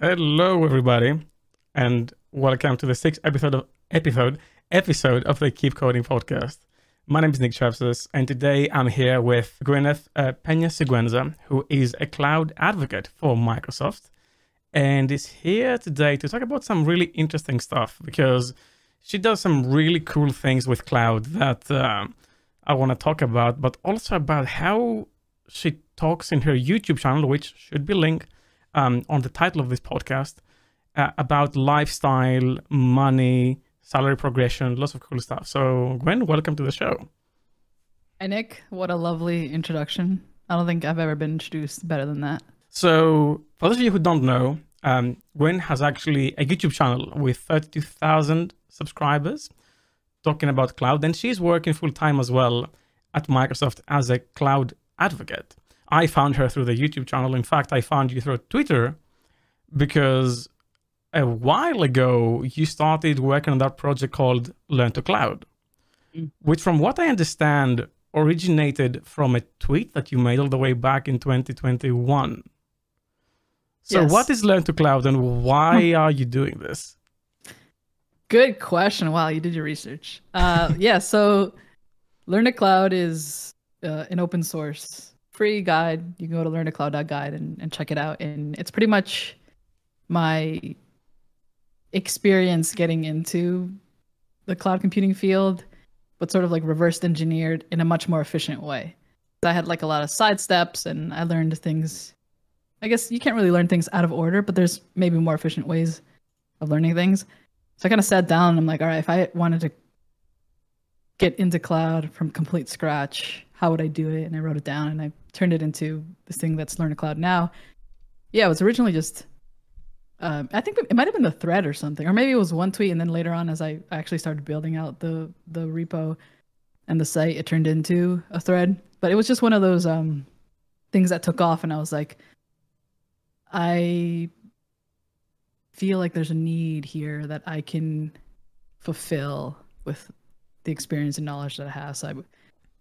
Hello, everybody, and welcome to the sixth episode of episode episode of the Keep Coding podcast. My name is Nick Chapsas, and today I'm here with Gwyneth uh, Pena Siguenza, who is a cloud advocate for Microsoft, and is here today to talk about some really interesting stuff because she does some really cool things with cloud that uh, I want to talk about, but also about how she talks in her YouTube channel, which should be linked um, on the title of this podcast, uh, about lifestyle, money, salary progression, lots of cool stuff. So, Gwyn, welcome to the show. Hi, Nick. What a lovely introduction. I don't think I've ever been introduced better than that. So, for those of you who don't know, um, Gwyn has actually a YouTube channel with 32,000 subscribers talking about cloud, and she's working full time as well at Microsoft as a cloud advocate. I found her through the YouTube channel. In fact, I found you through Twitter because a while ago you started working on that project called Learn to Cloud, mm. which, from what I understand, originated from a tweet that you made all the way back in 2021. So, yes. what is Learn to Cloud and why are you doing this? Good question. Wow, you did your research. Uh, yeah, so Learn to Cloud is uh, an open source free guide. You can go to learntocloud.guide and, and check it out. And it's pretty much my experience getting into the cloud computing field, but sort of like reversed engineered in a much more efficient way. I had like a lot of side steps and I learned things. I guess you can't really learn things out of order, but there's maybe more efficient ways of learning things. So I kind of sat down and I'm like, all right, if I wanted to get into cloud from complete scratch, how would I do it? And I wrote it down and I turned it into this thing that's Learn to Cloud now. Yeah, it was originally just um, I think it might have been the thread or something, or maybe it was one tweet, and then later on, as I actually started building out the the repo and the site, it turned into a thread. But it was just one of those um, things that took off, and I was like, I feel like there's a need here that I can fulfill with the experience and knowledge that I have. So I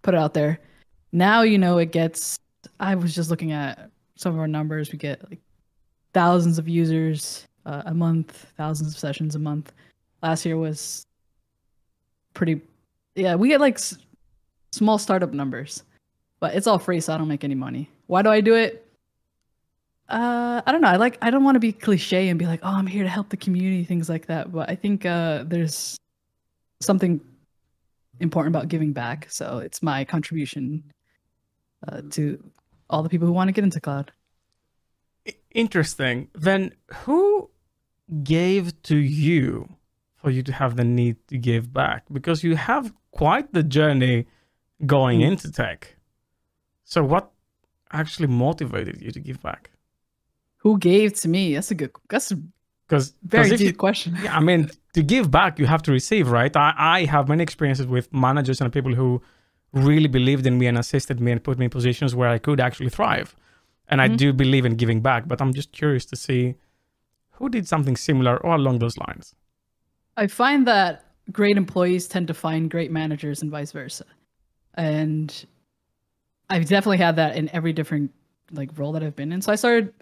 put it out there. Now you know it gets. I was just looking at some of our numbers. We get like thousands of users uh, a month, thousands of sessions a month. Last year was pretty. Yeah, we get like s- small startup numbers, but it's all free, so I don't make any money. Why do I do it? Uh, I don't know. I like. I don't want to be cliche and be like, "Oh, I'm here to help the community," things like that. But I think uh, there's something important about giving back. So it's my contribution uh, to all the people who want to get into cloud. Interesting. Then who gave to you for you to have the need to give back? Because you have quite the journey going mm. into tech. So what actually motivated you to give back? Who gave to me? That's a good. That's a because very deep you, question. Yeah, I mean, to give back, you have to receive, right? I, I have many experiences with managers and people who really believed in me and assisted me and put me in positions where I could actually thrive. And mm-hmm. I do believe in giving back, but I'm just curious to see who did something similar or along those lines. I find that great employees tend to find great managers and vice versa. And I've definitely had that in every different like role that I've been in. So I started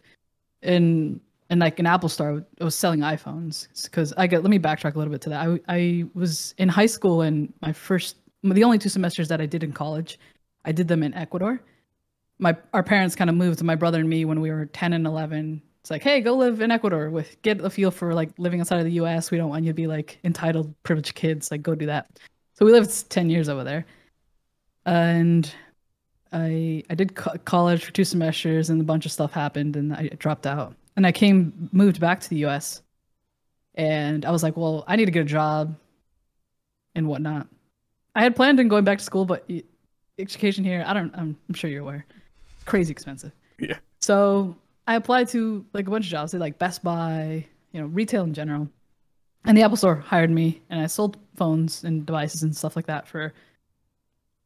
in in like an Apple store. I was selling iPhones because I get. Let me backtrack a little bit to that. I I was in high school and my first, the only two semesters that I did in college, I did them in Ecuador. My our parents kind of moved my brother and me when we were ten and eleven. It's like, hey, go live in Ecuador with get a feel for like living outside of the U.S. We don't want you to be like entitled, privileged kids. Like, go do that. So we lived ten years over there, and I I did co- college for two semesters, and a bunch of stuff happened, and I dropped out and I came moved back to the U.S. And I was like, well, I need to get a job and whatnot. I had planned on going back to school, but education here, I don't. I'm, I'm sure you're aware, crazy expensive. Yeah. So I applied to like a bunch of jobs, like Best Buy, you know, retail in general. And the Apple Store hired me, and I sold phones and devices and stuff like that for,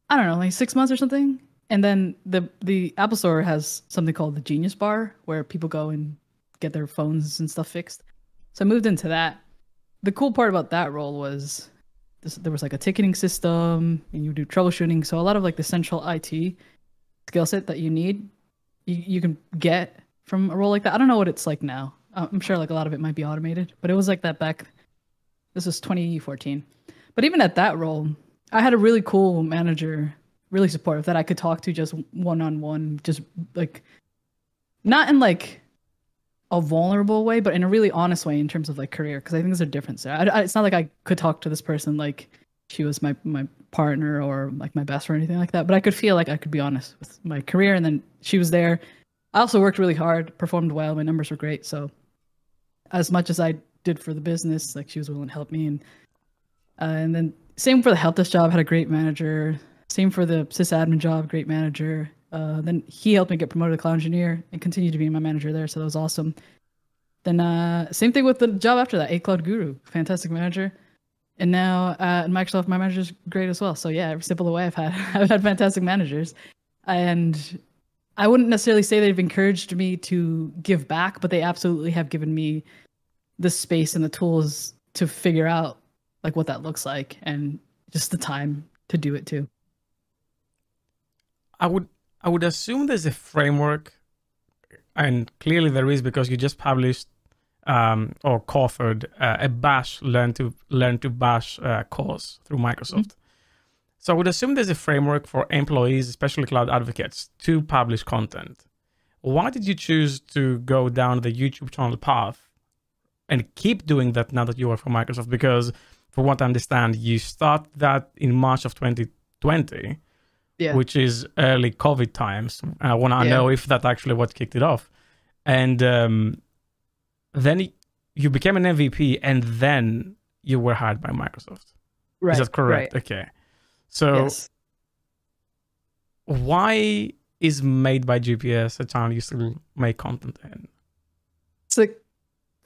I don't know, like six months or something. And then the the Apple Store has something called the Genius Bar, where people go and get their phones and stuff fixed. So I moved into that. The cool part about that role was there was like a ticketing system and you do troubleshooting. So a lot of like the central IT skill set that you need, you, you can get from a role like that. I don't know what it's like now. Uh, I'm sure like a lot of it might be automated, but it was like that back. This was 2014. But even at that role, I had a really cool manager, really supportive that I could talk to just one on one, just like not in like a vulnerable way, but in a really honest way in terms of like career. Because I think there's a difference there. I, I, it's not like I could talk to this person like she was my my partner or like my best or anything like that. But I could feel like I could be honest with my career, and then she was there. I also worked really hard, performed well, my numbers were great. So as much as I did for the business, like she was willing to help me, and uh, and then same for the help desk job, had a great manager. Same for the sysadmin job, great manager. Uh, then he helped me get promoted to cloud engineer and continued to be my manager there, so that was awesome. Then uh, same thing with the job after that, a cloud guru, fantastic manager. And now uh, at Microsoft, my manager's great as well. So yeah, every step the way, I've had I've had fantastic managers, and I wouldn't necessarily say they've encouraged me to give back, but they absolutely have given me the space and the tools to figure out like what that looks like and just the time to do it too. I would I would assume there's a framework, and clearly there is because you just published um, or co-authored uh, a Bash learn to learn to Bash uh, course through Microsoft. Mm-hmm. So I would assume there's a framework for employees, especially cloud advocates, to publish content. Why did you choose to go down the YouTube channel path and keep doing that now that you work for Microsoft? Because, for what I understand, you start that in March of 2020 yeah. which is early COVID times. I want to yeah. know if that actually what kicked it off. And um, then you became an MVP, and then you were hired by Microsoft. Right. Is that correct? Right. Okay. So, yes. why is Made by GPS a channel you still make content in? It's a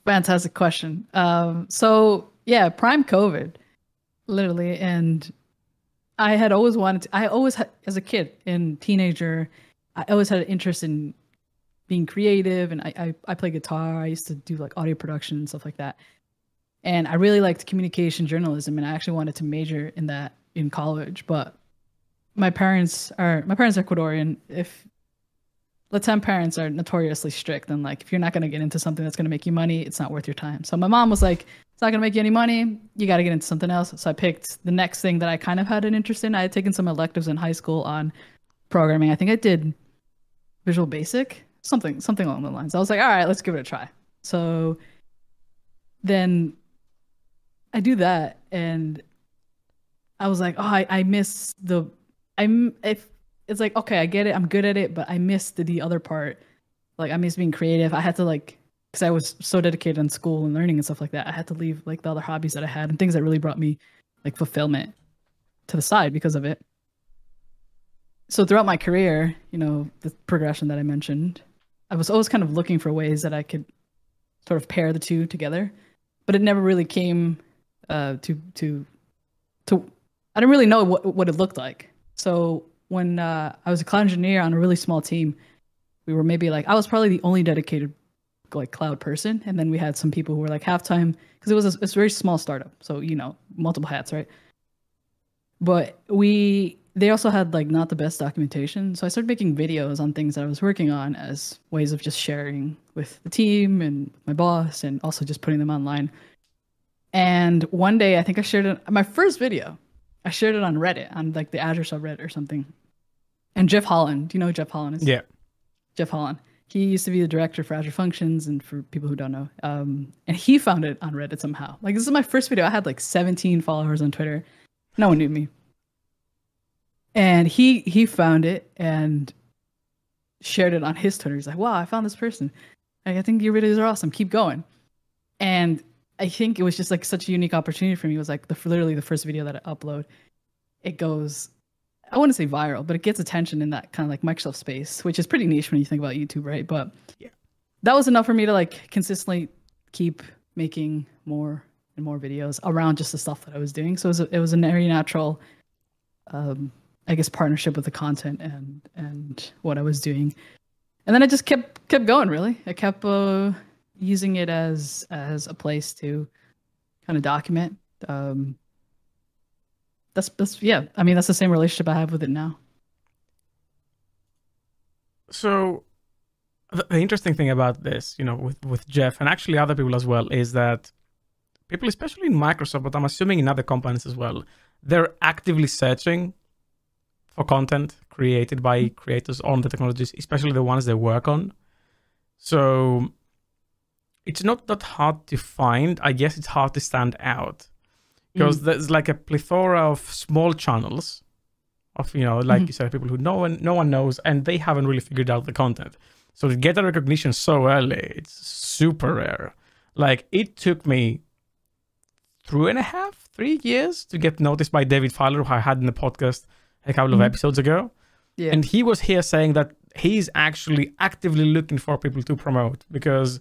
fantastic question. Um, so yeah, prime COVID, literally, and I had always wanted to, I always had, as a kid and teenager, I always had an interest in being creative and I, I, I play guitar. I used to do like audio production and stuff like that. And I really liked communication journalism and I actually wanted to major in that in college. But my parents are, my parents are Ecuadorian. If Latin parents are notoriously strict and like if you're not going to get into something that's going to make you money, it's not worth your time. So my mom was like, it's not going to make you any money. You got to get into something else. So I picked the next thing that I kind of had an interest in. I had taken some electives in high school on programming. I think I did Visual Basic, something something along the lines. I was like, all right, let's give it a try. So then I do that, and I was like, oh, I, I miss the I'm if it's like okay, I get it, I'm good at it, but I missed the, the other part. Like I miss being creative. I had to like because I was so dedicated in school and learning and stuff like that, I had to leave like the other hobbies that I had and things that really brought me like fulfillment to the side because of it. So throughout my career, you know, the progression that I mentioned, I was always kind of looking for ways that I could sort of pair the two together, but it never really came uh, to to to. I didn't really know what what it looked like. So when uh, I was a cloud engineer on a really small team, we were maybe like I was probably the only dedicated like cloud person, and then we had some people who were like halftime because it was a, it's a very small startup, so you know multiple hats, right? But we they also had like not the best documentation, so I started making videos on things that I was working on as ways of just sharing with the team and my boss, and also just putting them online. And one day, I think I shared it, my first video. I shared it on Reddit, on like the Azure subreddit or something. And Jeff Hollan, do you know who Jeff Hollan is? Yeah. Jeff Hollan he used to be the director for Azure Functions, and for people who don't know, um, and he found it on Reddit somehow. Like this is my first video. I had like 17 followers on Twitter. No one knew me, and he he found it and shared it on his Twitter. He's like, "Wow, I found this person. Like, I think your videos are awesome. Keep going." And I think it was just like such a unique opportunity for me. It was like the literally the first video that I upload. It goes I wouldn't say viral, but it gets attention in that kind of like Microsoft space, which is pretty niche when you think about YouTube, right? But yeah, that was enough for me to like consistently keep making more and more videos around just the stuff that I was doing. So it was a, it was a very natural, um, I guess, partnership with the content and and what I was doing, and then I just kept kept going. Really, I kept uh, using it as as a place to kind of document. Um, that's that's yeah. I mean, that's the same relationship I have with it now. So, the, the interesting thing about this, you know, with with Jeff and actually other people as well, is that people, especially in Microsoft, but I'm assuming in other companies as well, they're actively searching for content created by mm-hmm. creators on the technologies, especially the ones they work on. So it's not that hard to find. I guess it's hard to stand out because mm. there's like a plethora of small channels of you know, like mm. you said, people who no one no one knows and they haven't really figured out the content. So to get the recognition so early, it's super rare. Like it took me three and a half, three years to get noticed by David Fowler, who I had in the podcast a couple of mm. episodes ago. Yeah. And he was here saying that he's actually actively looking for people to promote because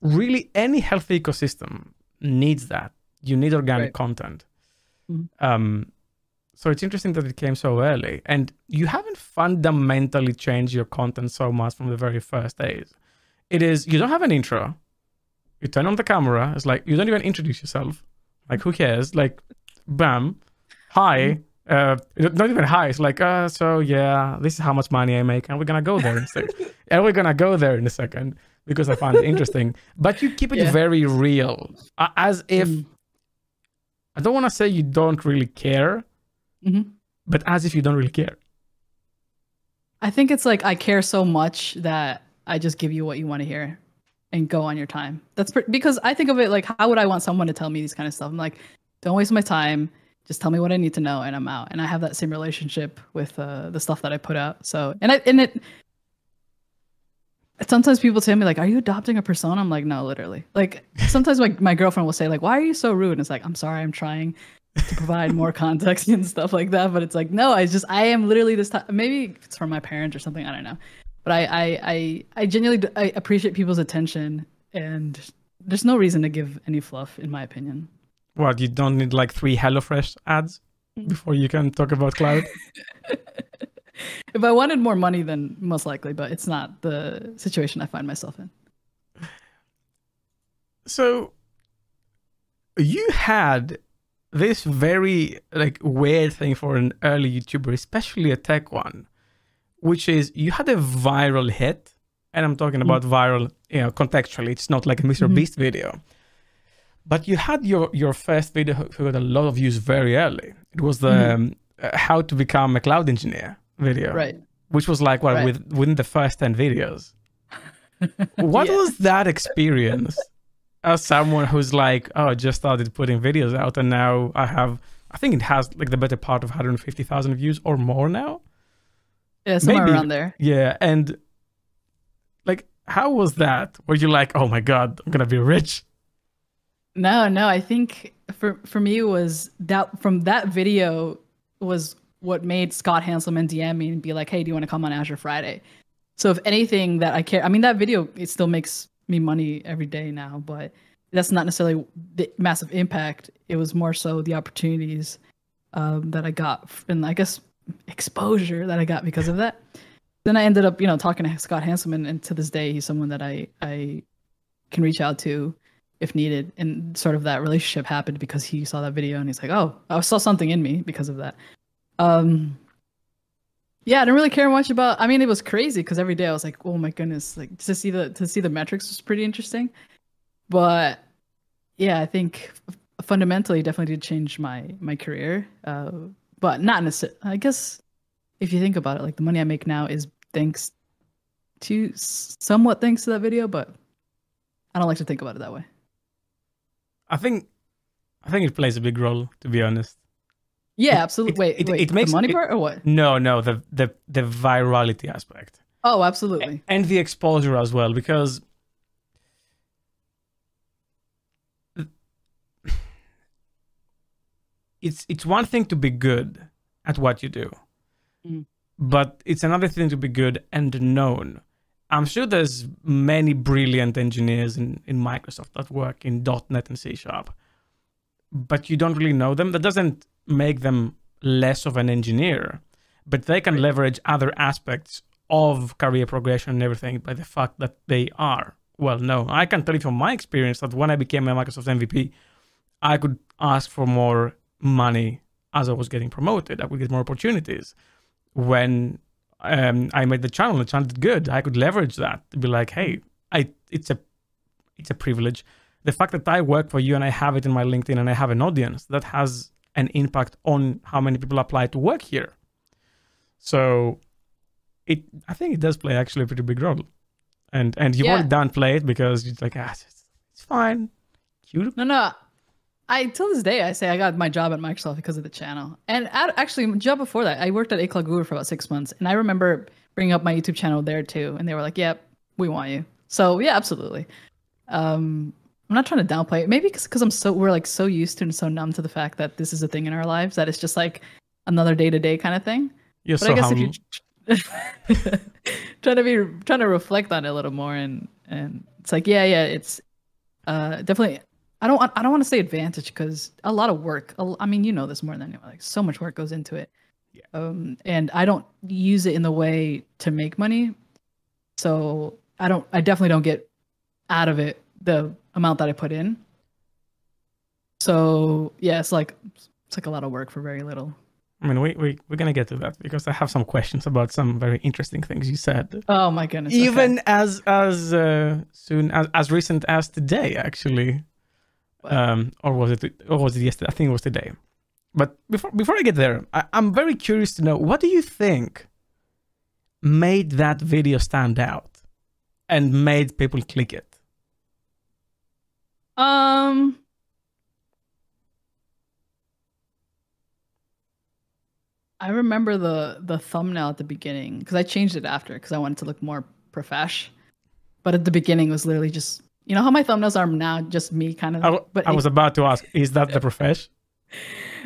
really any healthy ecosystem needs that. You need organic right. content. Mm-hmm. Um, so it's interesting that it came so early, and you haven't fundamentally changed your content so much from the very first days. It is you don't have an intro. You turn on the camera. It's like you don't even introduce yourself. Like who cares? Like, bam, hi. Mm-hmm. Uh, not even hi. It's like, uh, so yeah, this is how much money I make, and we're gonna go there in a second. and we're gonna go there in a second because I find it interesting. But you keep it yeah. very real, as if mm. I don't want to say you don't really care, mm-hmm. but as if you don't really care. I think it's like I care so much that I just give you what you want to hear and go on your time. That's because I think of it like, how would I want someone to tell me these kind of stuff? I'm like, don't waste my time. Just tell me what I need to know, and I'm out. And I have that same relationship with uh, the stuff that I put out. So, and I and it. Sometimes people tell me like, "Are you adopting a persona?" I'm like, "No, literally." Like sometimes my my girlfriend will say like, "Why are you so rude?" And it's like, "I'm sorry, I'm trying to provide more context and stuff like that." But it's like, no, I just I am literally this time. Maybe it's from my parents or something. I don't know but I I I, I genuinely I appreciate people's attention, and there's no reason to give any fluff, in my opinion. What you don't need like three HelloFresh ads mm. before you can talk about cloud. if I wanted more money, then most likely, but it's not the situation I find myself in. So you had this very like weird thing for an early YouTuber, especially a tech one, which is you had a viral hit, and I'm talking about mm viral, you know, contextually. It's not like a mister mm-hmm. Beast video, but you had your your first video who got a lot of views very early. It was the mm-hmm. um, uh, how to become a cloud engineer video, right? Which was like what right. with within the first ten videos. what yeah. was that experience? As someone who's like, oh, I just started putting videos out, and now I have, I think it has like the better part of 150,000 views or more now. Yeah, somewhere Maybe. around there. Yeah, and like, how was that? Were you like, oh my god, I'm gonna be rich? No, no. I think for for me was that from that video was what made Scott Hanselman DM me and be like, hey, do you want to come on Azure Friday? So if anything that I care, I mean that video it still makes me money every day now, but that's not necessarily the massive impact. It was more so the opportunities um, that I got, and I guess exposure that I got because of that. Then I ended up, you know, talking to Scott Hanselman, and to this day, he's someone that I I can reach out to if needed. And sort of that relationship happened because he saw that video and he's like, "Oh, I saw something in me because of that." Um, yeah, I didn't really care much about. I mean, it was crazy because every day I was like, "Oh my goodness!" Like to see the to see the metrics was pretty interesting. But yeah, I think fundamentally definitely did change my my career. Uh, but not necessarily. I guess if you think about it, like the money I make now is thanks to somewhat thanks to that video, but I don't like to think about it that way. I think, I think it plays a big role, to be honest. Yeah, absolutely. It, wait, it, wait, it makes the money it, part or what? No, no, the the the virality aspect. Oh, absolutely. And the exposure as well, because it's it's one thing to be good at what you do, mm. but it's another thing to be good and known. I'm sure there's many brilliant engineers in, in Microsoft that work in .NET and C Sharp, but you don't really know them. That doesn't make them less of an engineer, but they can leverage other aspects of career progression and everything by the fact that they are well no, I can tell you from my experience that when I became a Microsoft MVP, I could ask for more money as I was getting promoted. I would get more opportunities when um, I made the channel. The channel did good. I could leverage that to be like, hey, I it's a it's a privilege. The fact that I work for you and I have it in my LinkedIn and I have an audience that has an impact on how many people apply to work here. So it I think it does play actually a pretty big role. And and you've Yeah. already downplay it because it's like ah, it's, it's fine. Cute. No, no. I till this day I say I got my job at Microsoft because of the channel. And at, actually, job before that, I worked at A Cloud Guru for about six months, and I remember bringing up my YouTube channel there too, and they were like, "Yep, we want you." So yeah, absolutely. Um, I'm not trying to downplay it. Maybe because I'm so we're like so used to and so numb to the fact that this is a thing in our lives that it's just like another day to day kind of thing. You're But so I guess humble. if you're trying to be trying to reflect on it a little more, and and it's like, yeah, yeah, it's uh definitely. I don't want I don't want to say advantage because a lot of work. I mean, you know this more than anyone. Like so much work goes into it. Yeah. Um, and I don't use it in the way to make money. So I don't. I definitely don't get out of it the amount that I put in. So yeah, it's like it's like a lot of work for very little. I mean, we, we, we're going to get to that because I have some questions about some very interesting things you said. Oh my goodness. okay. Even as as uh, soon as as recent as today, actually, What? um, or was it or was it yesterday? I think it was today. But before before I get there, I, I'm very curious to know what do you think made that video stand out and made people click it. Um. I remember the the thumbnail at the beginning because I changed it after because I wanted to look more profesh. But at the beginning it was literally just you know how my thumbnails are now, just me kind of. I, but I it- was about to ask, is that the profesh?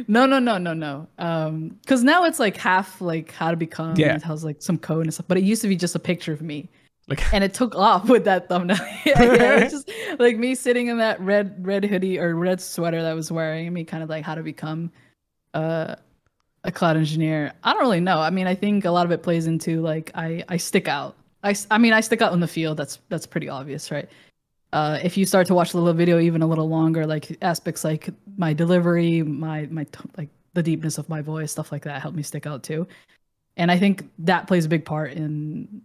no, no, no, no, no. Um, because now it's like half like how to become. Yeah. It has like some code and stuff, but it used to be just a picture of me. Like- and it took off with that thumbnail. yeah, yeah, it was just like me sitting in that red red hoodie or red sweater that I was wearing, and me kind of like how to become uh, a cloud engineer. I don't really know. I mean, I think a lot of it plays into like I I stick out. I, I mean, I stick out in the field. That's that's pretty obvious, right? Uh, if you start to watch the little video even a little longer, like aspects like my delivery, my my t- like the deepness of my voice, stuff like that, help me stick out too. And I think that plays a big part in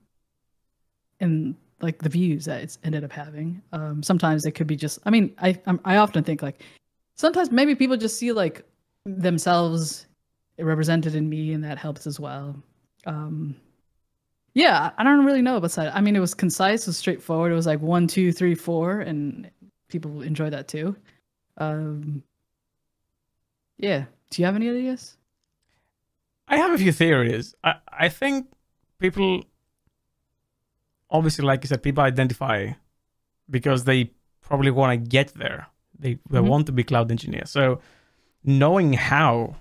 in like the views that it's ended up having. Um, sometimes it could be just. I mean, I I often think like sometimes maybe people just see like themselves represented in me, and that helps as well. Um, yeah, I don't really know about that. I mean, it was concise, it was straightforward. It was like one, two, three, four, and people enjoy that too. Um, yeah. Do you have any ideas? I have a few theories. I, I think people, obviously, like you said, people identify because they probably want to get there. They, they Mhm. want to be cloud engineer. So knowing how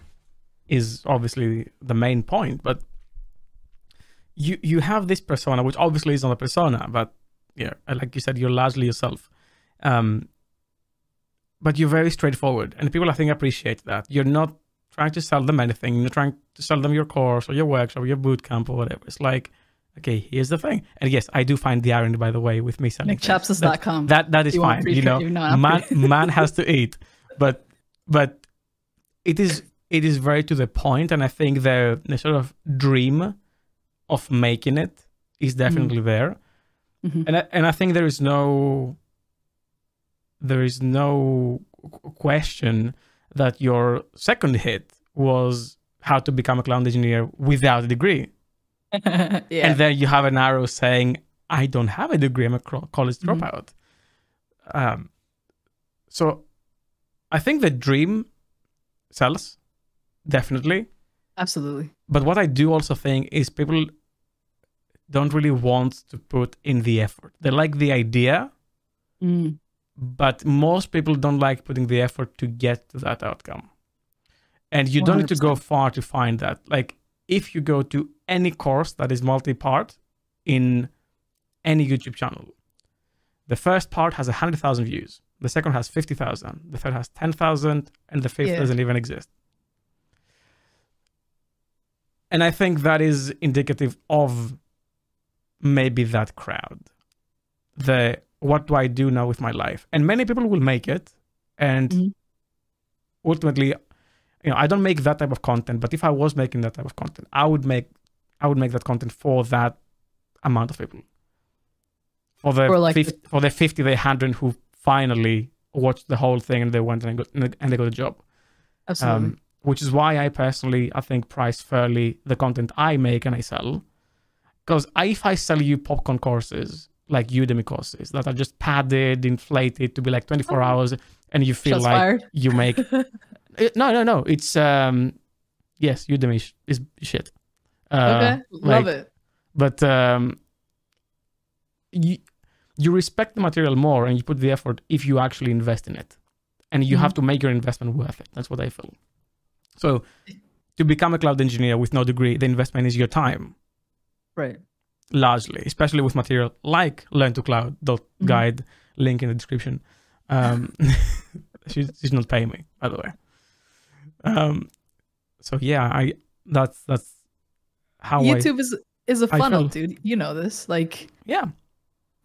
is obviously the main point. But you you have this persona, which obviously is not a persona, but yeah, like you said, you're largely yourself. Um, but you're very straightforward, and people I think appreciate that. You're not trying to sell them anything. You're trying to sell them your course or your workshop or your bootcamp or whatever. It's like, okay, here's the thing. And yes, I do find the irony, by the way, with me selling things. That, that that is You fine. You know, man man has to eat, but but it is it is very to the point, and I think the the sort of dream of making it is definitely there, Mhm. and I, and I think there is no there is no question that your second hit was how to become a cloud engineer without a degree yeah. and then you have an arrow saying i don't have a degree i'm a college Mhm. dropout um, so i think the dream sells definitely Absolutely. but what i do also think is people don't really want to put in the effort they like the idea Mm. but most people don't like putting the effort to get to that outcome and you don't need to go far to find that like if you go to any course that is multi-part in any youtube channel the first part has 100000 views the second has 50000 the third has 10000 and the fifth Yeah. doesn't even exist and i think that is indicative of maybe that crowd the what do I do now with my life? And many people will make it, and Mhm. ultimately, you know, I don't make that type of content. But if I was making that type of content, I would make I would make that content for that amount of people. For the For, like, 50, for the 50, the 100 who finally watched the whole thing and they went and got and they got a job. Absolutely. Um, which is why I personally I think price fairly the content I make and I sell. Because if I sell you popcorn courses like Udemy courses that are just padded, inflated to be like 24 Oh. hours, and you feel Shots like fired. you make Uh, no no no it's um yes Udemy is shit. Uh, okay. Love like- it. but um, you you respect the material more and you put the effort if you actually invest in it, and you have to make your investment worth it. That's what I feel. So, to become a cloud engineer with no degree, the investment is your time Right. largely, especially with material like Learn to Cloud guide link in the description. Um, she's, she's not paying me, by the way. Um, so yeah, I that's that's how I YouTube is is a I funnel, dude. You know this. Like yeah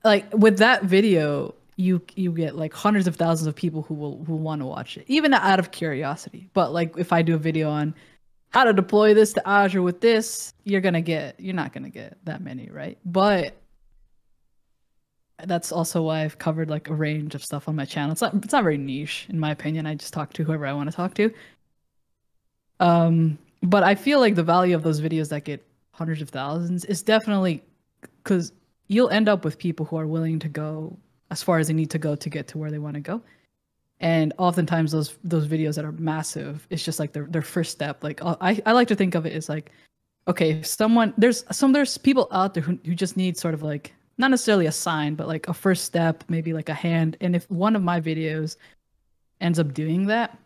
like with that video, you you get like hundreds of thousands of people who will who want to watch it, even out of curiosity. But like if I do a video on how to deploy this to Azure with this, you're gonna get you're not gonna get that many, right? But that's also why I've covered like a range of stuff on my channel. It's not it's not very niche in my opinion. I just talk to whoever I want to talk to. Um, but I feel like the value of those videos that get hundreds of thousands is definitely because you'll end up with people who are willing to go as far as they need to go to get to where they want to go. And oftentimes those those videos that are massive, it's just like their their first step. Like uh, I, I like to think of it as like, okay, if someone there's some there's people out there who, who just need sort of like not necessarily a sign, but like a first step, maybe like a hand. And if one of my videos ends up doing that,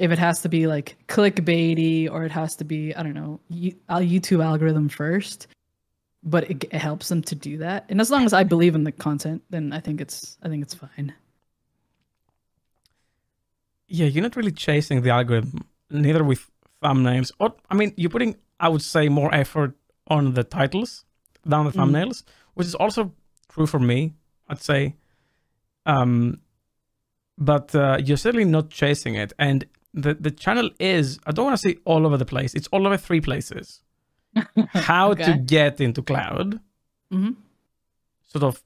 if it has to be like clickbaity or it has to be I don't know a YouTube algorithm first, but it, it helps them to do that. And as long as I believe in the content, then I think it's I think it's fine. yeah you're not really chasing the algorithm neither with thumbnails or i mean you're putting i would say more effort on the titles than the Mm. thumbnails which is also true for me i'd say um but uh, you're certainly not chasing it and the the channel is i don't want to say all over the place it's all over three places how to get into cloud Mhm. sort of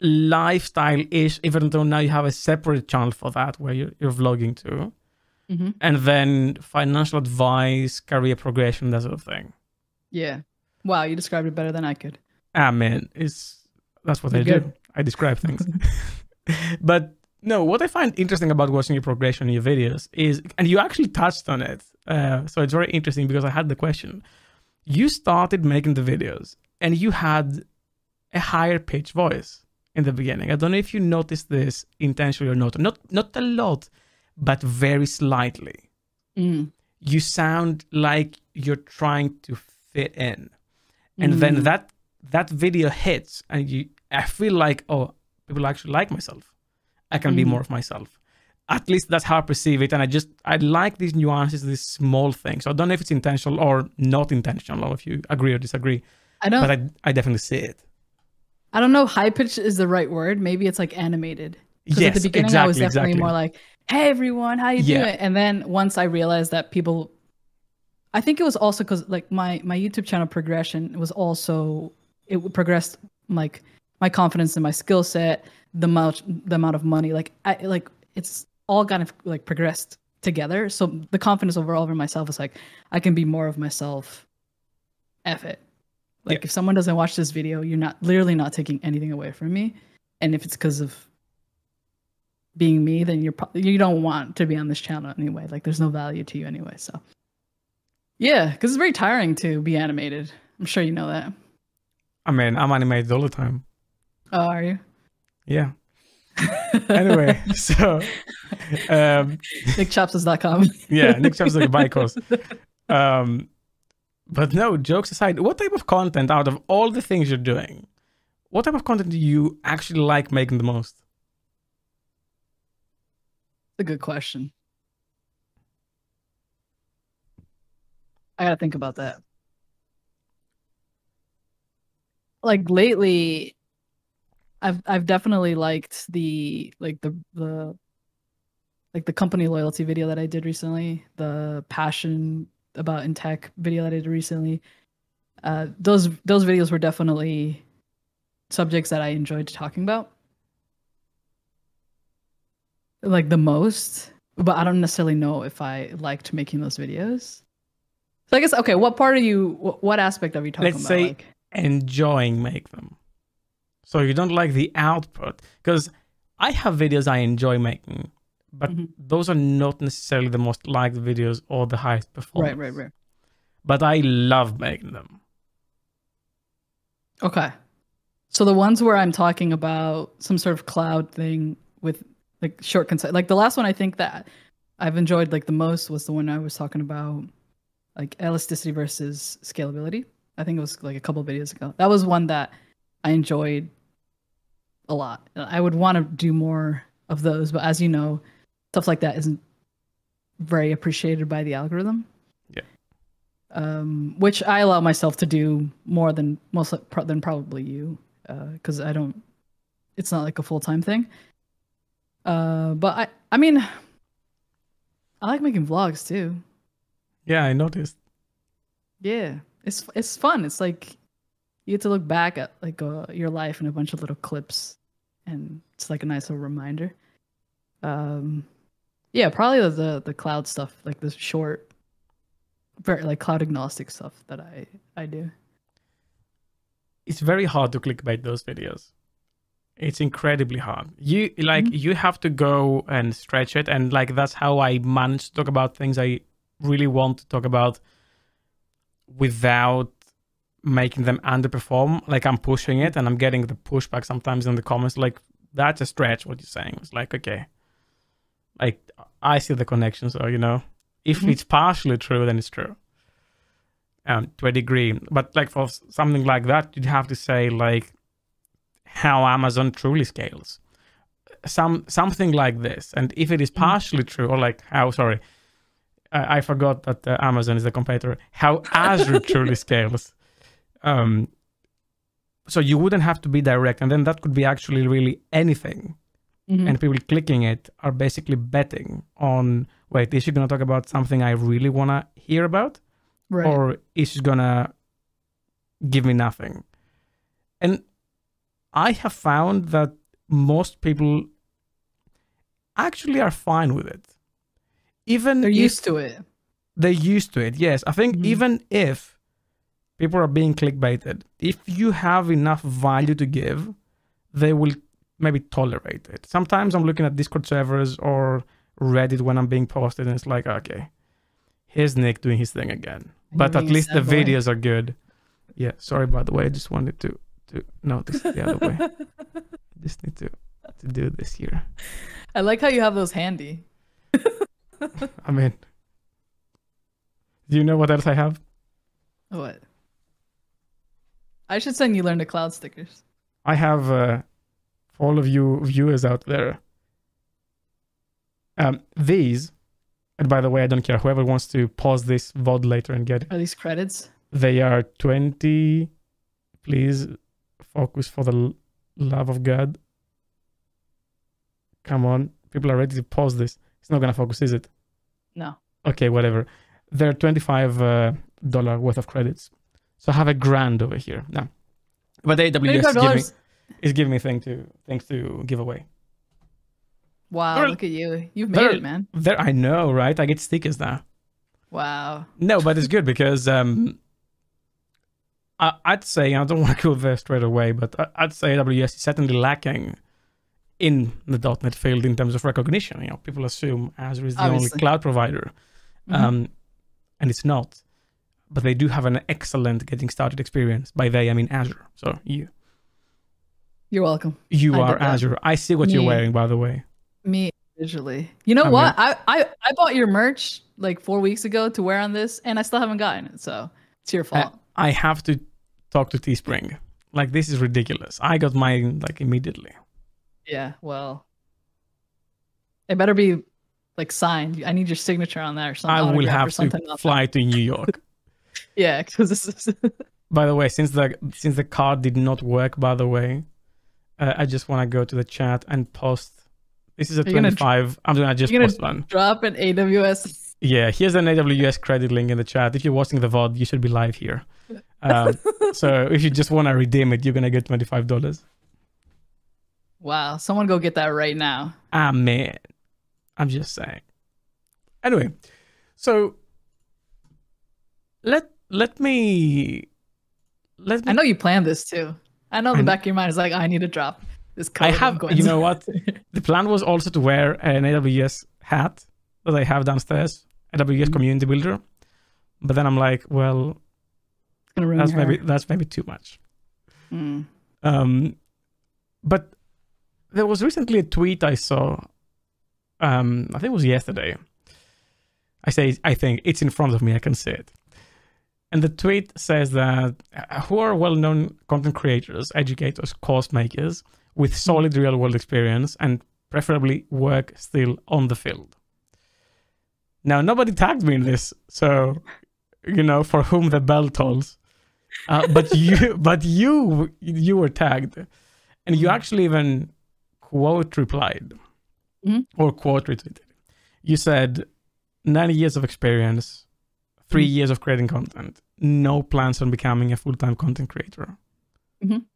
lifestyle ish, even though now you have a separate channel for that where you're, you're vlogging to, hmm and then financial advice, career progression, that sort of thing. Yeah. Wow, you described it better than I could. Ah, man, it's that's what You're I good. do. I describe things. but no, what I find interesting about watching your progression in your videos is, and you actually touched on it. Uh, so it's very interesting because I had the question. You started making the videos and you had a higher pitch voice in the beginning. I don't know if you noticed this intentionally or not. Not not a lot, but very slightly. Mm. You sound like you're trying to fit in and then Mm. that that video hits and you i feel like oh people actually like myself i can be Mhm. more of myself at least that's how i perceive it and i just i like these nuances these small things so i don't know if it's intentional or not intentional if you agree or disagree I don't but i i definitely see it I don't know high pitch is the right word. Maybe it's like animated. Because yes at the beginning exactly I was definitely exactly more like, "Hey everyone, how you Yeah. doing?" And then once I realized that people, I think it was also because like my my YouTube channel progression was also it progressed like my confidence in my skill set, the amount the amount of money, like I like it's all kind of like progressed together. So the confidence overall over myself is like I can be more of myself. F it. Like Yeah. if someone doesn't watch this video, you're not literally not taking anything away from me. And if it's because of being me, then you're pro- you don't want to be on this channel anyway. Like there's no value to you anyway. So yeah, because it's very tiring to be animated. I'm sure you know that. i mean i'm animated all the time Oh, are you? Yeah anyway so um NickChapsas.com. yeah nick Chaps like buy course um but no jokes aside what type of content out of all the things you're doing what type of content do you actually like making the most a good question. I gotta think about that. Like lately, I've I've definitely liked the like the the like the company loyalty video that I did recently, the passion about in tech video that I did recently. uh, those those videos were definitely subjects that I enjoyed talking about, like the most. But I don't necessarily know if I liked making those videos. So I guess okay. What part are you? What aspect are you talking Let's about? say- like, enjoying make them. So you don't like the output because I have videos I enjoy making, but Mhm. those are not necessarily the most liked videos or the highest performance. right, right, right. But I love making them. Okay. So the ones where I'm talking about some sort of cloud thing with like short concise like the last one I think that I've enjoyed like the most was the one I was talking about like elasticity versus scalability. I think it was like a couple videos ago. That was one that I enjoyed a lot. I would want to do more of those, but as you know, stuff like that isn't very appreciated by the algorithm Yeah. um, which I allow myself to do more than most than probably you, because I don't. It's not like a full time thing. Uh, but I, I mean, I like making vlogs too. Yeah, I noticed. Yeah, it's it's fun. It's like you get to look back at like uh, your life in a bunch of little clips, and it's like a nice little reminder. Um, yeah, probably the the, cloud stuff, like the short, very like cloud agnostic stuff that I I do. It's very hard to clickbait those videos. It's incredibly hard. You like Mhm. you have to go and stretch it, and like that's how I manage to talk about things I really want to talk about without making them underperform. Like I'm pushing it, and I'm getting the pushback sometimes in the comments. Like that's a stretch. What you're saying It's like okay, like I see the connection. So you know, if Mhm. it's partially true, then it's true. Um, to a degree, but like for something like that, you'd have to say like how Amazon truly scales. Some something like this, and if it is Mhm. partially true, or like how sorry, I, I forgot that uh, Amazon is the competitor. How Azure truly scales. Um, so you wouldn't have to be direct, and then that could be actually really anything. Mhm. And people clicking it are basically betting on wait, is she gonna talk about something I really wanna hear about? right. or is she gonna give me nothing? And I have found that most people actually are fine with it. Even They're used to it. they're used to it, yes. I think Mhm. even if people are being clickbaited, if you have enough value to give, they will maybe tolerate it. Sometimes I'm looking at Discord servers or Reddit when I'm being posted, and it's like, okay, here's Nick doing his thing again. But at least the boy. videos are good. Yeah, sorry by the way. I just wanted to to no, this is the other way. Just need to to do this here. I like how you have those handy. I mean, do you know what else I have? What? I should send you learn to cloud stickers. I have uh, for all of you viewers out there. Um, these, and by the way, I don't care. Whoever wants to pause this VOD later and get it, Are these credits? they are 20. Please focus for the love of God. Come on. People are ready to pause this. It's not going to focus, is it? No. Okay, whatever. They're $25 uh, dollar worth of credits. So I have a grand over here. now. But AWS is giving, is giving me thing to, things to give away. Wow, They're- look at you. You've made they're- it, man. There, I know, right? I get stickers now. Wow. No, but it's good because um, I, I'd say I don't want to go there straight away, but I, I'd say AWS is certainly lacking in the .NET field in terms of recognition. You know, people assume Azure is the only cloud provider, Mhm. um, and it's not. But they do have an excellent getting started experience. By they, I mean Azure. So you, You're welcome. you I are. Azure. I see what you're wearing, by the way. Me visually. You know I what? I, I I bought your merch like four weeks ago to wear on this, and I still haven't gotten it. So it's your fault. I have to talk to Teespring. Like this is ridiculous. I got mine like immediately. yeah. Well, it better be like signed. I need your signature on that or something. I will have to else. fly to New York. Yeah, because this is. by the way, since the since the card did not work, by the way, uh, I just want to go to the chat and post. This is a You're gonna dr- 25. I'm gonna just gonna- post one. drop an AWS. Yeah, here's an AWS credit link in the chat. If you're watching the VOD, you should be live here. Um, so if you just want to redeem it, you're gonna get twenty five dollars. Wow, someone go get that right now. Ah man, I'm just saying. Anyway, so let let me let me. I know you planned this too. I know I the back of your mind is like, I need to drop this code. I have. going You know what? The plan was also to wear an AWS hat that I have downstairs, AWS Mhm. Community Builder. But then I'm like, well, It's gonna ruin that's hair. maybe that's maybe too much. Mm. Um, but there was recently a tweet I saw. Um, I think it was yesterday. I say I think it's in front of me. I can see it. And the tweet says that uh, who are well-known content creators, educators, course makers with solid real-world experience and preferably work still on the field. Now nobody tagged me in this, so you know for whom the bell tolls. Uh, but you, but you, you were tagged, and you actually even quote replied Mhm. or quote retweeted. You said, nine years of experience, 3 Mhm. years of creating content, no plans on becoming a full time content creator." Mhm.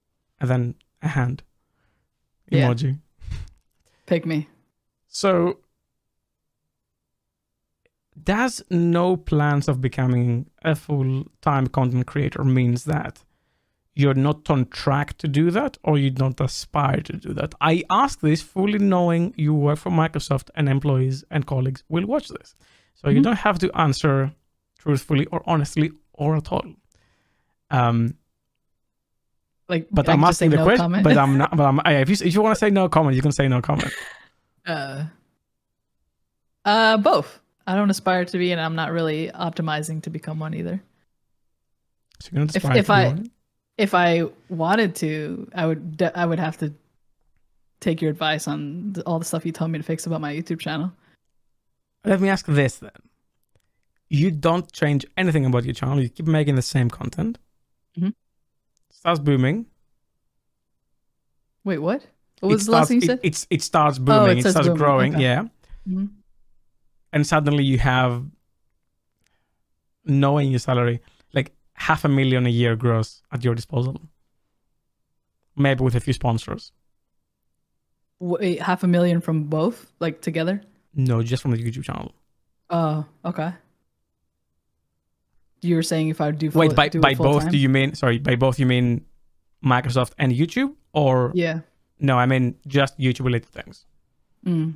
And then a hand Yeah. emoji. Pick me. So, does no plans of becoming a full time content creator means that you're not on track to do that or you don't aspire to do that? I ask this fully knowing you work for Microsoft and employees and colleagues will watch this. So, you Mhm. don't have to answer truthfully or honestly or at all. Um, Like, but I'm can just say asking the no question. comment. But I'm not. But I'm, if you if you want to say no comment, you can say no comment. uh, uh, both. I don't aspire to be, and I'm not really optimizing to become one either. So you're not If- if I- one? If I wanted to, I would. I would have to take your advice on all the stuff you told me to fix about my YouTube channel. Let me ask this then. You don't change anything about your channel. You keep making the same content. Mhm. Starts booming. Wait, what? What It was the last starts, thing you said? it's it starts booming. it, says starts booming, growing. okay. Yeah. Mhm. And suddenly you have, knowing your salary, like half a million a year gross at your disposal. Maybe with a few sponsors. Wait, half a million from both, like together? No, just from the YouTube channel. Oh, okay. You were saying if I would do full, Wait, by do by both time? do you mean sorry, by both you mean Microsoft and YouTube or Yeah. no, I mean just YouTube related things. Mm.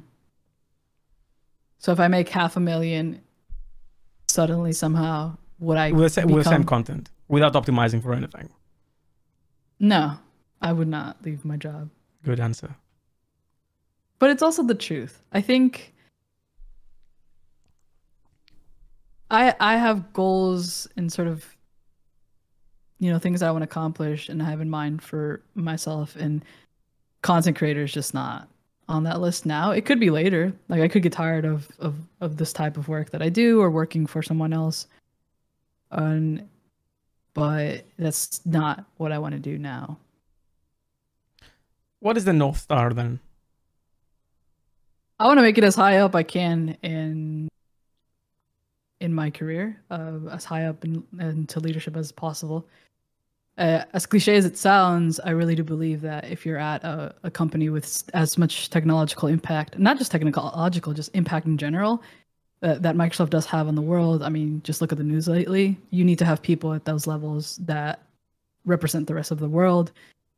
So if I make half a million, suddenly somehow would I with the, sa- with the same content without optimizing for anything. No, I would not leave my job. Good answer. But it's also the truth. I think I I have goals and sort of you know things I want to accomplish and I have in mind for myself and content creators just not on that list now. It could be later. Like I could get tired of of of this type of work that I do or working for someone else. And but that's not what I want to do now. What is the North Star then? I want to make it as high up I can in in my career, uh, as high up in, into leadership as possible. Uh, as cliche as it sounds, I really do believe that if you're at a, a company with as much technological impact, not just technological, just impact in general, that, that Microsoft does have on the world. I mean, just look at the news lately. You need to have people at those levels that represent the rest of the world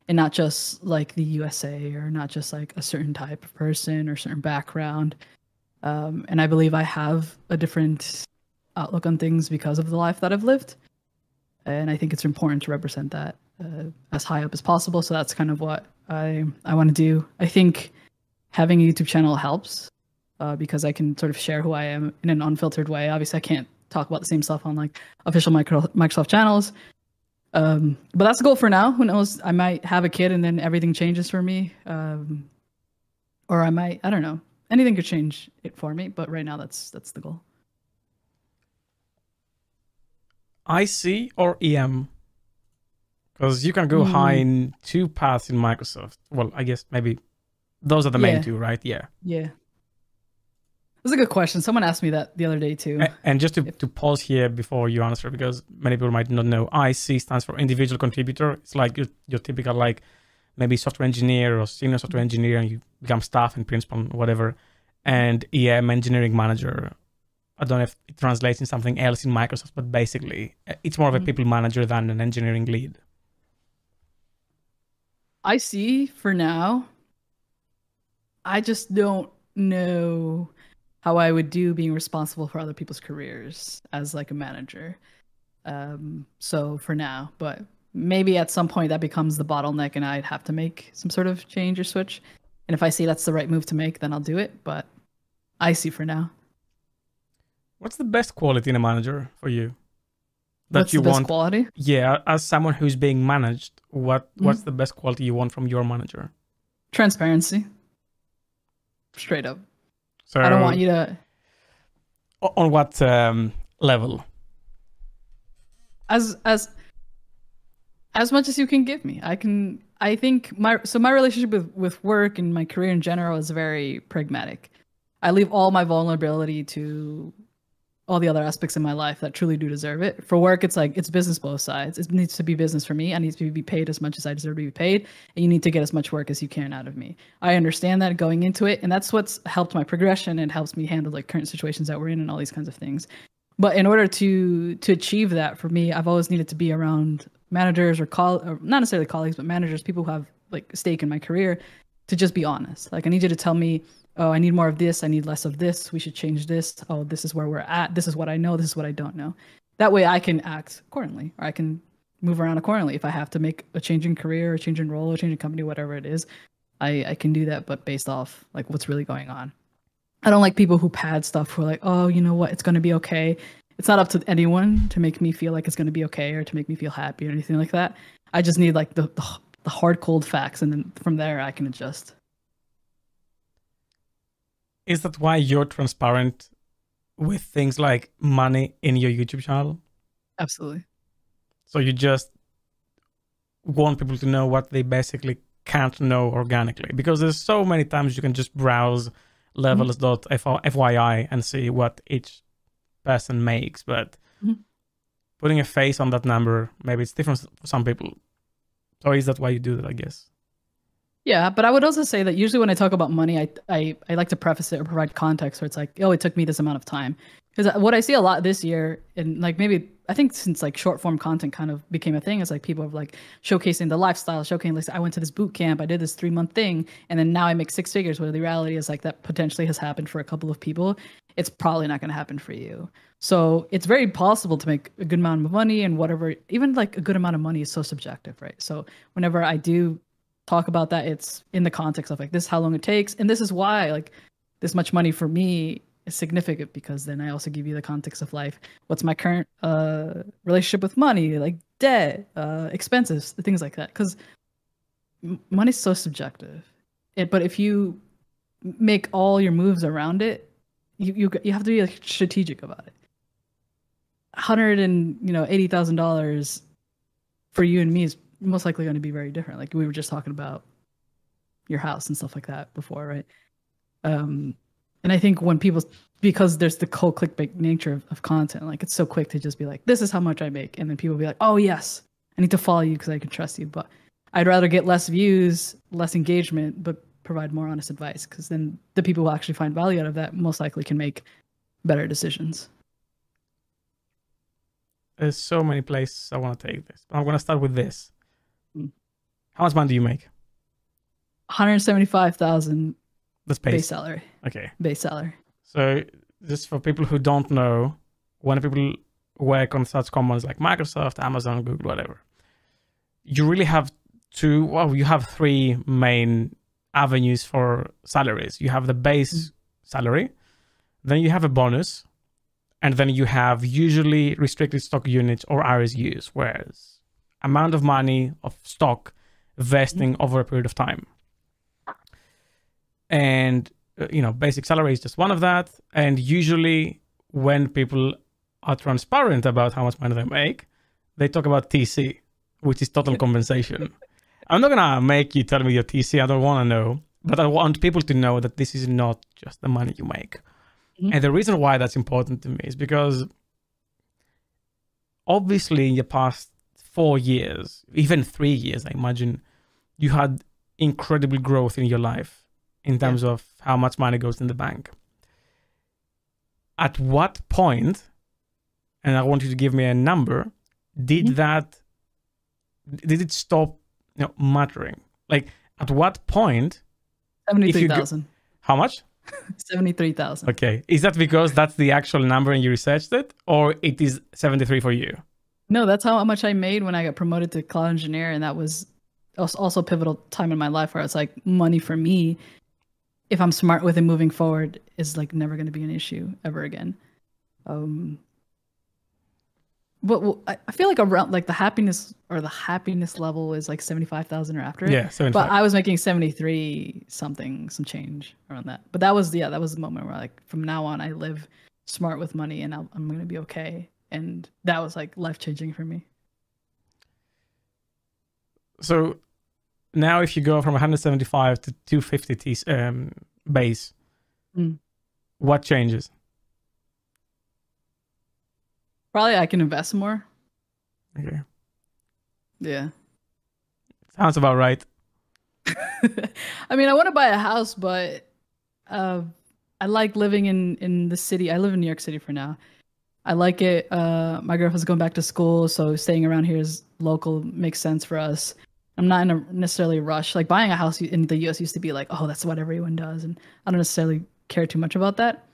and not just like the USA or not just like a certain type of person or certain background. Um, and I believe I have a different outlook on things because of the life that I've lived. And I think it's important to represent that uh, as high up as possible. So that's kind of what I I want to do. I think having a YouTube channel helps uh, because I can sort of share who I am in an unfiltered way. Obviously, I can't talk about the same stuff on like official micro- Microsoft channels. Um, but that's the goal for now. Who knows? I might have a kid and then everything changes for me. Um, or I might, I don't know. Anything could change it for me, but right now that's that's the goal. IC or EM? Because you can go Hmm. high in two paths in Microsoft. Well, I guess maybe those are the main Yeah. two, right? Yeah. Yeah. That's a good question. Someone asked me that the other day too. And just to, to pause here before you answer, because many people might not know, IC stands for individual contributor. It's like your, your typical like maybe software engineer or senior software engineer, and you become staff and principal, whatever. And EM engineering manager. I don't know if it translates in something else in Microsoft, but basically, uh, it's more of a Mhm. people manager than an engineering lead. IC for now. I just don't know how I would do being responsible for other people's careers as like a manager. Um, so for now, but maybe at some point that becomes the bottleneck and I'd have to make some sort of change or switch. And if I see that's the right move to make, then I'll do it. But IC for now. What's the best quality in a manager for you? That What's you the best want quality? Yeah, as someone who's being managed, what Mm-hmm. what's the best quality you want from your manager? Transparency. Straight up. So I don't want you to on what um, level? as as as much as you can give me i can i think my so my relationship with with work and my career in general is very pragmatic i leave all my vulnerability to all the other aspects in my life that truly do deserve it. For work it's like it's business both sides. It needs to be business for me. I need to be paid as much as i deserve to be paid and you need to get as much work as you can out of me. I understand that going into it and that's what's helped my progression and helps me handle like current situations that we're in and all these kinds of things. But in order to to achieve that for me i've always needed to be around managers or call or not necessarily colleagues but managers people who have like stake in my career to just be honest. Like i need you to tell me oh i need more of this i need less of this we should change this oh this is where we're at this is what i know this is what i don't know that way i can act accordingly or i can move around accordingly if i have to make a change in career or change in role or change in company whatever it is i i can do that but based off like what's really going on I don't like people who pad stuff who are like, oh, you know what, it's going to be okay. It's not up to anyone to make me feel like it's going to be okay or to make me feel happy or anything like that. I just need like the, the, the hard, cold facts. And then from there, I can adjust. Is that why you're transparent with things like money in your YouTube channel? Absolutely. So you just want people to know what they basically can't know organically because there's so many times you can just browse levels.fyi and see what each person makes but Mhm. putting a face on that number maybe it's different for some people so is that why you do that i guess Yeah, but I would also say that usually when I talk about money, I I, I like to preface it or provide context where it's like, oh, it took me this amount of time. Because what I see a lot this year, and like maybe I think since like short form content kind of became a thing, is like people are like showcasing the lifestyle, showcasing like I went to this boot camp, I did this three month thing, and then now I make six figures. Where the reality is like that potentially has happened for a couple of people. It's probably not going to happen for you. So it's very possible to make a good amount of money and whatever. Even like a good amount of money is so subjective, right? So whenever I do talk about that it's in the context of like this is how long it takes and this is why like this much money for me is significant because then i also give you the context of life. What's my current uh relationship with money? Like debt uh expenses things like that. Because money's so subjective. It, but if you make all your moves around it you you, you have to be like strategic about it. Hundred and you know eighty thousand dollars for you and me is most likely going to be very different. Like we were just talking about your house and stuff like that before, right? Um, and I think when people, because there's the cold clickbait nature of, of content, like it's so quick to just be like, this is how much I make. And then people be like, oh, yes, I need to follow you because I can trust you. But I'd rather get less views, less engagement, but provide more honest advice because then the people who actually find value out of that most likely can make better decisions. there's so many places i want to take this i'm going to start with this. How much money do you make? 175,000 that's base base salary, okay. Base salary. So, just for people who don't know, when people work on such companies like Microsoft, Amazon, Google, whatever, you really have two, well, you have three main avenues for salaries. You have the base mm. salary, then you have a bonus, and then you have usually restricted stock units or RSUs, whereas amount of money of stock vesting over a period of time. And uh, you know, basic salary is just one of that. And usually, when people are transparent about how much money they make, they talk about TC, which is total compensation. I'm not gonna make you tell me your TC. I don't want to know, but I want people to know that this is not just the money you make. Mhm. And the reason why that's important to me is because obviously in your past four years, even three years, I imagine, you had incredible growth in your life in terms of how much money goes in the bank. At what point, and I want you to give me a number, did that did it stop you know mattering? Like at what point Seventy-three you go- thousand. how much? Seventy-three thousand. Okay. Is that because that's the actual number and you researched it, or it is 73 for you? No, that's how much I made when I got promoted to cloud engineer, and that was also a pivotal time in my life where it's like money for me, if I'm smart with it moving forward, is like never going to be an issue ever again. Um, but well, I I feel like around like the happiness or the happiness level is like seventy five thousand or after it. Yeah, But I was making 73 something, some change around that. But that was, yeah, that was the moment where, like, from now on, I live smart with money and I'll, I'm going to be okay. And that was, like, life changing for me. so now if you go from 175 to 250 T um, base, Mm. what changes? Probably I can invest more. Okay. Yeah. Sounds about right. I mean, I want to buy a house, but uh, I like living in in the city. I live in New York City for now. I like it. Uh, my girlfriend's going back to school, so staying around here is local makes sense for us. I'm not in a necessarily rush. Like buying a house in the U.S. used to be like, oh, that's what everyone does, and I don't necessarily care too much about that.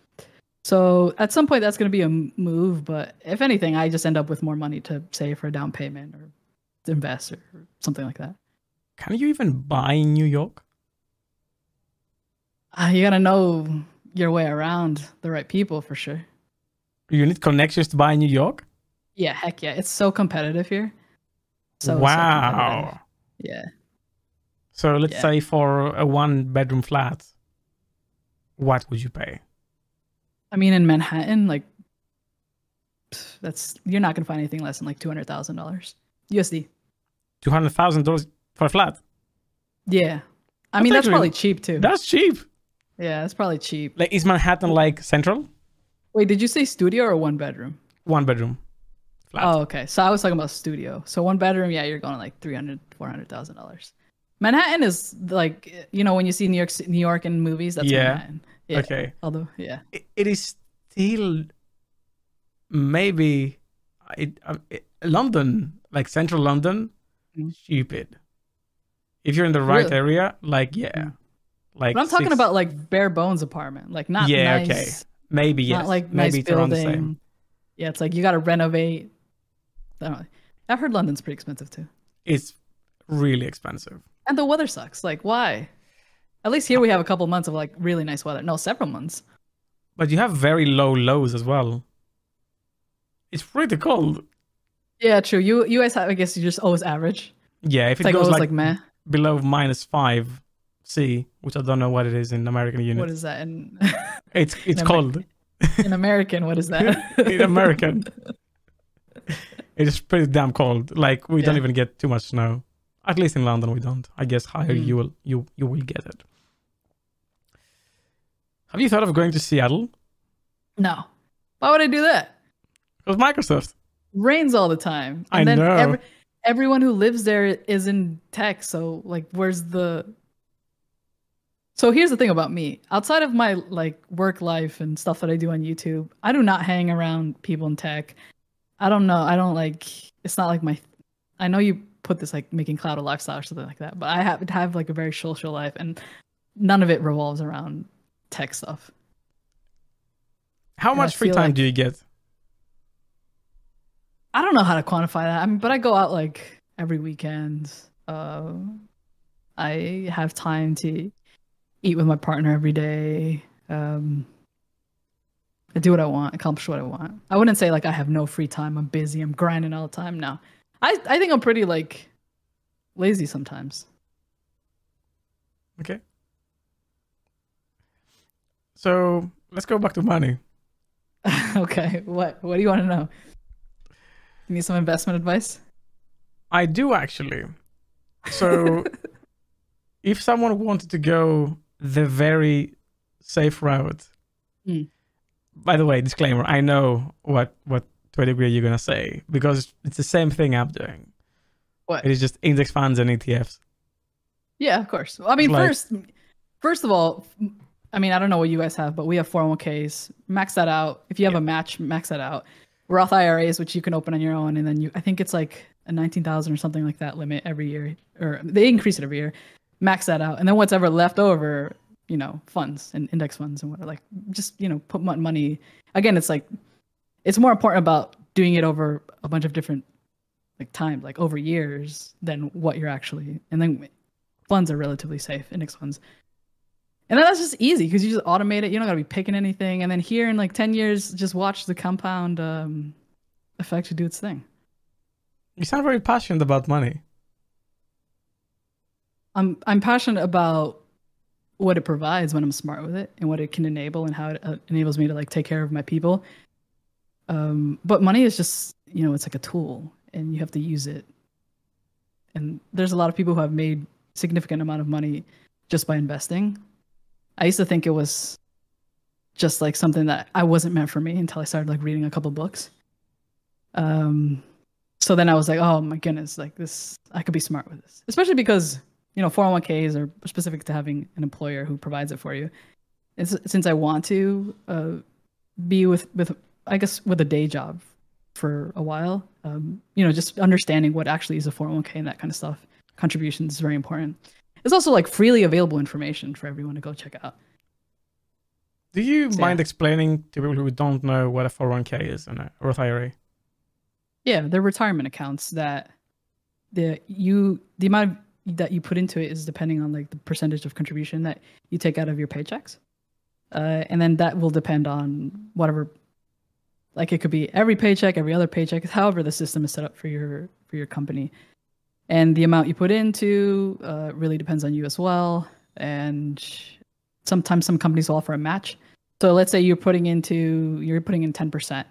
So at some point, that's going to be a move. But if anything, I just end up with more money to save for a down payment or to invest or something like that. Can you even buy in New York? Uh, you gotta know your way around the right people for sure. You need connections to buy in New York? Yeah, heck yeah. It's so competitive here. So, so wow. competitive. yeah. So let's Yeah. say for a one bedroom flat, what would you pay? I mean, in Manhattan, like, that's you're not gonna find anything less than like two hundred thousand dollars USD. Two hundred thousand dollars for a flat. Yeah, I That's mean that's actually- probably cheap too. That's cheap. yeah, that's probably cheap. Like is Manhattan like central? Wait, did you say studio or one bedroom? One bedroom. Flat. Oh, okay. So I was talking about studio. So one bedroom, yeah, you're going like 300, 400,000 dollars. Manhattan is like you know when you see New York, New York in movies. That's Yeah. Manhattan. Yeah. Okay. Although, yeah. it, it is still maybe it, um, it, London, like central London, Mm. stupid. If you're in the right Really? area, like yeah, Mm. like But I'm talking six- about like bare bones apartment, like not Yeah, nice, okay. Maybe yes, not like maybe nice it's around the building. same. Yeah, it's like you got to renovate. I don't know. I've heard London's pretty expensive too, It's really expensive. and the weather sucks. Like, why? At least here we have a couple months of like really nice weather. No, several months. But you have very low lows as well. It's pretty cold. Yeah, true. You you guys have, I guess you just always average. Yeah, if It's it like goes always like, like, meh. below minus five C, which I don't know what it is in American What units. is that in It's it's in cold in American? What is that? in American. It is pretty damn cold. Like we don't even get too much snow. At least in London we don't. I guess higher Mm. you will you you will get it. Have you thought of going to Seattle? no. Why would I do that? Because Microsoft. Rains all the time. I And then know. Every, everyone who lives there is in tech. So like, where's the? So here's the thing about me. Outside of my like work life and stuff that I do on YouTube, I do not hang around people in tech. I don't know. I don't like. It's not like my. I know you put this like making cloud a lifestyle or something like that, but I have to have like a very social life, and none of it revolves around tech stuff. How And I much free time like- do you get? I don't know how to quantify that. I mean, but I go out like every weekend. Uh, I have time to eat with my partner every day. Um, I do what I want, accomplish what I want. I wouldn't say like I have no free time. I'm busy. I'm grinding all the time. No, I I think I'm pretty like lazy sometimes. Okay. So let's go back to money. okay, what what do you want to know? You need some investment advice? I do actually. So if someone wanted to go the very safe route Mm. by the way, disclaimer: I know what what to a degree you're gonna say because it's the same thing I'm doing. What? It is just index funds and ETFs. Yeah, of course. I mean, Like- first, first of all, I mean, I don't know what you guys have, but we have 401ks. Max that out. If you have a match, max that out. Roth IRAs, which you can open on your own, and then you, I think it's like a 19,000 or something like that limit every year, or they increase it every year. Max that out, and then what's ever left over, you know, funds and index funds and what, like, just you know, put money. Again, it's like, it's more important about doing it over a bunch of different like times, like over years, than what you're actually. And then funds are relatively safe, index funds. And then that's just easy because you just automate it. You don't gotta be picking anything. And then here in like 10 years, just watch the compound um, effect to do its thing. You sound very passionate about money. I'm I'm passionate about what it provides when I'm smart with it and what it can enable and how it uh, enables me to like take care of my people. Um, but money is just you know it's like a tool and you have to use it. And there's a lot of people who have made significant amount of money just by investing. I used to think it was just like something that I wasn't meant for me until I started like reading a couple books. Um, so then I was like, oh my goodness, like this, I could be smart with this, especially because you know 401ks are specific to having an employer who provides it for you. It's, since I want to uh, be with with I guess with a day job for a while, um, you know, just understanding what actually is a 401k and that kind of stuff, contributions is very important. It's also like freely available information for everyone to go check out. Do you So, mind yeah. explaining to people who don't know what a 401k is and a Roth IRA? Yeah, they're retirement accounts that the you the amount of, that you put into it is depending on like the percentage of contribution that you take out of your paychecks, uh, and then that will depend on whatever. Like it could be every paycheck, every other paycheck, however the system is set up for your for your company, and the amount you put into uh, really depends on you as well. And sometimes some companies offer a match. So let's say you're putting into you're putting in ten percent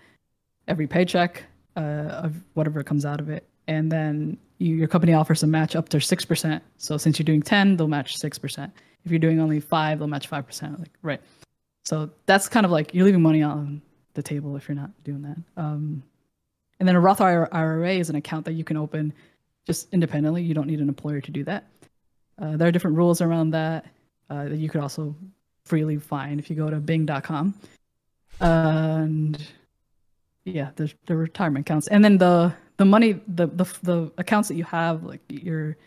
every paycheck uh, of whatever comes out of it, and then you, your company offers a match up to six percent. So since you're doing ten, they'll match six percent. If you're doing only five, they'll match five percent. Like right. So that's kind of like you're leaving money on the table if you're not doing that. Um, and then a Roth IRA is an account that you can open just independently. You don't need an employer to do that. Uh, there are different rules around that uh, that you could also freely find if you go to Bing.com. And yeah, the the retirement accounts, and then the the money, the the the accounts that you have, like your,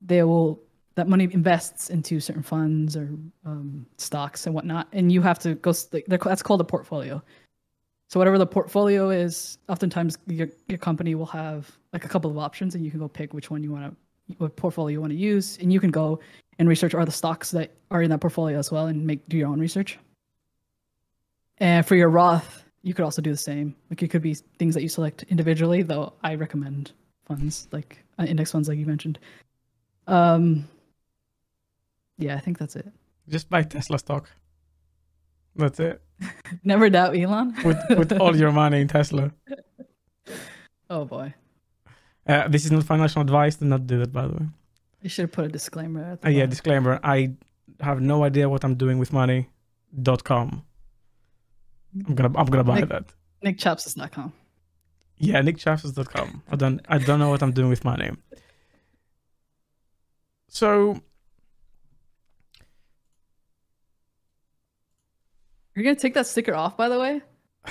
they will that money invests into certain funds or um, stocks and whatnot, and you have to go. That's called a portfolio. So whatever the portfolio is, oftentimes your your company will have like a couple of options, and you can go pick which one you want to, what portfolio you want to use, and you can go and research are the stocks that are in that portfolio as well, and make do your own research. And for your Roth, you could also do the same. Like it could be things that you select individually, though I recommend funds like uh, index funds, like you mentioned. Um, yeah, I think that's it. Just buy Tesla stock. That's it. Never doubt Elon. with put all your money in Tesla. oh boy, Uh, this is not financial advice. Do not do that, by the way. you should have put a disclaimer. At the Uh, yeah, disclaimer. I have no idea what I'm doing with money. Dot com. I'm gonna I'm gonna buy Nick- that. NickChapsas.com. Yeah, nickchapsas.com. I don't I don't know what I'm doing with my name. So are You're gonna take that sticker off, by the way,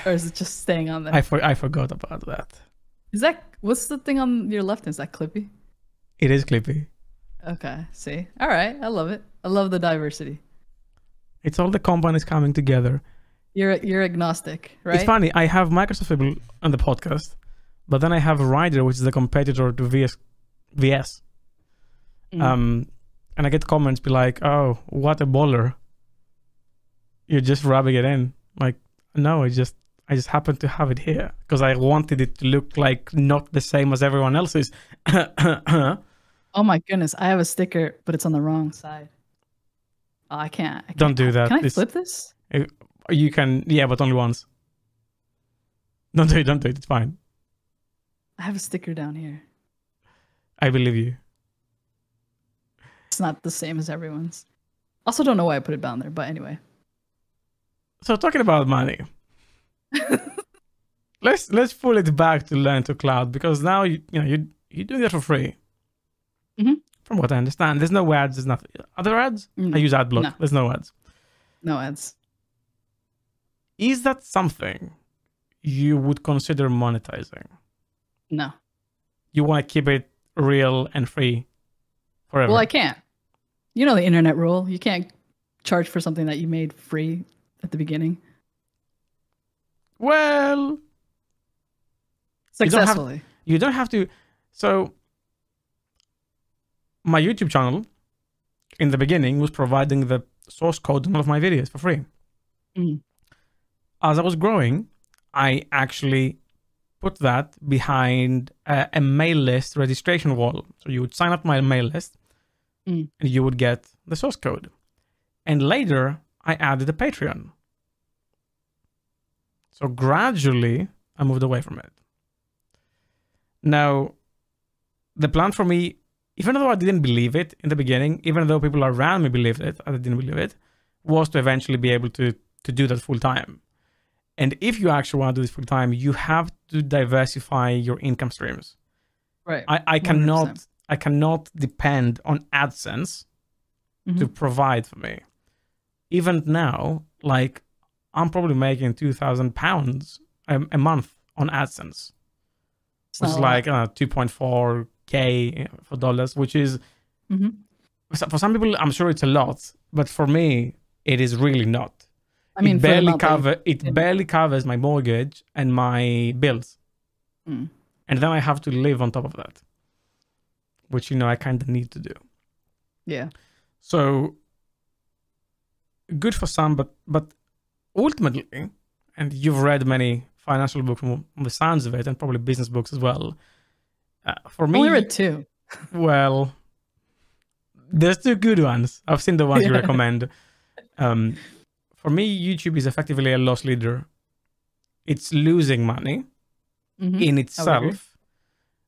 or is it just staying on there? I for, I forgot about that. Is that what's the thing on your left? Is that Clippy? It is Clippy. Okay, see, all right, I love it. I love the diversity. It's all the companies coming together. You're you're agnostic, right? It's funny. I have Microsoft people on the podcast, but then I have Rider, which is a competitor to VS. VS. Mm. Um, and I get comments be like, "Oh, what a baller! You're just rubbing it in." Like, no, I just I just happen to have it here because I wanted it to look like not the same as everyone else's. Oh my goodness, I have a sticker, but it's on the wrong side. Oh, I can't. I Don't can't- do that. Can I This- flip this? You can, yeah, but only once. Don't do it. Don't do it. It's fine. I have a sticker down here. I believe you. It's not the same as everyone's. Also, don't know why I put it down there, but anyway. So talking about money, let's let's pull it back to learn to cloud because now you you know you you doing that for free. Mhm. From what I understand, there's no ads. There's nothing. Other ads? Mm, I use AdBlock. No. There's no ads. no ads. Is that something you would consider monetizing? No. You want to keep it real and free forever? Well, I can't. You know the internet rule. You can't charge for something that you made free at the beginning well, You don't have- successfully. you don't have to. So, my YouTube channel in the beginning was providing the source code on all of my videos for free. Mhm. As I was growing, I actually put that behind a, a mail list registration wall. So you would sign up my mail list, Mm. and you would get the source code. And later, I added a Patreon. So gradually, I moved away from it. Now, the plan for me, even though I didn't believe it in the beginning, even though people around me believed it, I didn't believe it, was to eventually be able to to do that full time. And if you actually want to do this full time, you have to diversify your income streams. Right. I, I cannot 100%. I cannot depend on AdSense to Mhm. provide for me. Even now, like I'm probably making two thousand pounds a, month on AdSense, It's which is like uh, two point four k for dollars, which is Mhm. for some people I'm sure it's a lot, but for me it is really not. I mean, it barely amount that you- cover it yeah. barely covers my mortgage and my bills, Mm. and then I have to live on top of that, which you know I kind of need to do. Yeah. So good for some, but but ultimately, and you've read many financial books from from the sounds of it, and probably business books as well. Uh, for me, only read two. well, there's two good ones. I've seen the ones you recommend. Um, for me, YouTube is effectively a loss leader. It's losing money Mhm. in itself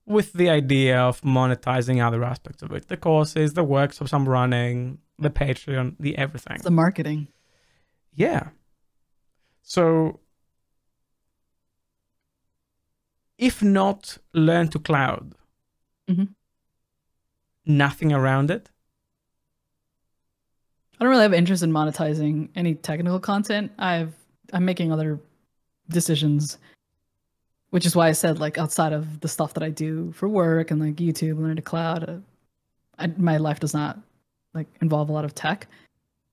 with the idea of monetizing other aspects of it the courses the workshops i'm running the patreon the everything It's the marketing. yeah so if not learn to cloud Mhm. nothing around it I don't really have interest in monetizing any technical content. I've I'm making other decisions, which is why I said like outside of the stuff that I do for work and like YouTube, learn to cloud, uh, I, my life does not like involve a lot of tech.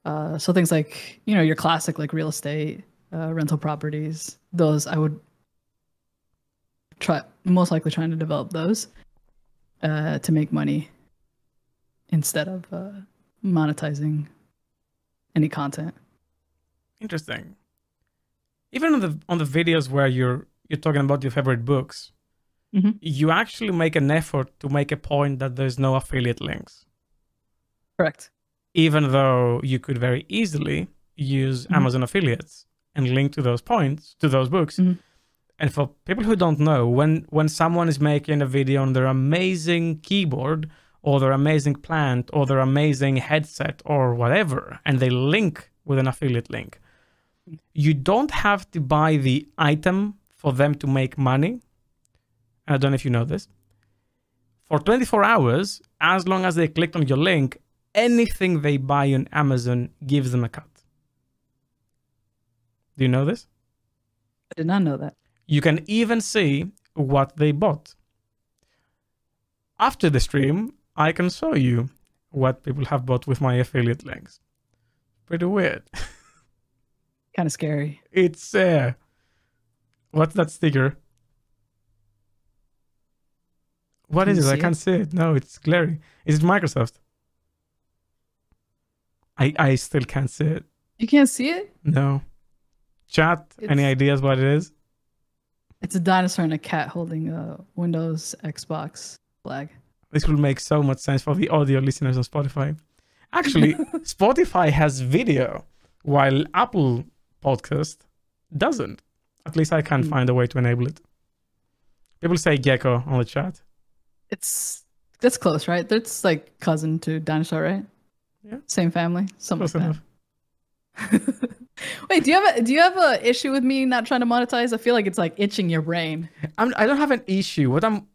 Uh, so things like you know your classic like real estate, uh, rental properties, those I would try most likely trying to develop those uh, to make money instead of uh, monetizing any content. interesting even on the on the videos where you're you're talking about your favorite books Mhm. you actually make an effort to make a point that there's no affiliate links Correct. even though you could very easily use Mhm. Amazon affiliates and link to those points to those books. Mhm. And for people who don't know, when when someone is making a video on their amazing keyboard or their amazing plant or their amazing headset or whatever, and they link with an affiliate link, you don't have to buy the item for them to make money. I don't know if you know this. For 24 hours, as long as they clicked on your link, anything they buy on Amazon gives them a cut. Do you know this? I did not know that. You can even see what they bought. After the stream, I can show you what people have bought with my affiliate links. Pretty weird. Kind of scary. It's uh what's that sticker? What Can is it? I can't see it. No, it's glary. Is it Microsoft? I I still can't see it. You can't see it? No. Chat, any ideas what it is? It's a dinosaur and a cat holding a Windows Xbox flag. This will make so much sense for the audio listeners on Spotify. Actually, Spotify has video, while Apple Podcast doesn't. At least I can't Hmm. find a way to enable it. People say gecko on the chat. It's that's close, right? That's like cousin to dinosaur, right? Yeah. Same family, something Close like enough. Wait, do you have a do you have a issue with me not trying to monetize? I feel like it's like itching your brain. I'm, I don't have an issue. What I'm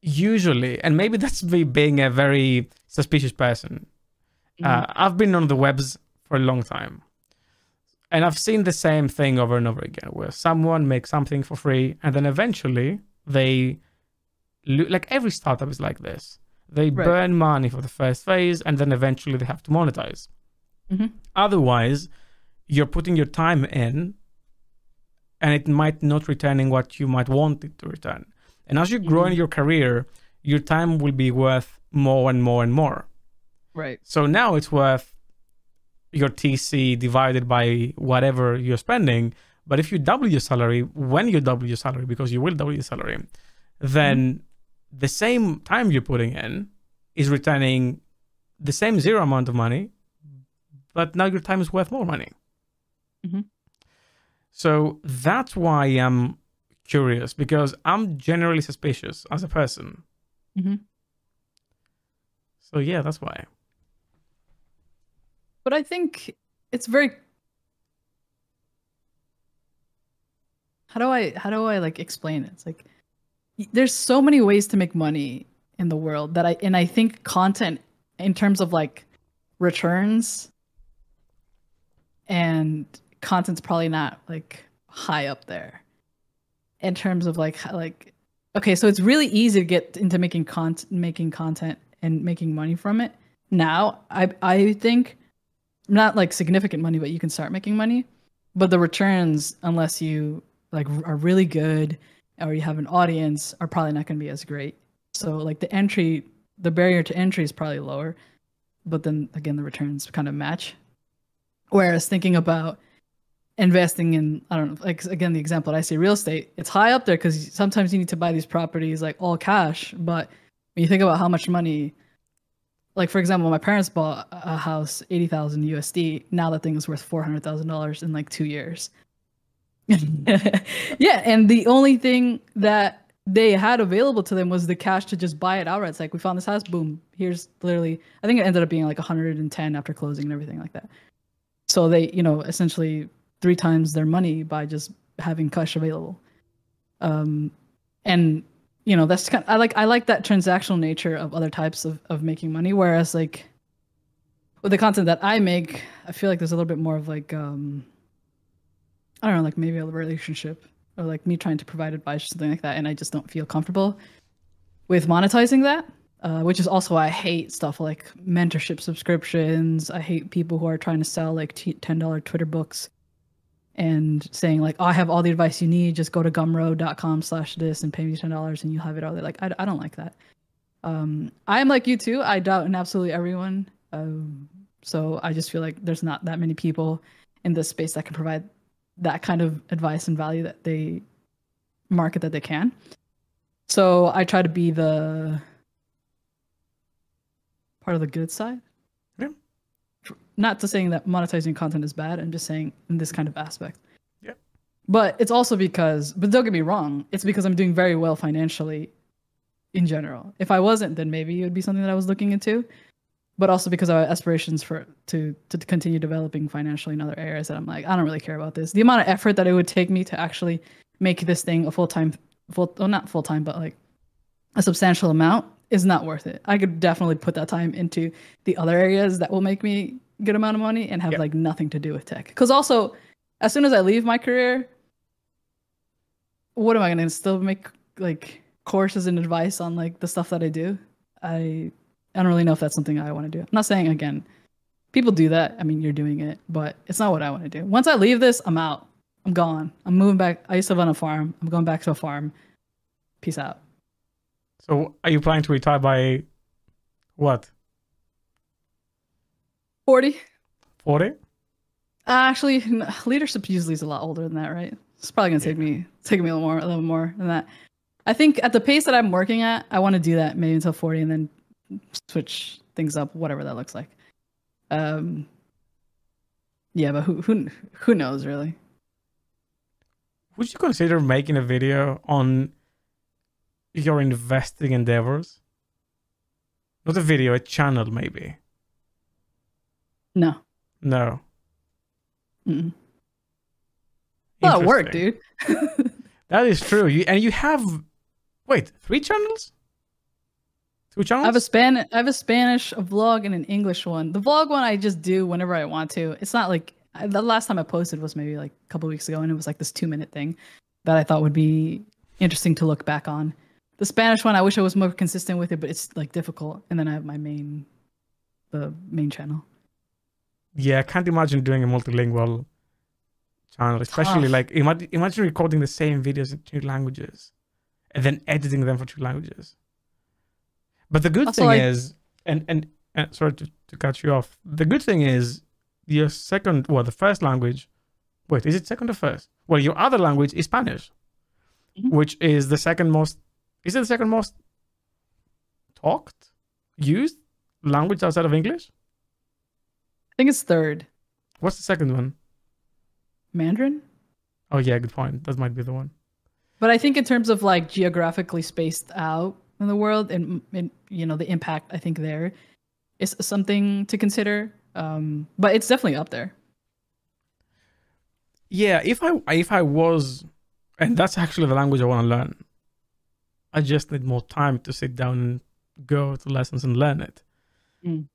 usually, and maybe that's me being a very suspicious person. Uh, I've been on the webs for a long time, and I've seen the same thing over and over again, where someone makes something for free, and then eventually they, lo- like every startup is like this. They Right. burn money for the first phase, and then eventually they have to monetize. Mhm. Otherwise, you're putting your time in, and it might not returning what you might want it to return. And as you grow in Mhm. your career, your time will be worth more and more and more. Right. So now it's worth your TC divided by whatever you're spending. But if you double your salary, when you double your salary, because you will double your salary, then the same time you're putting in is returning the same zero amount of money, but now your time is worth more money. Mm-hmm. So that's why I'm curious because I'm generally suspicious as a person. hmm So yeah, that's why. But I think it's very. How do I how do I like explain it? It's like there's so many ways to make money in the world that I and I think content in terms of like returns and content's probably not like high up there in terms of like like okay so it's really easy to get into making content making content and making money from it. Now i i think not like significant money but you can start making money. But the returns unless you like are really good or you have an audience are probably not going to be as great. So like the entry the barrier to entry is probably lower. But then again the returns kind of match. Whereas thinking about investing in i don't know like again the example that i say real estate it's high up there because sometimes you need to buy these properties like all cash but when you think about how much money like for example my parents bought a house 80000 usd now that thing is worth $400000 in like two years. Mm-hmm. Yeah and the only thing that they had available to them was the cash to just buy it outright. It's like we found this house boom here's literally i think it ended up being like 110 after closing and everything like that. So they you know essentially three times their money by just having cash available. Um and you know that's kind of, i like i like that transactional nature of other types of, of making money. Whereas like with the content that i make i feel like there's a little bit more of like um i don't know like maybe a relationship or like me trying to provide advice or something like that. And i just don't feel comfortable with monetizing that uh, which is also why i hate stuff like mentorship subscriptions. I hate people who are trying to sell like $10 twitter books and saying like, "Oh, I have all the advice you need. Just go to gumroad.com slash this and pay me ten dollars and you'll have it all." there." Like, I, I don't like that. Um, I'm like you too. I doubt in absolutely everyone. Um, so I just feel like there's not that many people in this space that can provide that kind of advice and value that they market that they can. So I try to be the part of the good side. Not to saying that monetizing content is bad. I'm just saying in this kind of aspect. Yeah. But it's also because, but don't get me wrong, it's because I'm doing very well financially in general. If I wasn't, then maybe it would be something that I was looking into. But also because I have aspirations for to to continue developing financially in other areas that I'm like, I don't really care about this. The amount of effort that it would take me to actually make this thing a full time full well not full time, but like a substantial amount is not worth it. I could definitely put that time into the other areas that will make me good amount of money and have Yeah. like nothing to do with tech. Because also, as soon as I leave my career, what am I gonna still make like courses and advice on like the stuff that I do? I I don't really know if that's something I want to do. I'm not saying again, people do that. I mean, you're doing it, but it's not what I want to do. Once I leave this, I'm out. I'm gone. I'm moving back. I used to live on a farm. I'm going back to a farm. Peace out. So are you planning to retire by what? 40. 40? Uh, actually, n- leadership usually is a lot older than that, right? It's probably gonna take me take me a little more, a little more than that. I think at the pace that I'm working at, I want to do that maybe until 40, and then switch things up, whatever that looks like. Um, yeah, but who who who knows really? Would you consider making a video on your investing endeavors? Not a video, a channel maybe. No. No. Mm-mm. lot of work, dude. That is true. You and you have wait three channels. Two channels. I have a span. I have a Spanish a vlog and an English one. The vlog one I just do whenever I want to. It's not like I- the last time I posted was maybe like a couple weeks ago, and it was like this two minute thing that I thought would be interesting to look back on. The Spanish one, I wish I was more consistent with it, but it's like difficult. And then I have my main, the main channel. Yeah, I can't imagine doing a multilingual channel, especially Tough. like imagine, imagine recording the same videos in two languages and then editing them for two languages. But the good Also, thing like- is, and, and and sorry to, to cut you off. The good thing is your second, well, the first language. Wait, is it second or first? Well, your other language is Spanish, Mhm. which is the second most. Is it the second most talked, used language outside of English? I think it's third What's the second one? Mandarin. Oh yeah, good point. That might be the one. But I think in terms of like geographically spaced out in the world and, and you know the impact, I think there is something to consider. Um, but it's definitely up there. Yeah, if I if I was, and that's actually the language I want to learn. I just need more time to sit down and go to lessons and learn it. Mm.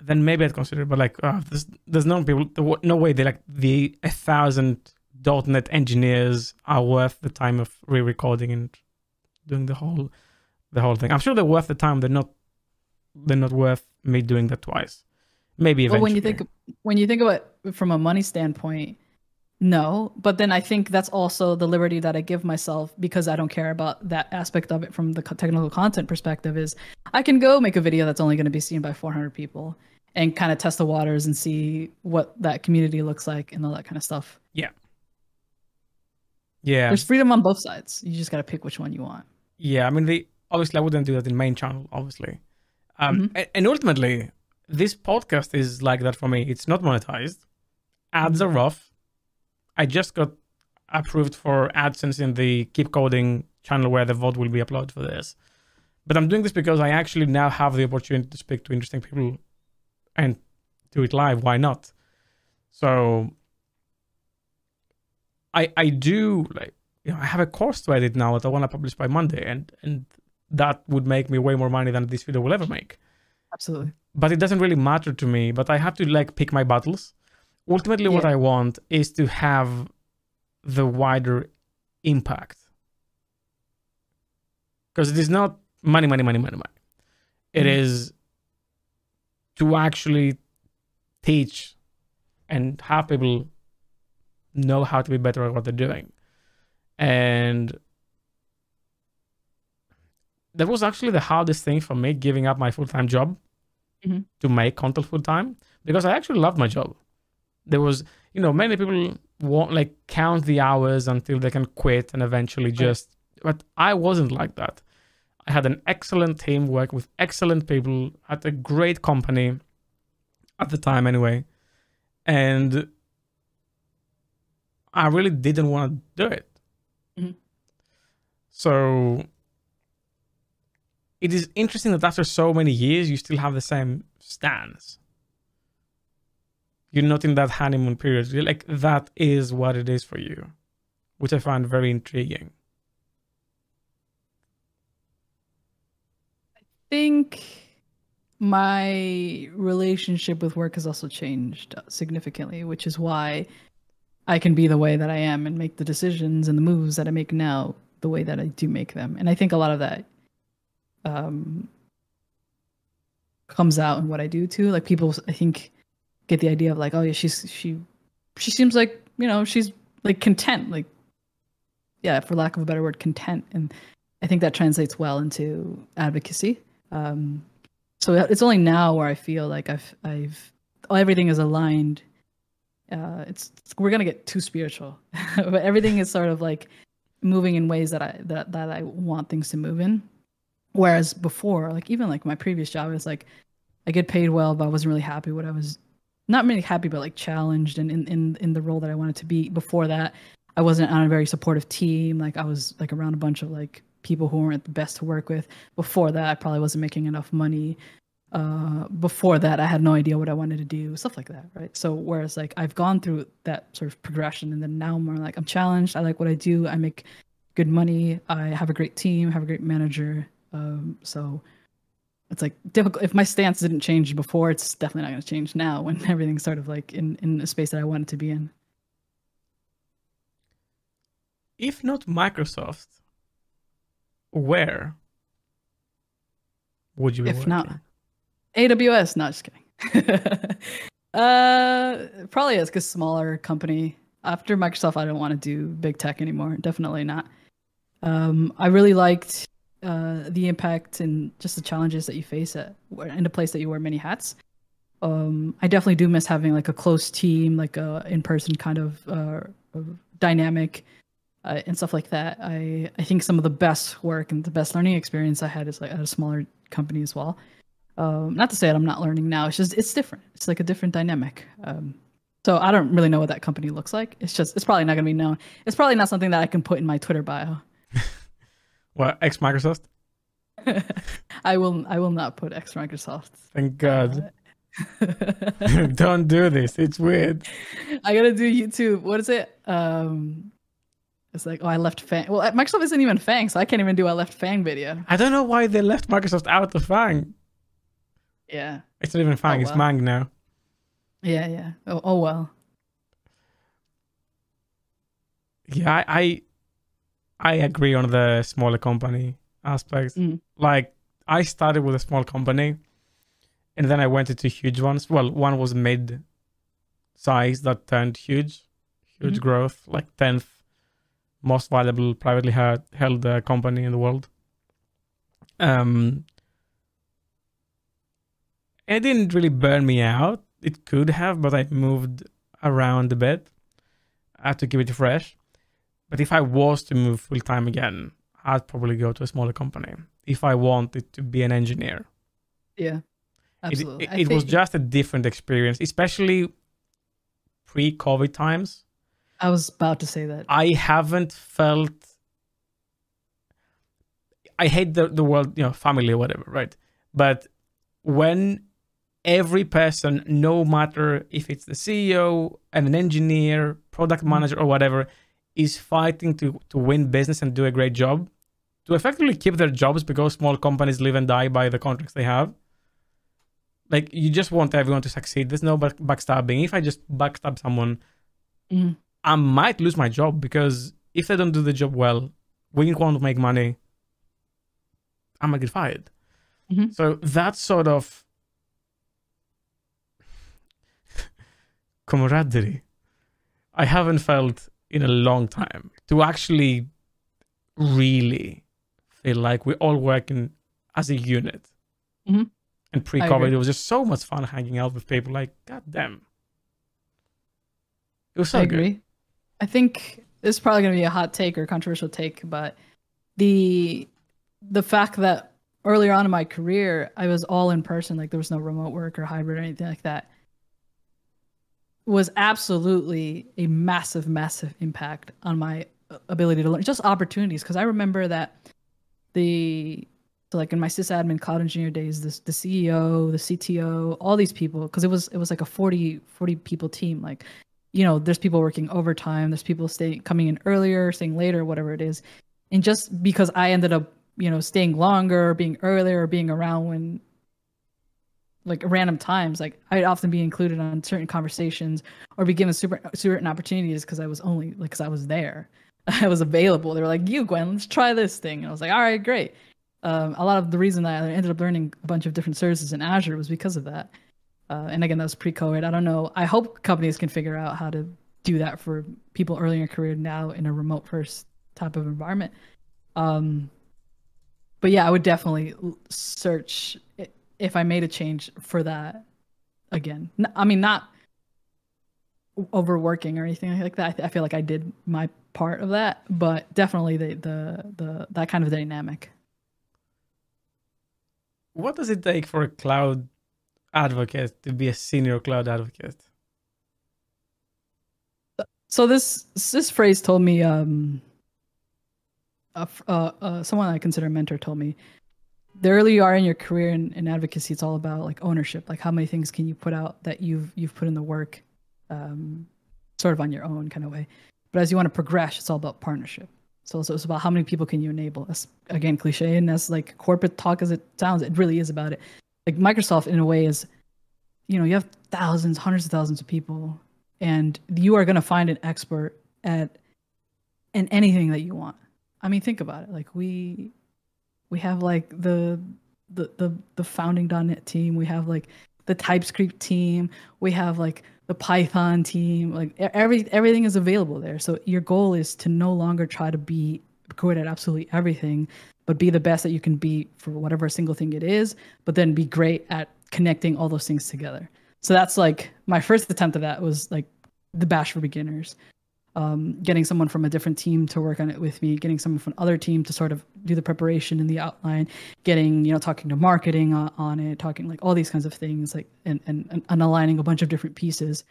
Then maybe I'd consider. it, But like, uh, there's there's no people, no way they like the a thousand .NET engineers are worth the time of re-recording and doing the whole the whole thing. I'm sure they're worth the time. They're not they're not worth me doing that twice. Maybe eventually. But when you think when you think about it from a money standpoint, no. But then I think that's also the liberty that I give myself because I don't care about that aspect of it from the technical content perspective. Is I can go make a video that's only going to be seen by 400 people and kind of test the waters and see what that community looks like and all that kind of stuff. yeah, Yeah. There's freedom on both sides. You just got to pick which one you want. Yeah, I mean, they obviously I wouldn't do that in main channel, obviously. Um, Mhm. and, ultimately, this podcast is like that for me. It's not monetized. Ads are rough. I just got approved for AdSense in the Keep Coding channel where the vote will be uploaded for this. But I'm doing this because I actually now have the opportunity to speak to interesting people and do it live. Why not? So I I do like you know, I have a course to edit now that I want to publish by Monday, and and that would make me way more money than this video will ever make. Absolutely. But it doesn't really matter to me. But I have to like pick my battles. Ultimately, what I want is to have the wider impact, because it is not money, money, money, money, money. It Mhm. is to actually teach and have people know how to be better at what they're doing. And that was actually the hardest thing for me giving up my full time job Mhm. to make content full time because I actually loved my job. There was, you know, many people won't like count the hours until they can quit and eventually just, but I wasn't like that. I had an excellent team, worked with excellent people at a great company at the time, anyway. And I really didn't want to do it. Mhm. So it is interesting that after so many years, you still have the same stance. You're not in that honeymoon period. You're like, that is what it is for you, which I find very intriguing. I think my relationship with work has also changed significantly, which is why I can be the way that I am and make the decisions and the moves that I make now the way that I do make them. And I think a lot of that um, comes out in what I do too. Like people, I think, get the idea of like, oh yeah, she's she she seems like you know she's like content, like yeah, for lack of a better word, content. And I think that translates well into advocacy. Um, so it's only now where I feel like I've I've everything is aligned. Uh, it's we're gonna get too spiritual, but everything is sort of like moving in ways that I that that I want things to move in. Whereas before, like even like my previous job, it's like I get paid well, but I wasn't really happy what I was not really happy, but like challenged and in, in in the role that I wanted to be. Before that, I wasn't on a very supportive team. Like I was like around a bunch of like people who weren't the best to work with. Before that, I probably wasn't making enough money. Uh, before that, I had no idea what I wanted to do, stuff like that, right? So whereas like I've gone through that sort of progression, and then now I'm more like I'm challenged. I like what I do. I make good money. I have a great team. Have a great manager. Um, so it's like difficult. If my stance didn't change before, it's definitely not going to change now when everything's sort of like in in a space that I want it to be in. If not Microsoft, where would you be if working? not AWS, not just kidding. uh, probably is because smaller company. After Microsoft, I don't want to do big tech anymore. Definitely not. Um, I really liked uh, the impact and just the challenges that you face at in a place that you wear many hats. Um, I definitely do miss having like a close team, like a in-person kind of uh, dynamic uh, and stuff like that. I I think some of the best work and the best learning experience I had is like at a smaller company as well. Um, not to say that I'm not learning now. It's just it's different. It's like a different dynamic. Um, so I don't really know what that company looks like. It's just it's probably not gonna be known. It's probably not something that I can put in my Twitter bio. well, ex Microsoft. I will I will not put ex Microsoft. Thank God. Uh, don't do this. It's weird. I gotta do YouTube. What is it? Um, it's like oh I left FAANG. Well, Microsoft isn't even FAANG, so I can't even do a left FAANG video. I don't know why they left Microsoft out of FAANG. Yeah. It's not even FAANG. Oh, it's. MAANG now. Yeah, yeah. Oh, oh well. Yeah, I, I I agree on the smaller company aspects. Mm. Like I started with a small company and then I went into huge ones. Well, one was mid size that turned huge, huge Mhm. growth, like 10th most valuable privately held, held uh, company in the world. Um, it didn't really burn me out. It could have, but I moved around a bit. I had to keep it fresh. But if I was to move full time again, I'd probably go to a smaller company if I wanted to be an engineer. Yeah. It, Absolutely. it, I it was just a different experience, especially pre COVID times. I was about to say that. I haven't felt. I hate the, the word, you know, family or whatever, right? But when every person, no matter if it's the CEO and an engineer, product manager, or whatever, is fighting to, to win business and do a great job, to effectively keep their jobs because small companies live and die by the contracts they have. Like, you just want everyone to succeed. There's no back- backstabbing. If I just backstab someone, Mhm. I might lose my job because if they don't do the job well, we won't make money. I might get fired. Mhm. So that sort of camaraderie, I haven't felt in a long time to actually really feel like we're all working as a unit. Mhm. And pre-COVID, it was just so much fun hanging out with people. Like, god damn, it was so I good. agree. I think this is probably going to be a hot take or controversial take, but the the fact that earlier on in my career I was all in person, like there was no remote work or hybrid or anything like that, was absolutely a massive, massive impact on my uh, ability to learn just opportunities. Because I remember that the so like in my sysadmin cloud engineer days, this the CEO, the CTO, all these people, because it was it was like a 40, 40 people team, like you know, there's people working overtime, there's people staying coming in earlier, staying later, whatever it is. And just because I ended up, you know, staying longer, being earlier, being around when like random times, like I'd often be included on certain conversations or be given super certain opportunities because I was only like because I was there. I was available. They were like, "You, Gwyn, let's try this thing." And I was like, "All right, great." Um, a lot of the reason that I ended up learning a bunch of different services in Azure was because of that. Uh, and again, that was pre-COVID. I don't know. I hope companies can figure out how to do that for people early in career now in a remote first type of environment. Um, but yeah, I would definitely search if I made a change for that again. I mean, not overworking or anything like that. I, th- I feel like I did my part of that, but definitely the the the that kind of dynamic. What does it take for a cloud advocate to be a senior cloud advocate? So this this phrase told me um uh, uh, someone I consider a mentor told me the earlier you are in your career in, in advocacy, it's all about like ownership. Like how many things can you put out that you've you've put in the work, um, sort of on your own kind of way. But as you want to progress, it's all about partnership. So, so it's about how many people can you enable. As again, cliche and as like corporate talk as it sounds, it really is about it. Like Microsoft, in a way, is you know you have thousands, hundreds of thousands of people, and you are going to find an expert at in anything that you want. I mean, think about it. Like we we have like the the the, the founding .NET team. We have like the TypeScript team. We have like the Python team. Like every everything is available there. So your goal is to no longer try to be good at absolutely everything, but be the best that you can be for whatever single thing it is. But then be great at connecting all those things together. So that's like my first attempt at that was like the Bash for beginners um, getting someone from a different team to work on it with me, getting someone from another team to sort of do the preparation and the outline, getting you know talking to marketing on, on it, talking like all these kinds of things, like and and, and aligning a bunch of different pieces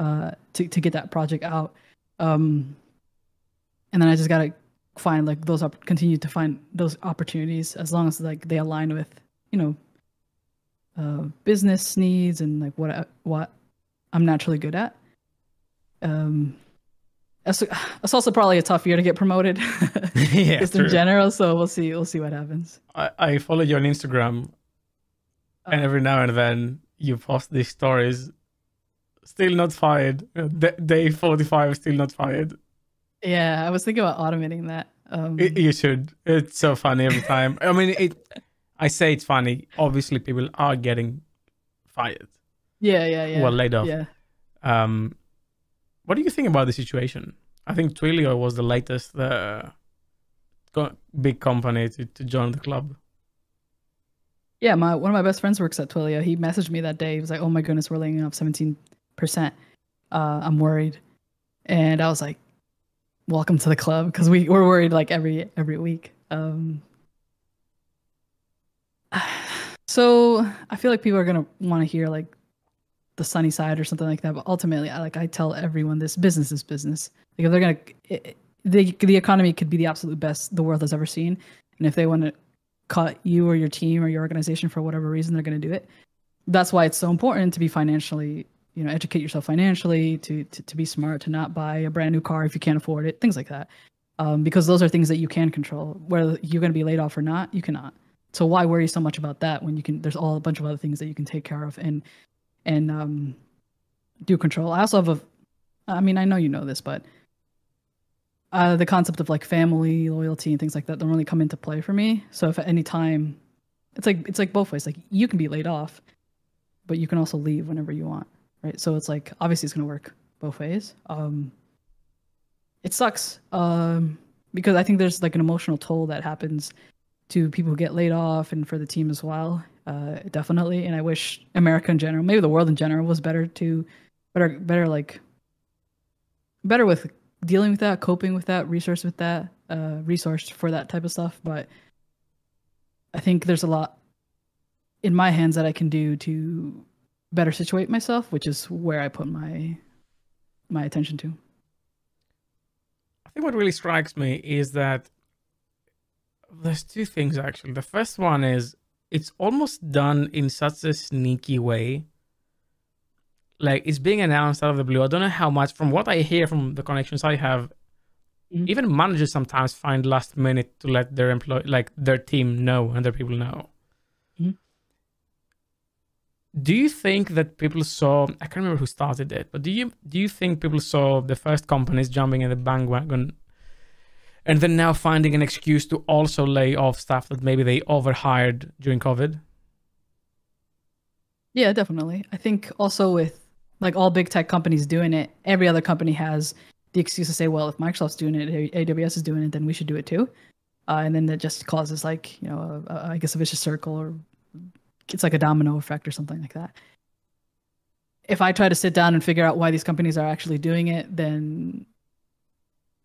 uh, to to get that project out. Um, and then I just gotta find like those up, continue to find those opportunities as long as like they align with you know uh, business needs and like what what I'm naturally good at. Um, it's, also probably a tough year to get promoted, yeah, just true. in general. So we'll see. We'll see what happens. I, I follow you on Instagram, uh, and every now and then you post these stories. Still not fired. Day forty-five, still not fired. Yeah, I was thinking about automating that. Um, it, you should. It's so funny every time. I mean, it. I say it's funny. Obviously, people are getting fired. Yeah, yeah, yeah. Well, laid off. Yeah. Um, what do you think about the situation? I think Twilio was the latest uh, big company to, to join the club. Yeah, my one of my best friends works at Twilio. He messaged me that day. He was like, "Oh my goodness, we're laying off seventeen percent. Uh, I'm worried," and I was like, "Welcome to the club," because we we're worried like every every week. Um, so I feel like people are gonna want to hear like the sunny side or something like that. But ultimately, I like I tell everyone this business is business. Like if they're gonna, it, the the economy could be the absolute best the world has ever seen, and if they want to cut you or your team or your organization for whatever reason, they're gonna do it. That's why it's so important to be financially, you know, educate yourself financially, to to, to be smart, to not buy a brand new car if you can't afford it, things like that. Um, because those are things that you can control. Whether you're going to be laid off or not, you cannot. So why worry so much about that when you can? There's all a bunch of other things that you can take care of, and and um, do control. I also have a, I mean, I know you know this, but uh, the concept of like family loyalty and things like that don't really come into play for me. So if at any time, it's like it's like both ways. Like you can be laid off, but you can also leave whenever you want, right? So it's like obviously it's gonna work both ways. Um, it sucks um, because I think there's like an emotional toll that happens to people who get laid off and for the team as well uh, definitely. And I wish America in general, maybe the world in general, was better to better better like better with dealing with that, coping with that, resource with that, uh, resource for that type of stuff. But I think there's a lot in my hands that I can do to better situate myself, which is where I put my my attention to. I think what really strikes me is that there's two things actually. The first one is it's almost done in such a sneaky way. Like it's being announced out of the blue. I don't know how much. From what I hear from the connections I have, mm-hmm. even managers sometimes find last minute to let their employee, like their team, know and their people know. Mm-hmm. Do you think that people saw? I can't remember who started it, but do you do you think people saw the first companies jumping in the bandwagon and then now finding an excuse to also lay off staff that maybe they overhired during COVID? Yeah, definitely. I think also with like all big tech companies doing it, every other company has the excuse to say, well, if Microsoft's doing it, AWS is doing it, then we should do it too. Uh, and then that just causes like, you know, a, a, I guess a vicious circle or it's like a domino effect or something like that. If I try to sit down and figure out why these companies are actually doing it, then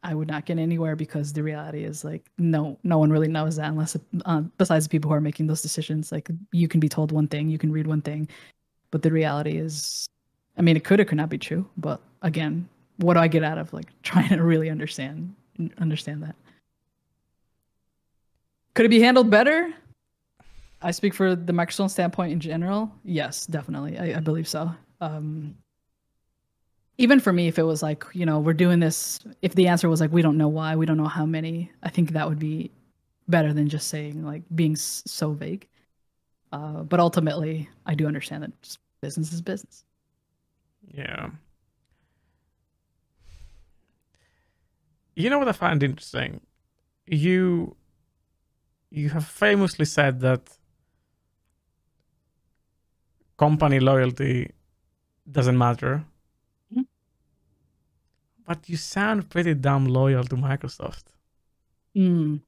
I would not get anywhere because the reality is like no no one really knows that unless uh, besides the people who are making those decisions like you can be told one thing you can read one thing but the reality is I mean it could or could not be true but again what do I get out of like trying to really understand understand that could it be handled better I speak for the Microsoft standpoint in general. Yes, definitely. I, I believe so. Um, even for me, if it was like, you know, we're doing this, if the answer was like, we don't know why, we don't know how many, I think that would be better than just saying, like, being so vague. Uh, but ultimately, I do understand that business is business. Yeah. You know what I find interesting? You you have famously said that company loyalty doesn't matter. But you sound pretty damn loyal to Microsoft. Mm.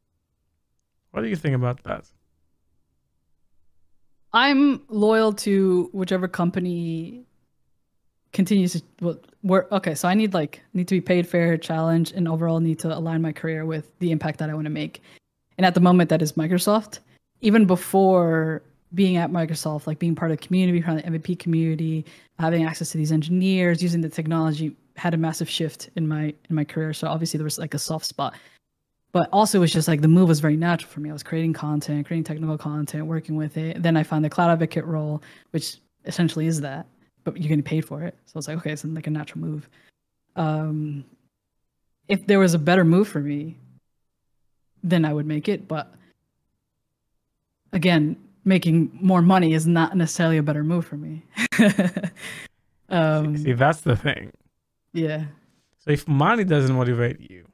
What do you think about that? I'm loyal to whichever company continues to well, work. Okay, so I need like need to be paid fair, challenge, and overall need to align my career with the impact that I want to make. And at the moment, that is Microsoft. Even before being at Microsoft, like being part of the community, part of the MVP community, having access to these engineers, using the technology, had a massive shift in my in my career. So obviously there was like a soft spot, but also it was just like the move was very natural for me. I was creating content, creating technical content, working with it. Then I found the cloud advocate role, which essentially is that, but you're getting paid for it. So it's like okay, it's like a natural move. Um, if there was a better move for me, then I would make it. But again, making more money is not necessarily a better move for me. um, see, that's the thing. Yeah. So if money doesn't motivate you,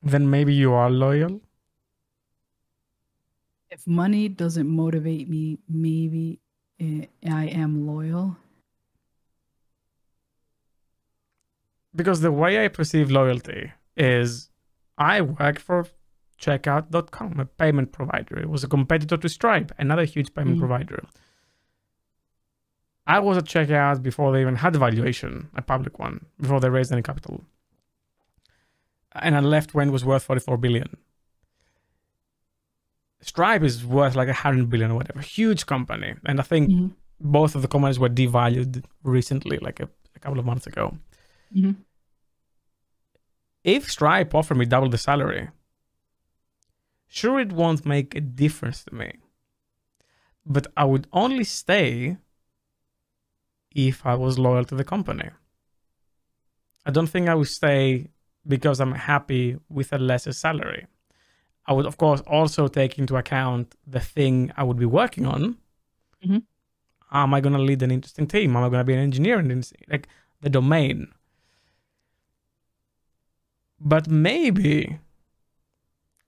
then maybe you are loyal. If money doesn't motivate me, maybe I am loyal. Because the way I perceive loyalty is I work for checkout.com, a payment provider. It was a competitor to Stripe, another huge payment mm provider. I was at Checkout before they even had a valuation, a public one, before they raised any capital. And I left when it was worth 44 billion. Stripe is worth like 100 billion or whatever, huge company. And I think mm-hmm. both of the companies were devalued recently, like a, a couple of months ago. Mm-hmm. If Stripe offered me double the salary, Sure, it won't make a difference to me, but I would only stay if I was loyal to the company. I don't think I would stay because I'm happy with a lesser salary. I would, of course, also take into account the thing I would be working on. Mm-hmm. Am I going to lead an interesting team? Am I going to be an engineer in like the domain? But maybe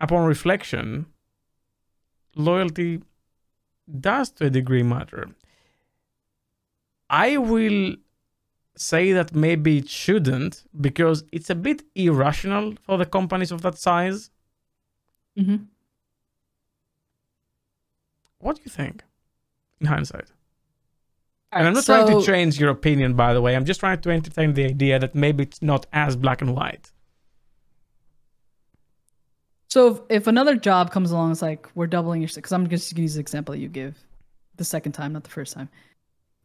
upon reflection, loyalty does to a degree matter. I will say that maybe it shouldn't because it's a bit irrational for the companies of that size. Mm-hmm. What do you think in hindsight? and I'm not so... trying to change your opinion, by the way. I'm just trying to entertain the idea that maybe it's not as black and white. So if, if another job comes along, it's like we're doubling your because I'm just gonna use the example that you give the second time, not the first time.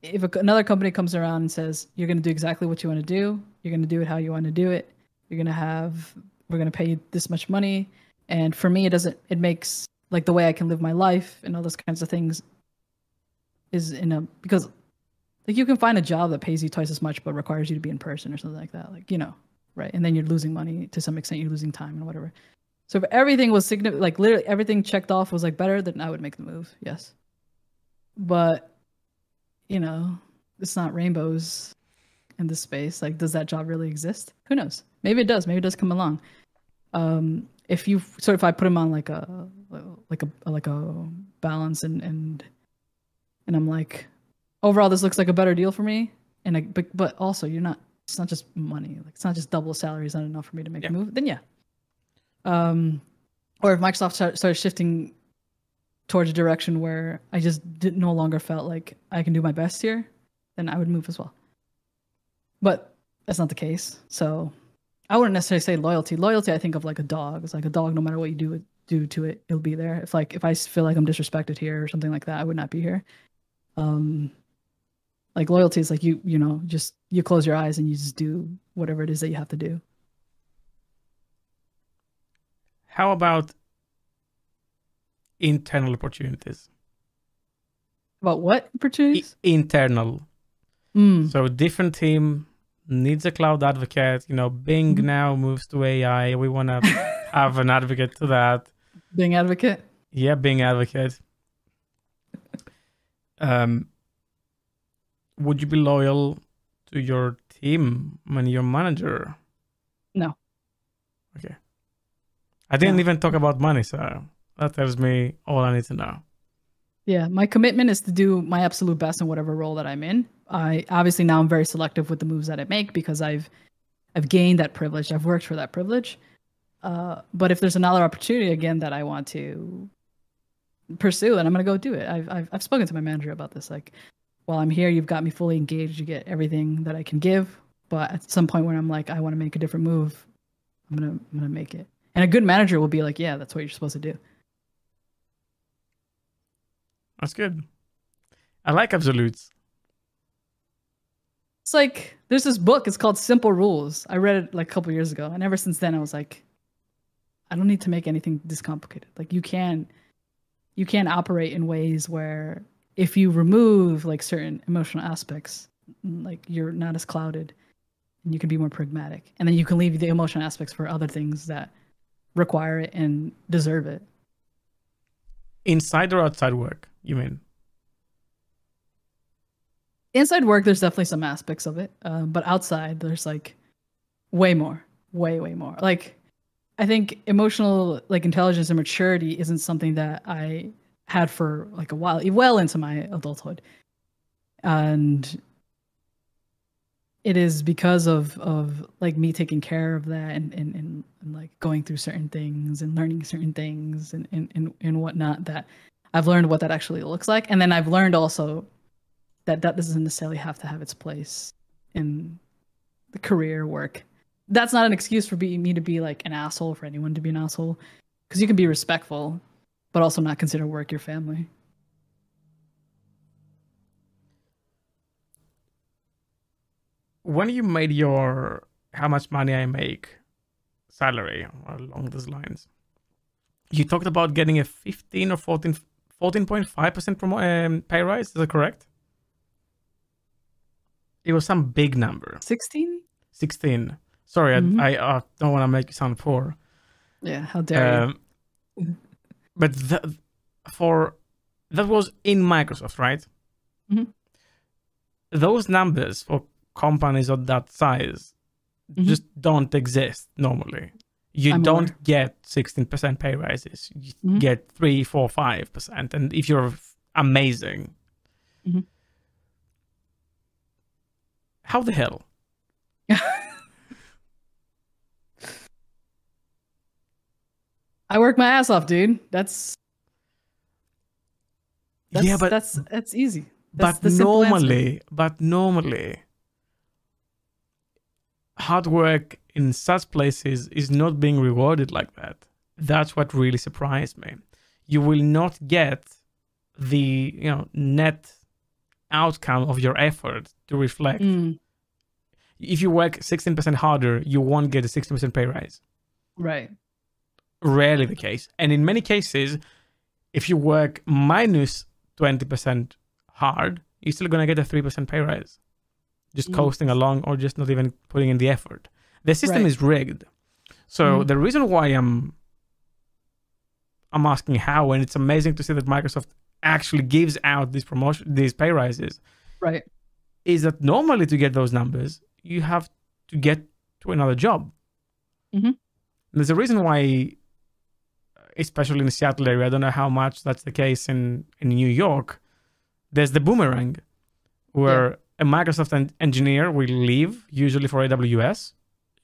If a, another company comes around and says you're gonna do exactly what you want to do, you're gonna do it how you want to do it, you're gonna have we're gonna pay you this much money, and for me, it doesn't. It makes like the way I can live my life and all those kinds of things is in a because like you can find a job that pays you twice as much but requires you to be in person or something like that like you know right and then you're losing money to some extent you're losing time and whatever so if everything was significant, like literally everything checked off was like better, then I would make the move. Yes. But, you know, it's not rainbows in this space. Like, does that job really exist? Who knows? Maybe it does. Maybe it does come along. Um, if you sort of, if I put him on like a, like a, like a balance and, and, and I'm like, overall, this looks like a better deal for me. And I, but, but also you're not, it's not just money. Like it's not just double salary is not enough for me to make yeah. a move. Then yeah, um, or if Microsoft start, started shifting towards a direction where I just did, no longer felt like I can do my best here, then I would move as well. But that's not the case. So I wouldn't necessarily say loyalty. Loyalty, I think of like a dog. It's like a dog. No matter what you do do to it, it'll be there. If like if I feel like I'm disrespected here or something like that, I would not be here. Um, like loyalty is like you you know just you close your eyes and you just do whatever it is that you have to do. How about internal opportunities. About what I- opportunities? internal. Mm. So different team needs a cloud advocate. You know, Bing Mhm. now moves to AI. We want to have an advocate to that. Being advocate. Yeah, Bing advocate. Um, would you be loyal to your team when you're manager? No. Okay. I didn't No. even talk about money, so that tells me all I need to know. Yeah, my commitment is to do my absolute best in whatever role that I'm in. I obviously now I'm very selective with the moves that I make because I've I've gained that privilege. I've worked for that privilege. Uh, but if there's another opportunity again that I want to pursue, then I'm gonna go do it. I've, I've I've spoken to my manager about this. Like, while I'm here, you've got me fully engaged. You get everything that I can give. But at some point when I'm like, I want to make a different move, I'm gonna I'm gonna make it. And a good manager will be like, yeah, that's what you're supposed to do. That's good. I like absolutes. It's like there's this book. It's called Simple Rules. I read it like a couple years ago, and ever since then, I was like, I don't need to make anything this complicated. Like you can, you can operate in ways where if you remove like certain emotional aspects, like you're not as clouded, and you can be more pragmatic, and then you can leave the emotional aspects for other things that require it and deserve it. Inside or outside work, you mean? inside work there's definitely some aspects of it uh, but outside there's like way more way way more like i think emotional like intelligence and maturity isn't something that i had for like a while well into my adulthood and it is because of of like me taking care of that and and, and, and like going through certain things and learning certain things and, and and and whatnot that i've learned what that actually looks like and then i've learned also that that doesn't necessarily have to have its place in the career work. That's not an excuse for me to be like an asshole for anyone to be an asshole, because you can be respectful, but also not consider work your family. When you made your how much money I make salary along those lines, you talked about getting a 15 or 14 14.5% promo- um, pay rise. Is that correct? It was some big number. Sixteen? 16. Sorry, Mhm. I, I uh, don't want to make you sound poor. Yeah, how dare Um, but th- for that was in Microsoft, right? Mhm. Those numbers for companies of that size Mhm. just don't exist normally. You I'm don't aware. get 16% pay rises. You Mhm. get three, four, five percent, and if you're amazing, Mhm. how the hell? I work my ass off, dude. That's that's yeah, but that's that's easy. That's but simple answer. normally, but normally, hard work in such places is not being rewarded like that. That's what really surprised me. You will not get the you know net outcome of your effort to reflect. Mm, If you work 16% harder, you won't get a 16% pay rise. right. Rarely the case. And in many cases, if you work minus 20% hard, you're still going to get a 3% pay rise. Just Mm. coasting along or just not even putting in the effort. The system Right. is rigged. So Mhm. the reason why I'm I'm asking how, and it's amazing to see that Microsoft actually gives out these promotion these pay rises, Right. is that normally to get those numbers, you have to get to another job. Mhm. There's a reason why, especially in the Seattle area, I don't know how much that's the case in, in New York. There's the boomerang, where a Microsoft en- engineer will leave, usually for AWS,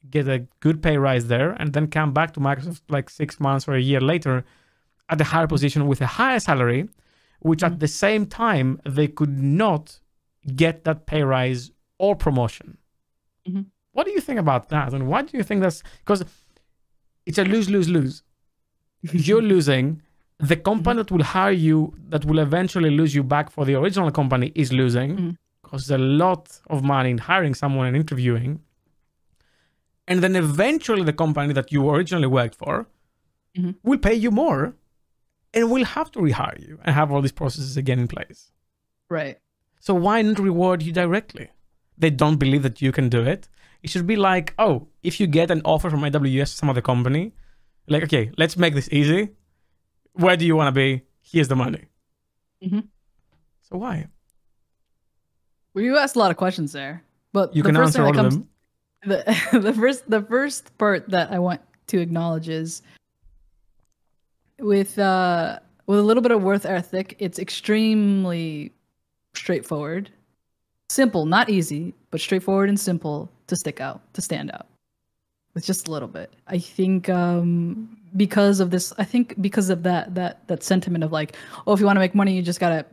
get a good pay rise there, and then come back to Microsoft like six months or a year later at a higher position with a higher salary, which Mhm. at the same time they could not get that pay rise or promotion. Mhm. What do you think about that? And why do you think that's because it's a lose lose lose. You're losing. The company that will hire you, that will eventually lose you back for the original company, is losing There's a lot of money in hiring someone and interviewing. And then eventually, the company that you originally worked for Mhm. will pay you more and we'll have to rehire you and have all these processes again in place. Right. So why not reward you directly? They don't believe that you can do it. It should be like, oh, if you get an offer from AWS or some other company, like, okay, let's make this easy. Where do you want to be? Here's the money. Mhm. So why? Well, you asked a lot of questions there, but You the can first answer thing all that of comes- them. the the first the first part that I want to acknowledge is with uh with a little bit of worth ethic, it's extremely straightforward, simple, not easy, but straightforward and simple to stick out, to stand out. With just a little bit. I think um because of this I think because of that that that sentiment of like, oh if you want to make money you just gotta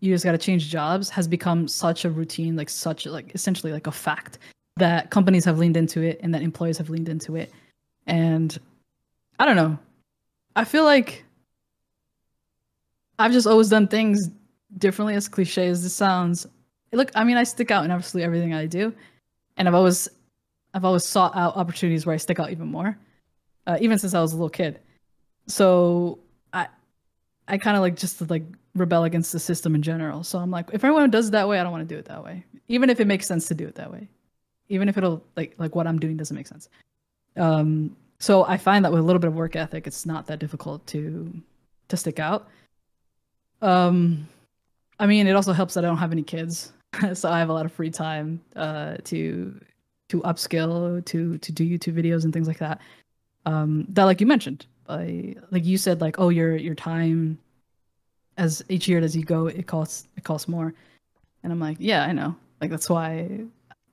you just gotta change jobs has become such a routine, like such like essentially like a fact that companies have leaned into it and that employees have leaned into it. And I don't know. I feel like I've just always done things differently, as cliche as this sounds. Look, I mean, I stick out in absolutely everything I do, and I've always, I've always sought out opportunities where I stick out even more, uh, even since I was a little kid. So I, I kind of like just like rebel against the system in general. So I'm like, if everyone does it that way, I don't want to do it that way, even if it makes sense to do it that way, even if it'll like like what I'm doing doesn't make sense. Um, so I find that with a little bit of work ethic, it's not that difficult to to stick out. Um, I mean, it also helps that I don't have any kids, so I have a lot of free time uh, to to upskill, to to do YouTube videos and things like that. Um, that, like you mentioned, I, like you said, like oh, your your time as each year as you go, it costs it costs more, and I'm like, yeah, I know. Like that's why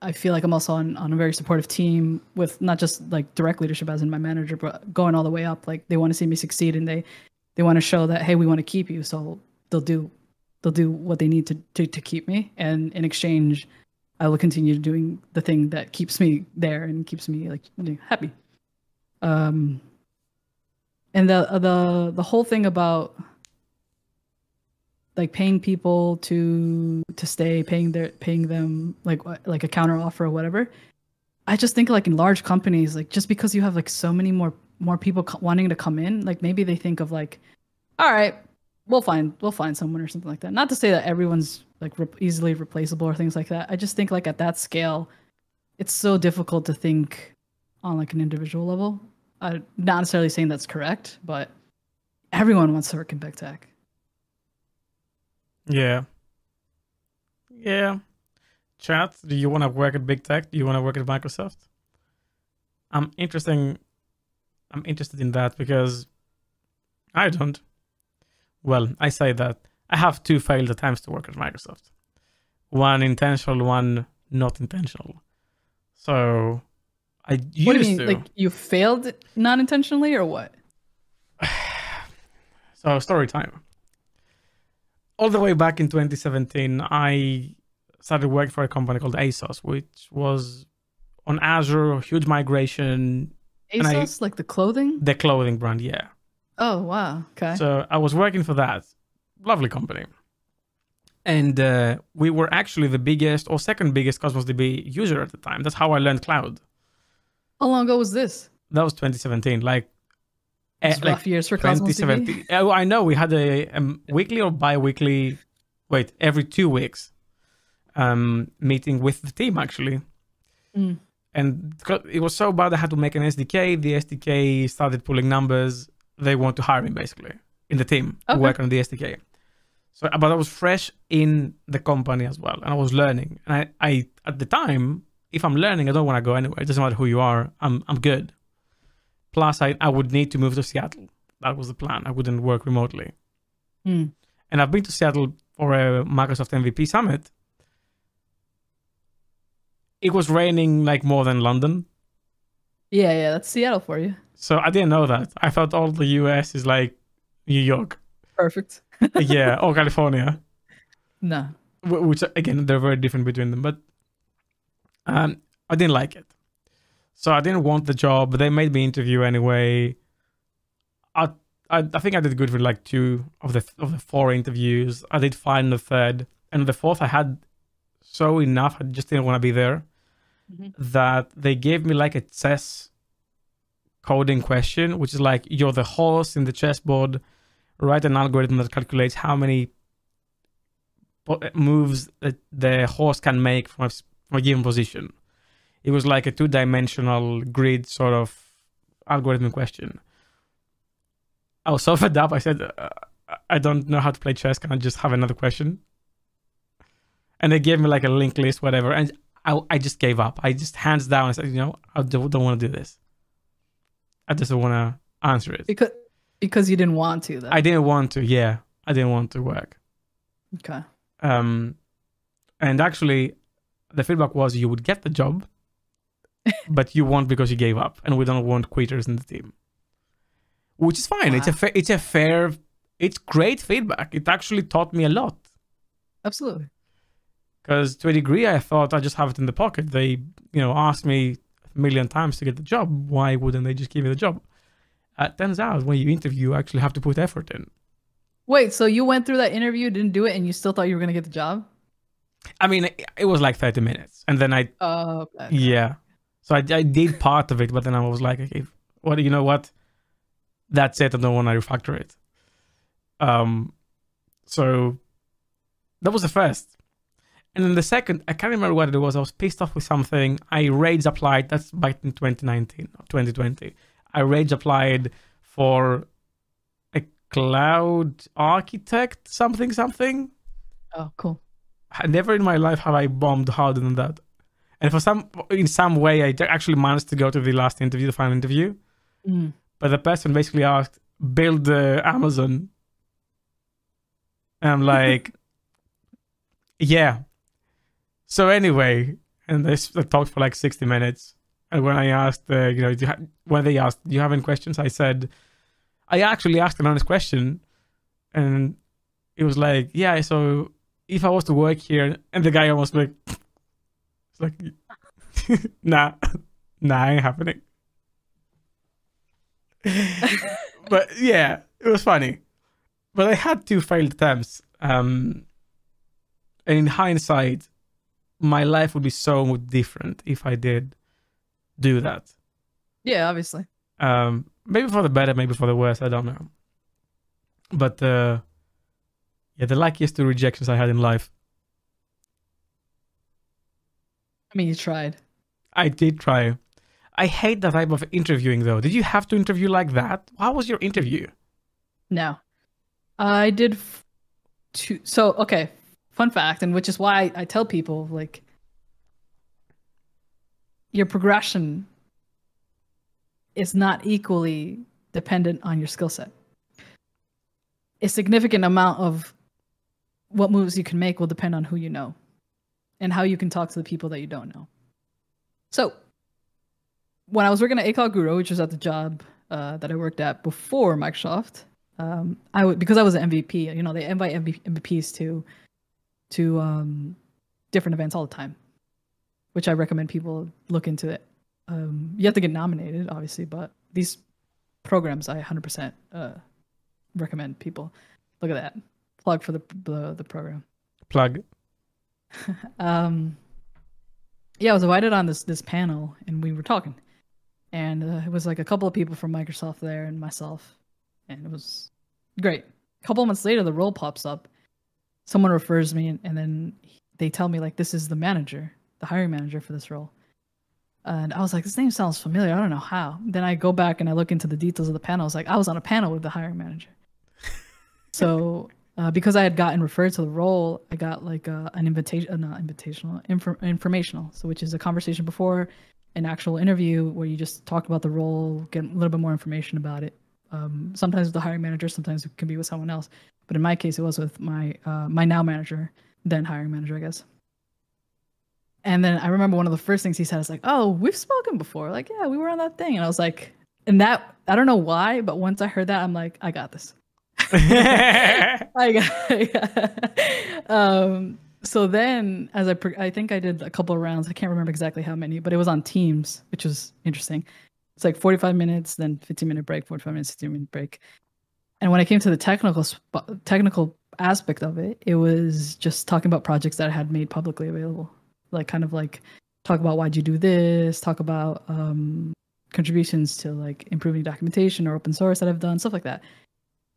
I feel like I'm also on, on a very supportive team with not just like direct leadership as in my manager, but going all the way up. Like they want to see me succeed and they they want to show that hey, we want to keep you. So they'll do they'll do what they need to, to to keep me. And in exchange, I will continue doing the thing that keeps me there and keeps me like happy. Um and the the the whole thing about like paying people to to stay paying their paying them like like a counter offer or whatever. I just think like in large companies like just because you have like so many more more people co- wanting to come in like maybe they think of like all right we'll find we'll find someone or something like that. Not to say that everyone's like re- easily replaceable or things like that. I just think like at that scale it's so difficult to think on like an individual level. I'm not necessarily saying that's correct but everyone wants to work in big tech Yeah. Yeah. Chat, do you want to work at big tech? Do you want to work at Microsoft? I'm interesting I'm interested in that because I don't. Well, I say that I have two failed attempts to work at Microsoft. One intentional, one not intentional. So I used what do you mean to. like you failed non-intentionally or what So story time. All the way back in 2017, I started working for a company called ASOS, which was on Azure, huge migration, And I- asos like the clothing the clothing brand, yeah. oh wow okay So I was working for that lovely company, and uh, we were actually the biggest or second biggest Cosmos DB user at the time. That's how I learned cloud. how long ago was this That was 2017, like. Eh, it's like rough years for Cosmos DB. 2017. Oh, I know we had a, um weekly or bi-weekly, wait, every two weeks, um, meeting with the team actually, Mm. and it was so bad I had to make an SDK. The SDK started pulling numbers. They want to hire me basically in the team to work on the SDK. So, but I was fresh in the company as well, and I was learning. And I, I at the time, if I'm learning, I don't want to go anywhere. It doesn't matter who you are. I'm, I'm good. Plus, I, I would need to move to Seattle. That was the plan. I wouldn't work remotely. Hmm. And I've been to Seattle for a Microsoft MVP summit. It was raining like more than London. yeah yeah that's seattle for you So I didn't know that. I thought all the US is like New York. perfect yeah, or California. no Wh- Which again, they're very different between them. But um, I didn't like it. So I didn't want the job, but they made me interview anyway. I I, I think I did good with like two of the of the four interviews. I did fine in the third, and the fourth I had so enough. I just didn't want to be there. Mhm. That they gave me like a chess coding question, which is like you're the horse in the chessboard. write an algorithm that calculates how many moves that the horse can make from a, from a given position. It was like a two-dimensional grid sort of algorithm question. I was so fed up. I said, uh, "I don't know how to play chess. Can I just have another question?" And they gave me like a link list, whatever, and I, I just gave up. I just hands down. I said, "You know, I don't, don't want to do this. I just don't want to answer it." Because because you didn't want to though. I didn't want to. Yeah, I didn't want to work. okay. Um, and actually, the feedback was you would get the job, but you won't because you gave up, and we don't want quitters in the team. Which is fine. It's a fa- it's a fair, it's great feedback. It actually taught me a lot Absolutely. because to a degree, I thought I just have it in the pocket. They, you know, asked me a million times to get the job. Why wouldn't they just give me the job? Uh, turns out when you interview, you actually have to put effort in. Wait, so you went through that interview, didn't do it, and you still thought you were gonna get the job? I mean, it, it was like 30 minutes, and then I Oh, okay. Yeah. So I, I did part of it, but then I was like, okay, what you know what? That's it. I don't want to refactor it. Um, so that was the first, and then the second, I can't remember what it was. I was pissed off with something. I rage applied. That's back in 2019 or 2020. I rage applied for a cloud architect something something. Oh, cool. I- never in my life have I bombed harder than that. And for some, in some way, I actually managed to go to the last interview, the final interview. Mm. But the person basically asked, "Build the Amazon," and I'm like, "Yeah." So anyway, and they, s- they talked for like 60 minutes. And when I asked, uh, you know, do you ha- when they asked, "Do you have any questions?" I said, I actually asked an honest question, and it was like, "Yeah." So if I was to work here, and the guy almost like, it's like, nah, nah, ain't happening. but yeah, it was funny. But I had two failed attempts. Um, and in hindsight, my life would be so different if I did do that. Yeah, obviously. Um, maybe for the better, maybe for the worse. I don't know. But uh, yeah, the luckiest two rejections I had in life. I mean, you tried. I did try. I hate that type of interviewing, though. Did you have to interview like that? How was your interview? No, I did f- two. So okay, fun fact, and which is why I tell people like your progression is not equally dependent on your skill set. A significant amount of what moves you can make will depend on who you know and how you can talk to the people that you don't know. So, when I was working at A Cloud Guru, which was at the job uh, that I worked at before Microsoft, um, I would because I was an MVP. You know, they invite MV- MVPs to to um, different events all the time, which I recommend people look into it. Um, you have to get nominated, obviously, but these programs I 100% uh, recommend people look at that. Plug for the the, the program. Plug. um, yeah, I was invited on this this panel, and we were talking, and uh, it was like a couple of people from Microsoft there, and myself, and it was great. A couple of months later, the role pops up. Someone refers me, and, and then they tell me like this is the manager, the hiring manager for this role. And I was like, this name sounds familiar. I don't know how. Then I go back and I look into the details of the panel. I was like, I was on a panel with the hiring manager. so uh, because I had gotten referred to the role, I got like uh, an invitation, uh, not invitational, infor- informational. So which is a conversation before an actual interview where you just talk about the role, get a little bit more information about it. Um, sometimes with the hiring manager, sometimes it can be with someone else. But in my case, it was with my uh, my now manager, then hiring manager, I guess. And then I remember one of the first things he said is like, "Oh, we've spoken before. Like, yeah, we were on that thing." And I was like, and that I don't know why, but once I heard that, I'm like, I got this. I got, um so then as I I think I did a couple of rounds. I can't remember exactly how many, but it was on Teams, which was interesting. It's like 45 minutes, then 15 minute break, 45 minutes, 15 minute break. And when I came to the technical technical aspect of it, it was just talking about projects that I had made publicly available. Like kind of like talk about why'd you do this, talk about um contributions to like improving documentation or open source that I've done, stuff like that.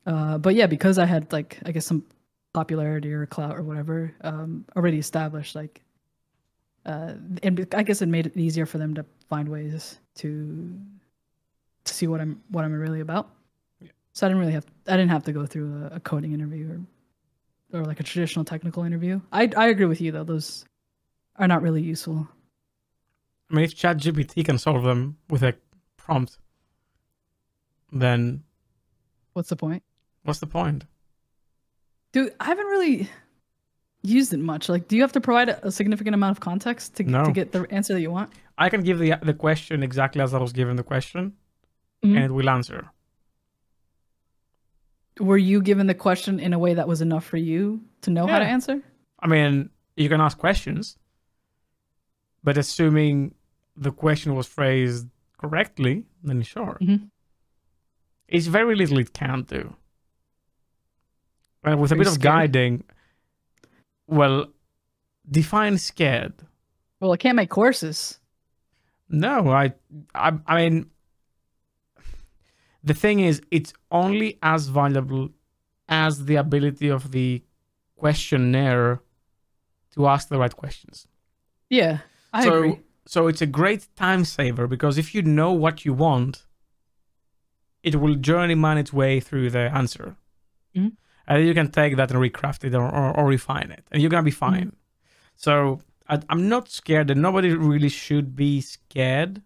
Uh, but yeah, because I had like I guess some popularity or clout or whatever um, already established, like, uh, and I guess it made it easier for them to find ways to to see what I'm what I'm really about. Yeah. So I didn't really have I didn't have to go through a, a coding interview or or like a traditional technical interview. I I agree with you though; those are not really useful. I mean, if ChatGPT can solve them with a prompt, then What's the point? What's the point? Dude, I haven't really used it much. Like, do you have to provide a, significant amount of context to, No. to get the answer that you want? I can give the the question exactly as I was given the question, Mhm. and it will answer. Were you given the question in a way that was enough for you to know how to answer? I mean, you can ask questions, but assuming the question was phrased correctly, then sure. Mhm. It's very little it can do. And with a bit of guiding, well, define scared. Well, I can't make courses. No, I, I, I mean, the thing is, it's only as valuable as the ability of the questionnaire to ask the right questions. Yeah, I so, agree. so it's a great time saver because if you know what you want, it will journeyman its way through the answer, Mhm. And then you can take that and recraft it or, or, or refine it, and you're gonna be mm-hmm. fine. So I, I'm not scared, and nobody really should be scared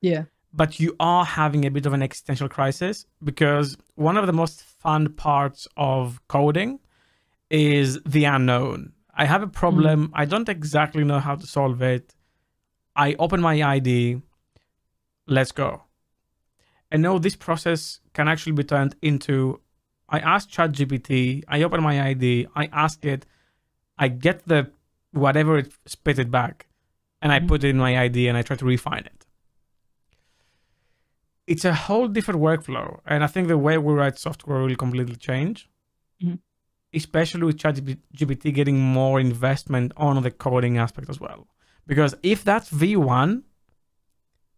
Yeah. but you are having a bit of an existential crisis because one of the most fun parts of coding is the unknown. I have a problem, mm. I don't exactly know how to solve it. I open my IDE, let's go. And now this process can actually be turned into I ask ChatGPT, I open my IDE, I ask it, I get the whatever it spit it back, and I Mhm. put it in my IDE and I try to refine it it's a whole different workflow. And I think the way we write software will completely change, Mhm. especially with ChatGPT getting more investment on the coding aspect as well. Because if that's V1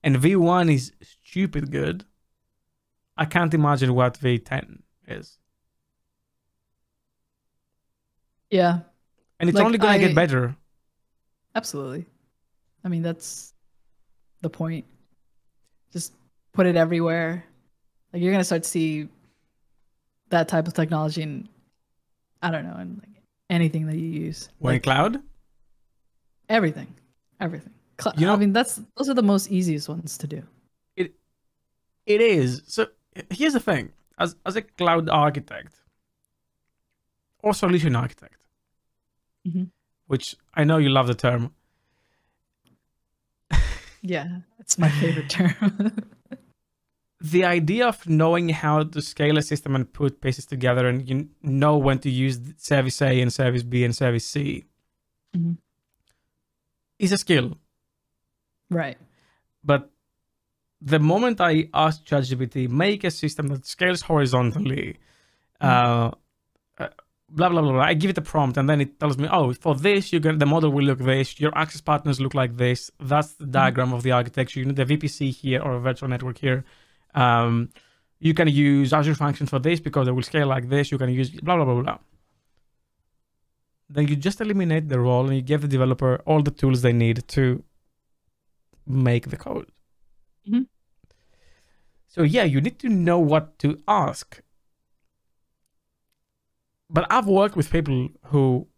and V1 is stupid good, I can't imagine what V10 is. Yeah, And it's Like, only going to get better. absolutely. I mean, that's the point. Just put it everywhere. Like you're gonna start to see that type of technology in I don't know, in like anything that you use. When Like cloud, everything. Everything. Cl- You know- I mean that's those are the most easiest ones to do. It it is. So here's the thing as, as a cloud architect or solution architect, Mhm. which I know you love the term, Yeah, it's my favorite term. the idea of knowing how to scale a system and put pieces together and you know when to use service A and service B and service C Mhm. is a skill. right. But the moment I ask ChatGPT, make a system that scales horizontally, uh, uh, blah, blah, blah, blah, I give it a prompt and then it tells me, oh, for this, you get the model will look this, your access partners look like this. That's the diagram of the architecture. You need a VPC here or a virtual network here. Um, you can use Azure Functions for this because they will scale like this. You can use blah, blah, blah, blah. Then you just eliminate the role and you give the developer all the tools they need to make the code. Mhm. So yeah, you need to know what to ask. But I've worked with people who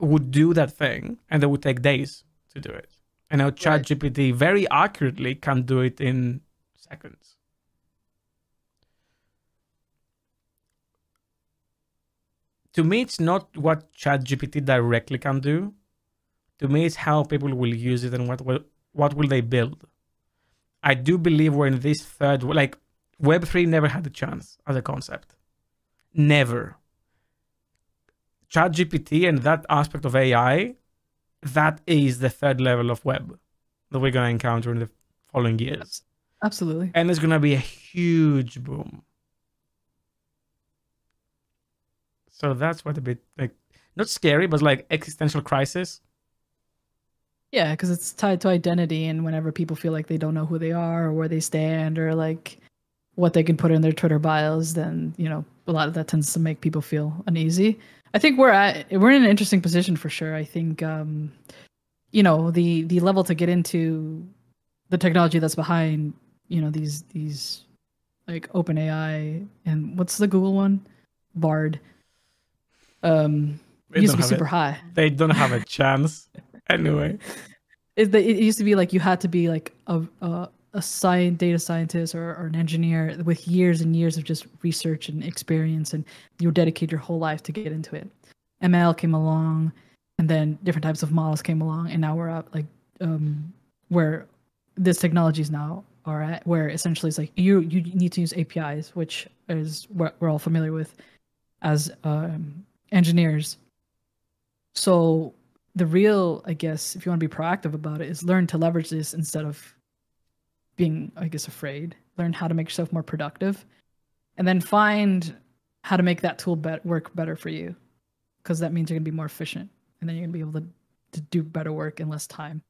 would do that thing and they would take days to do it. And now ChatGPT very accurately can do it in seconds. To me, it's not what ChatGPT directly can do. To me, it's how people will use it and what will what will they build. I do believe we're in this third like Web three never had a chance as a concept. Never. ChatGPT and that aspect of AI, that is the third level of web that we're gonna encounter in the following years. Absolutely. And it's gonna be a huge boom. So that's what a bit like not scary, but like existential crisis. Yeah, because it's tied to identity, and whenever people feel like they don't know who they are or where they stand or like what they can put in their Twitter bios, then you know a lot of that tends to make people feel uneasy. I think we're at we're in an interesting position for sure. I think um, you know the the level to get into the technology that's behind you know these these like OpenAI and what's the Google one, Bard. Um, They used to be super a- high. They don't have a chance. Anyway, It, it used to be like you had to be like a a, a science data scientist or, or an engineer with years and years of just research and experience, and you dedicate your whole life to get into it. ML came along, and then different types of models came along, and now we're at like um, where this technology is now are at, where essentially it's like you you need to use APIs, which is what we're all familiar with as um, engineers. So the real, I guess, if you want to be proactive about it, is learn to leverage this instead of being, I guess, afraid. Learn how to make yourself more productive, and then find how to make that tool bet- work better for you, because that means you're gonna be more efficient, and then you're gonna be able to to do better work in less time,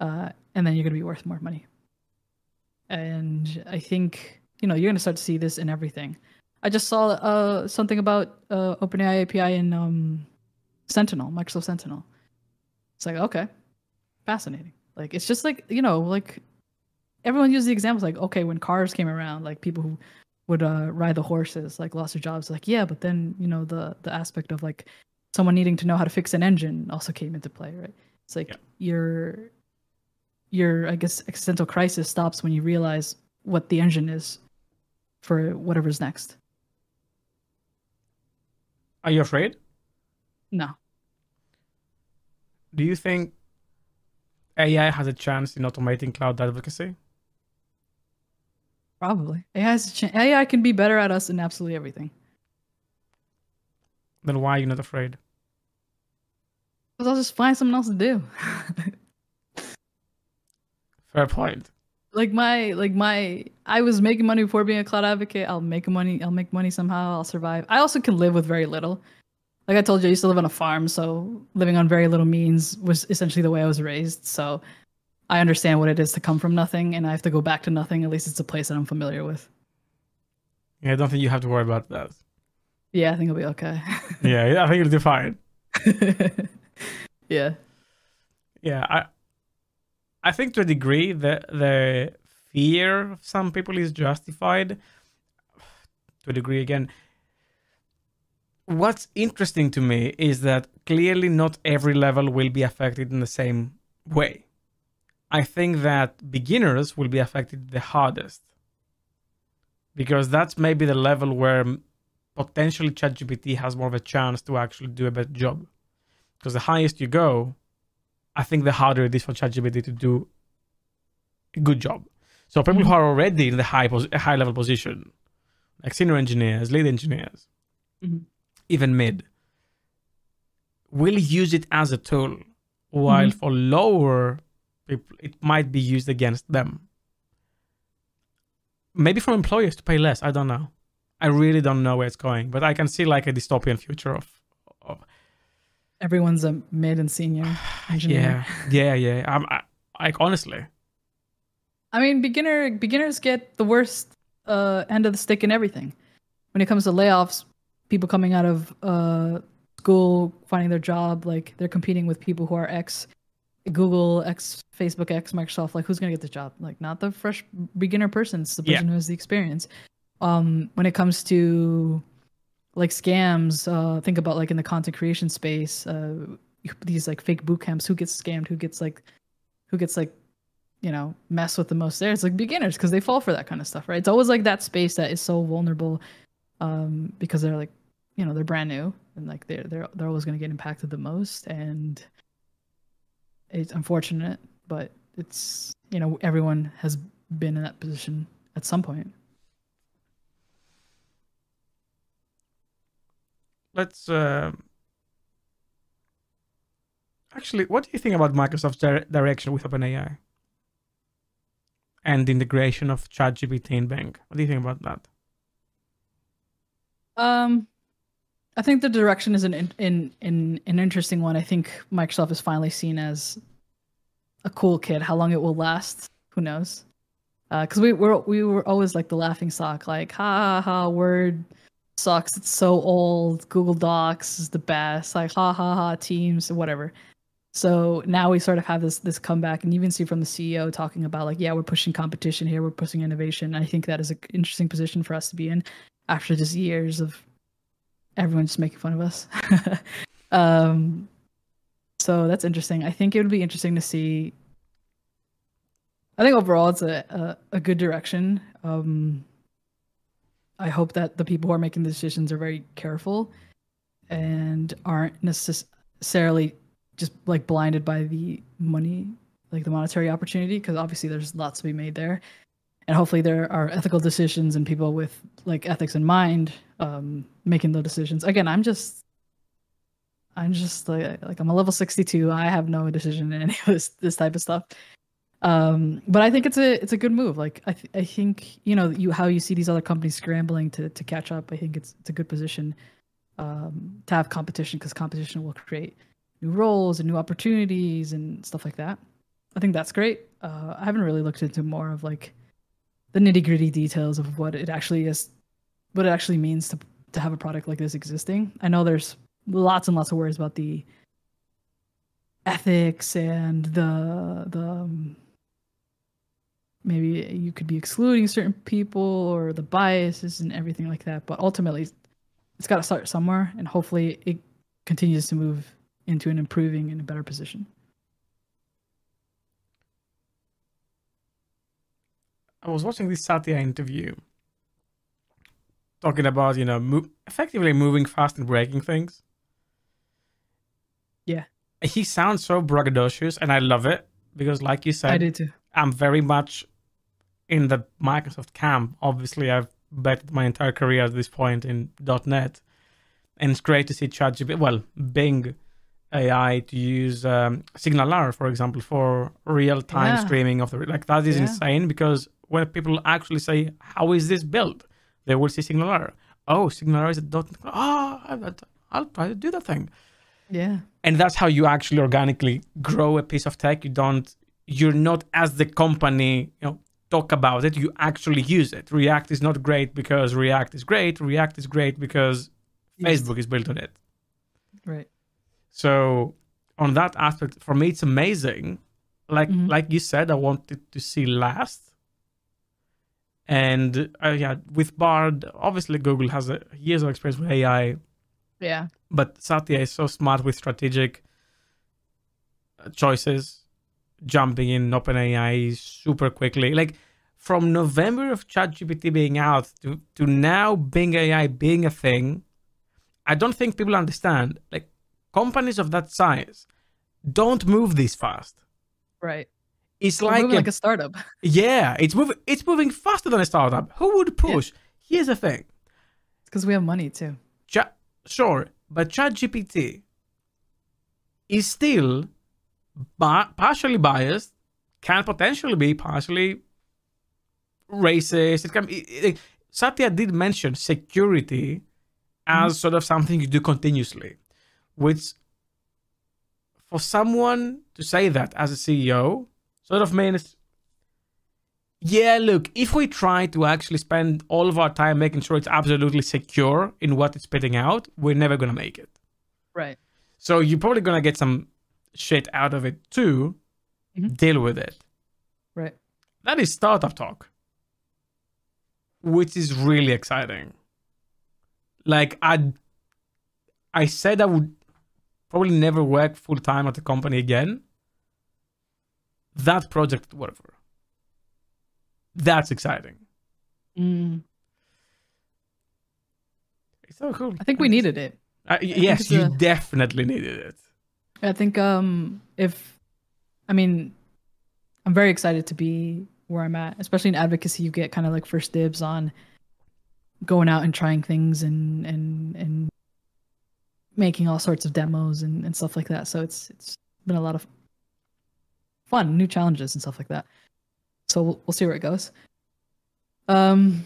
uh, and then you're gonna be worth more money. And I think you know you're gonna start to see this in everything. I just saw uh, something about uh, OpenAI API in um, Sentinel, Microsoft Sentinel. It's like, okay, fascinating. Like, it's just like, you know, like everyone uses the examples like, okay, when cars came around, like people who would uh, ride the horses, like lost their jobs. Like, yeah, but then, you know, the, the aspect of like someone needing to know how to fix an engine also came into play, right? It's like Yeah. your, your, I guess, existential crisis stops when you realize what the engine is for whatever's next. are you afraid? No. Do you think AI has a chance in automating cloud advocacy? Probably. AI, has a ch- AI can be better at us in absolutely everything. Then why are you not afraid? Because I'll just find something else to do. Fair point. like my like my I was making money before being a cloud advocate. I'll make money. I'll make money somehow. I'll survive. I also can live with very little. Like I told you, I used to live on a farm, so living on very little means was essentially the way I was raised. So I understand what it is to come from nothing, and I have to go back to nothing. At least it's a place that I'm familiar with. Yeah, I don't think you have to worry about that. Yeah, I think it'll be okay. yeah, I think you'll do fine. yeah. Yeah, I I think to a degree the the fear of some people is justified. To a degree again. What's interesting to me is that clearly not every level will be affected in the same way. I think that beginners will be affected the hardest. Because that's maybe the level where potentially ChatGPT has more of a chance to actually do a better job. Because the highest you go, I think the harder it is for ChatGPT to do a good job. So people who are already in the high high level position, like senior engineers, lead engineers, Mhm. Even mid, will use it as a tool, while Mhm. for lower people, it might be used against them. Maybe for employers to pay less. I don't know. I really don't know where it's going, but I can see like a dystopian future of, of Everyone's a mid and senior engineer. yeah, yeah, yeah. I'm, I, like honestly, I mean, beginner beginners get the worst uh, end of the stick in everything. When it comes to layoffs, people coming out of uh, school finding their job, like they're competing with people who are ex Google, ex Facebook, ex Microsoft. Like, who's gonna get the job? Like, not the fresh beginner person. It's the Yeah. person who has the experience. Um, when it comes to like scams, uh, think about like in the content creation space, uh, these like fake boot camps. Who gets scammed? Who gets like, who gets like you know mess with the most there it's like beginners because they fall for that kind of stuff right it's always like that space that is so vulnerable um because they're like you know they're brand new and like they're they're, they're always going to get impacted the most and it's unfortunate but it's you know everyone has been in that position at some point let's. Uh, actually, what do you think about Microsoft's dire- direction with OpenAI and the integration of ChatGPT in Bing? What do you think about that? Um, I think the direction is an in, in in an interesting one. I think Microsoft is finally seen as a cool kid. How long it will last, who knows? because we were we were always like the laughing stock, like ha ha ha, Word sucks, it's so old. Google Docs is the best, like ha ha ha, Teams, whatever. So now we sort of have this this comeback, and you even see from the CEO talking about like, yeah, we're pushing competition here, we're pushing innovation. I think that is an interesting position for us to be in after just years of everyone just making fun of us. um, so that's interesting. I think it would be interesting to see. I think overall it's a a, a good direction. Um, I hope that the people who are making the decisions are very careful and aren't necessarily just like blinded by the money, like the monetary opportunity, because obviously there's lots to be made there. And hopefully there are ethical decisions and people with like ethics in mind um, making the decisions. Again, I'm just I'm just like like I'm a level 62. I have no decision in any of this this type of stuff. Um, but I think it's a it's a good move. Like I th- I think you know you how you see these other companies scrambling to to catch up. I think it's it's a good position um, to have competition because competition will create new roles and new opportunities and stuff like that. I think that's great. Uh, I haven't really looked into more of like the nitty gritty details of what it actually is, what it actually means to to have a product like this existing. I know there's lots and lots of worries about the ethics and the the um, maybe you could be excluding certain people or the biases and everything like that but ultimately it's got to start somewhere and hopefully it continues to move into an improving and a better position i was watching this satya interview talking about you know mo- effectively moving fast and breaking things yeah he sounds so braggadocious and i love it because like you said i did too i'm very much in the Microsoft camp. Obviously, I've betted my entire career at this point in .NET, and it's great to see ChatGPT. Well, Bing AI to use um, SignalR, for example, for real-time yeah. streaming of the like that is yeah. insane because when people actually say, "How is this built?" they will see SignalR. Oh, SignalR is a .NET. Oh, I'll try to do that thing. Yeah. And that's how you actually organically grow a piece of tech. You don't. You're not as the company, you know, talk about it, you actually use it. React is not great because React is great. React is great because yes. Facebook is built on it. Right. So on that aspect, for me, it's amazing. Like mm-hmm. like you said, I wanted to see last. And uh, yeah, with Bard, obviously Google has a years of experience with AI. Yeah. But Satya is so smart with strategic uh, choices jumping in OpenAI super quickly. Like from November of ChatGPT being out to, to now Bing AI being a thing, I don't think people understand. Like companies of that size don't move this fast. Right. It's like a, like a startup. Yeah, it's moving. It's moving faster than a startup. Who would push? Yeah. Here's the thing. It's because we have money too. Sure, but ChatGPT is still bi- partially biased, can potentially be partially racist. It can. It, it, Satya did mention security as mm. sort of something you do continuously, which for someone to say that as a CEO sort of means, yeah, look, if we try to actually spend all of our time making sure it's absolutely secure in what it's spitting out, we're never going to make it. Right. So you're probably going to get some shit out of it too, mm-hmm. deal with it. Right. That is startup talk, which is really exciting. Like I, I said I would probably never work full time at a company again. That project, whatever. That's exciting. Mm. It's so cool. I think we needed it. Uh, yes, you a... definitely needed it. I think um if I mean I'm very excited to be where I'm at, especially in advocacy. You get kind of like first dibs on going out and trying things and and and making all sorts of demos and, and stuff like that. So it's it's been a lot of fun, new challenges and stuff like that. So we'll, we'll see where it goes. Um.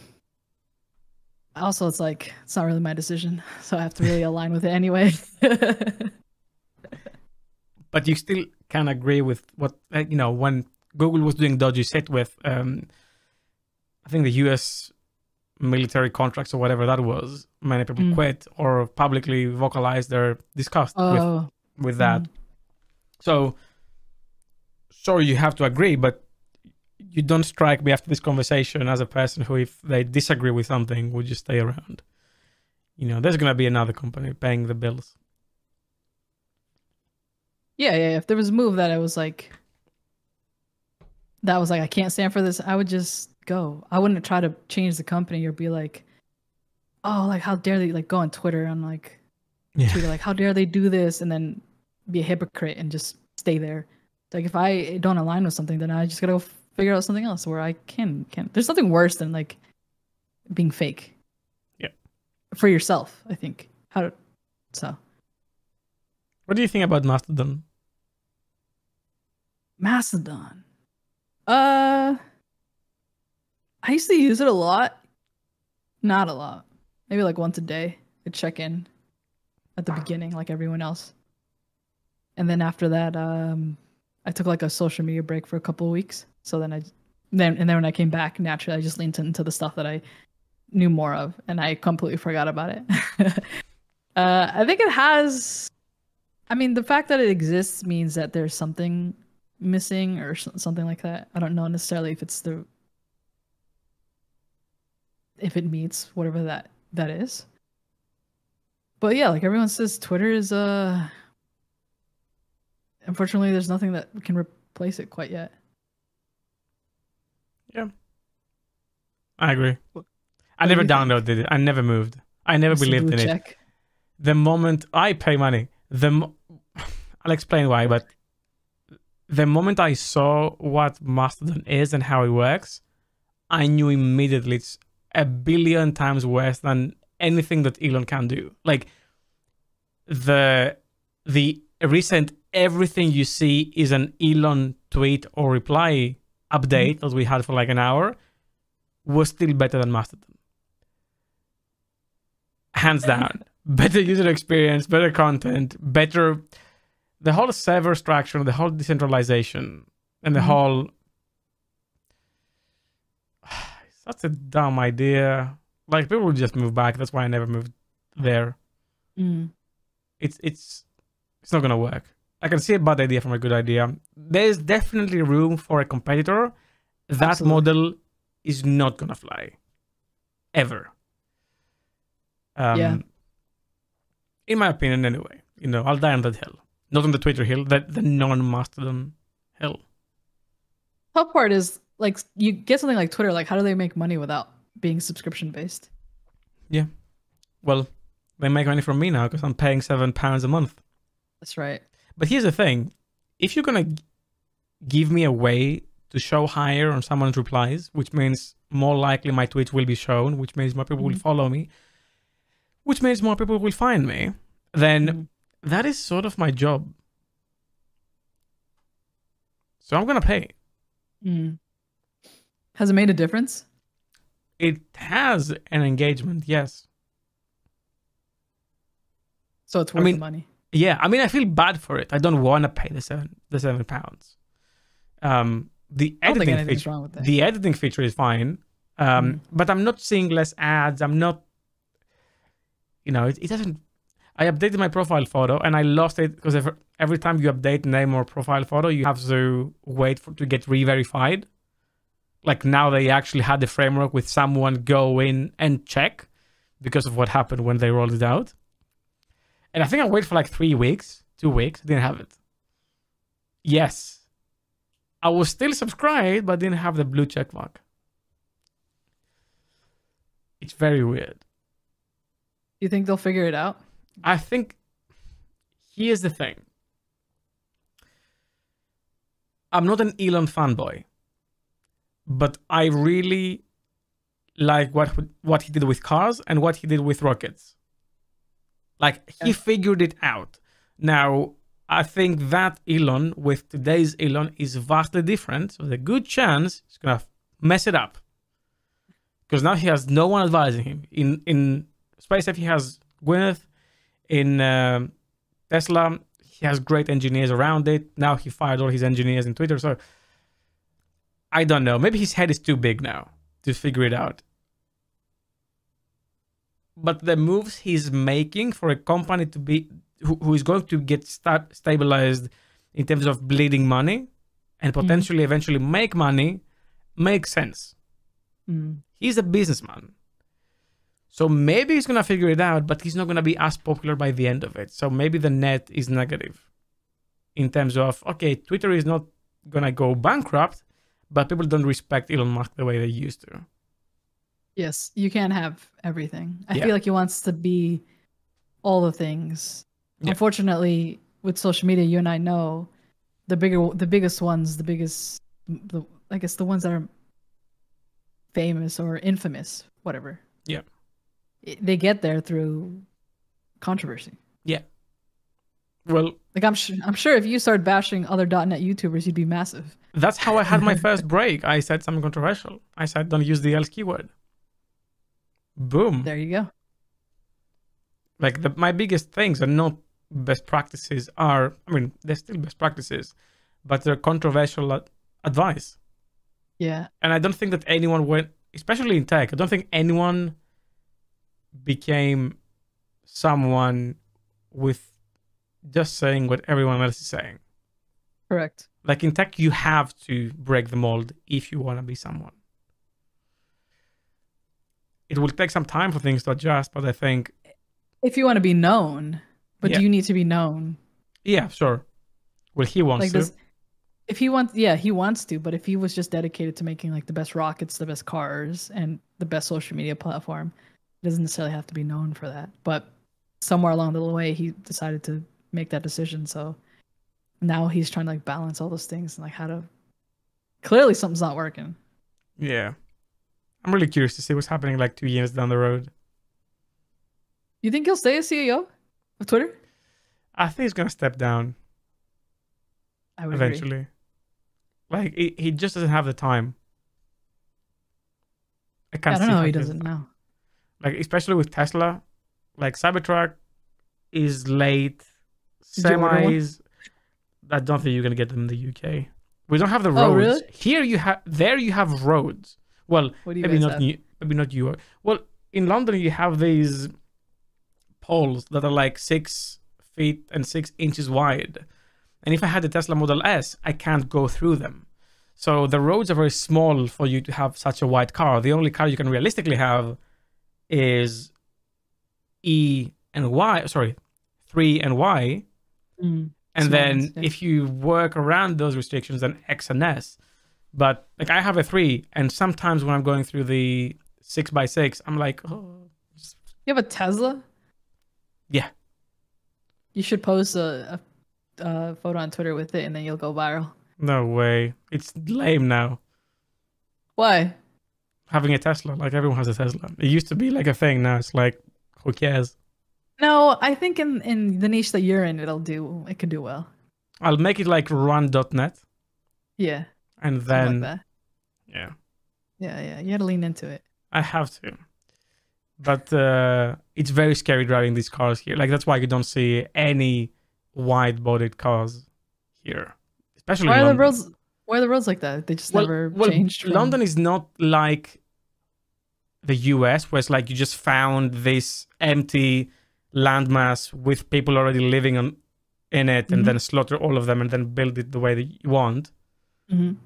Also, it's like it's not really my decision, so I have to really align with it anyway. but you still can agree with what uh, you know when Google was doing dodgy set with um, I think the U.S. military contracts or whatever that was, many people Mm. quit or publicly vocalized their disgust with Oh, with that. So, sure, you have to agree, but you don't strike me after this conversation as a person who, if they disagree with something, would just stay around. You know, there's gonna be another company paying the bills. yeah, yeah. If there was a move that I was like, that was like, I can't stand for this, I would just go. I wouldn't try to change the company or be like, oh, like how dare they like go on Twitter and like Yeah, tweet like how dare they do this and then be a hypocrite and just stay there. Like if I don't align with something, then I just gotta go figure out something else where I can can. There's nothing worse than like being fake. Yeah. For yourself, I think. How to, so What do you think about Mastodon? Mastodon. Uh I used to use it a lot. Not a lot. Maybe like once a day. I check in at the beginning like everyone else. And then after that um I took like a social media break for a couple of weeks. So then I then and then when I came back naturally I just leaned into the stuff that I knew more of and I completely forgot about it. uh I think it has I mean the fact that it exists means that there's something missing or something like that. I don't know necessarily if it's the if it meets whatever that that is. But yeah, like everyone says Twitter is uh unfortunately there's nothing that can replace it quite yet. Yeah, I agree. What- I what do never you think? downloaded it. I never moved. I never Just a believed blue in it. the moment I pay money, the mo- I'll explain why, but the moment I saw what Mastodon is and how it works, I knew immediately it's a billion times worse than anything that Elon can do. Like the the recent everything you see is an Elon tweet or reply update that we had for like an hour was still better than Mastodon. Hands down. better user experience, better content, better the whole server structure, the whole decentralization, and the Mhm. whole such a dumb idea. Like people will just move back. That's why I never moved there. Mm. It's it's it's not gonna work. I can see a bad idea from a good idea. There's definitely room for a competitor. That Absolutely. model is not gonna fly, ever. Um, Yeah. In my opinion, anyway. You know, I'll die on that hill, not on the Twitter hill, that the non-Mastodon hill. Tough part is like you get something like Twitter, like how do they make money without being subscription based? Yeah. Well, they make money from me now because I'm paying seven pounds a month. That's right. But here's the thing: if you're gonna give me a way to show higher on someone's replies, which means more likely my tweets will be shown, which means more people will Mhm. follow me, which means more people will find me, then Mhm. that is sort of my job. So I'm gonna pay. Mm. Has it made a difference? It has an engagement, yes. So it's I worth mean, the money. Yeah, I mean, I feel bad for it. I don't want to pay the seven the seven pounds. Um, the I don't think editing feature, wrong with that. the editing feature is fine, um, Mm. but I'm not seeing less ads. I'm not, you know, it, it doesn't. I updated my profile photo and I lost it because every, every time you update name or profile photo, you have to wait for to get re-verified. Like now, they actually had the framework with someone go in and check because of what happened when they rolled it out. And I think I waited for like three weeks, two weeks, didn't have it. Yes. I was still subscribed, but didn't have the blue check mark. It's very weird. you think they'll figure it out? I think here's the thing. I'm not an Elon fanboy, but I really like what what he did with cars and what he did with rockets. Like he figured it out. Now I think that Elon with today's Elon is vastly different. So there's a good chance he's gonna mess it up because now he has no one advising him. In in SpaceX he has Gwyneth. In um Tesla he has great engineers around it. Now he fired all his engineers in Twitter. So I don't know. Maybe his head is too big now. to figure it out. But the moves he's making for a company to be who, who is going to get start stabilized in terms of bleeding money and potentially eventually make money makes sense. Mm. He's a businessman. So maybe he's gonna figure it out, but he's not gonna be as popular by the end of it. So maybe the net is negative in terms of okay, Twitter is not gonna go bankrupt, but people don't respect Elon Musk the way they used to. Yes, you can't have everything. I Yeah. feel like he wants to be all the things. Yeah. Unfortunately, with social media, you and I know the bigger, the biggest ones, the biggest, the I guess the ones that are famous or infamous, whatever. Yeah. They get there through controversy. Yeah. Well, Like I'm, sure I'm sure if you started bashing other .NET YouTubers, you'd be massive. that's how I had my first break. I said something controversial. I said don't use the else keyword. Boom. There you go. like the, my biggest things are not best practices are i mean they're still best practices but they're controversial ad- advice Yeah. and i don't think that anyone went especially in tech i don't think anyone became someone with just saying what everyone else is saying Correct. like in tech you have to break the mold if you want to be someone it will take some time for things to adjust but i think If you want to be known, but Yeah. do you need to be known? yeah sure well he wants like to this if he wants yeah he wants to but if he was just dedicated to making like the best rockets the best cars and the best social media platform he doesn't necessarily have to be known for that but somewhere along the way he decided to make that decision so now he's trying to like balance all those things and like how to clearly something's not working Yeah. I'm really curious to see what's happening like two years down the road. you think he'll stay as ceo of twitter I think he's gonna step down i would agree. eventually. Like he, he just doesn't have the time. I can't I don't see know he doesn't know Like especially with Tesla, like Cybertruck is late. Did you order one? Semis, I don't think you're gonna get them in the UK. We don't have the oh, roads Oh, really? here. You have there. You have roads. Well, what do you maybe not new, maybe not you. Well, in London you have these poles that are like six feet and six inches wide, and if I had a Tesla Model S, I can't go through them. So the roads are very small for you to have such a wide car. The only car you can realistically have is E and Y. Sorry, three and Y. Mm. And then if you work around those restrictions, then X and S. But like I have a three, and sometimes when I'm going through the six by six, I'm like, oh, you have a tesla Yeah. you should post a, a, a photo on twitter with it and then you'll go viral no way. It's lame now. why Having a Tesla, like everyone has a Tesla. It used to be like a thing. Now it's like, who cares? No, I think in in the niche that you're in, it'll do. It could do well. I'll make it like run.net, Yeah, and then like yeah, Yeah, yeah. You got to lean into it. I have to. But uh, it's very scary driving these cars here. Like that's why you don't see any wide-bodied cars here, especially Why are the roads? Why are the roads like that? They just never changed. from- London is not like the US, where it's like you just found this empty landmass with people already living on in it, and Mhm. then slaughter all of them, and then build it the way that you want. Mhm.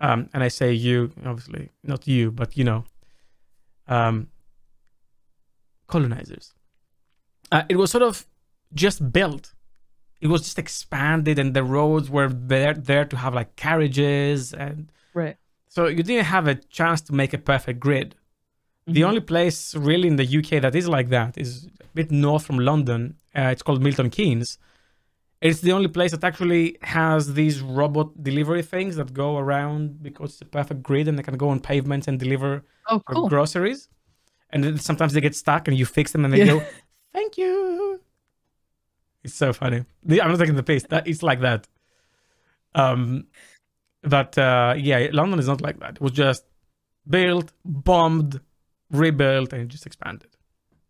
Um, and I say you, obviously not you, but you know, um, colonizers. Uh, it was sort of just built. It was just expanded, and the roads were there there to have like carriages and Right. so you didn't have a chance to make a perfect grid. The Mhm. only place really in the UK that is like that is a bit north from London. Uh, it's called Milton Keynes. It's the only place that actually has these robot delivery things that go around because it's a perfect grid and they can go on pavements and deliver Oh, uh, cool. groceries. And then sometimes they get stuck and you fix them and they Yeah. go, "Thank you." It's so funny. I'm not taking the piss. That it's like that. Um, but uh, yeah, London is not like that. It was just built, bombed, rebuilt, and it just expanded,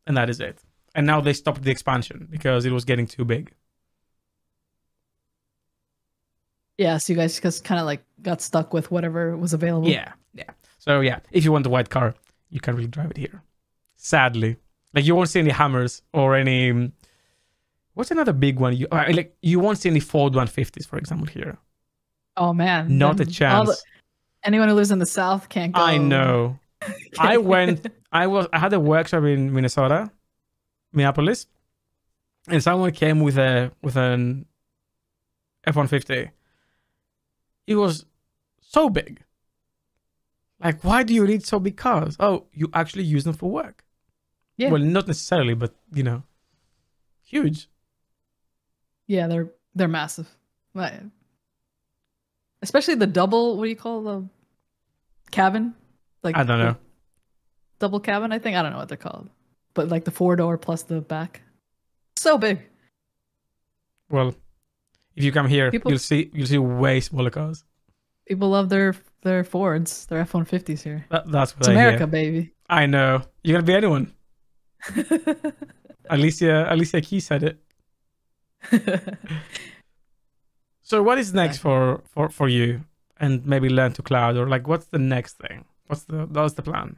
and that is it. And now they stopped the expansion because it was getting too big. Yeah. So you guys just kind of like got stuck with whatever was available. Yeah, yeah. So yeah, if you want a white car, you can't really drive it here. Sadly, like you won't see any Hummers or any. um, What's another big one? You uh, like you won't see any Ford 150s, for example, here. Oh man, Not a then all chance. the- anyone who lives in the South can't go. I know. I went. I was. I had a workshop in Minnesota, Minneapolis, and someone came with a with an F one fifty. It was so big. Like, why do you need so big cars? Oh, you actually use them for work. Yeah. Well, not necessarily, but you know, huge. Yeah, they're they're massive. Right. Especially the double. What do you call the cabin? Like I don't know. Double cabin. I think I don't know what they're called, but like the four door plus the back. So big. Well, if you come here, People- you'll see you'll see way smaller cars. People love their their Fords, their F one fifties here. That, that's what It's I hear. America, baby. I know. You're gonna be anyone. Alicia Alicia Key said it. So what is next for for for you and maybe Learn to Cloud or like what's the next thing? What's the what's the plan?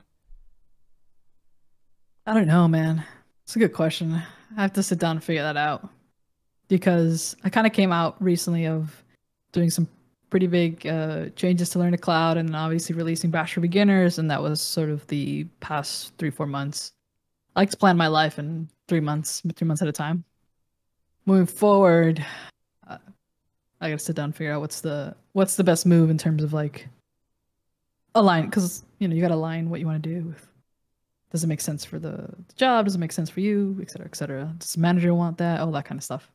I don't know, man. It's a good question. I have to sit down and figure that out because I kind of came out recently of doing some pretty big uh, changes to Learn to Cloud and obviously releasing Bash for Beginners, and that was sort of the past three four months. I like to plan my life in three months, three months at a time. Moving forward, uh, I gotta sit down and figure out what's the what's the best move in terms of like align because you know you gotta align what you want to do with does it make sense for the job? Does it make sense for you? Et cetera et cetera. Does the manager want that? All that kind of stuff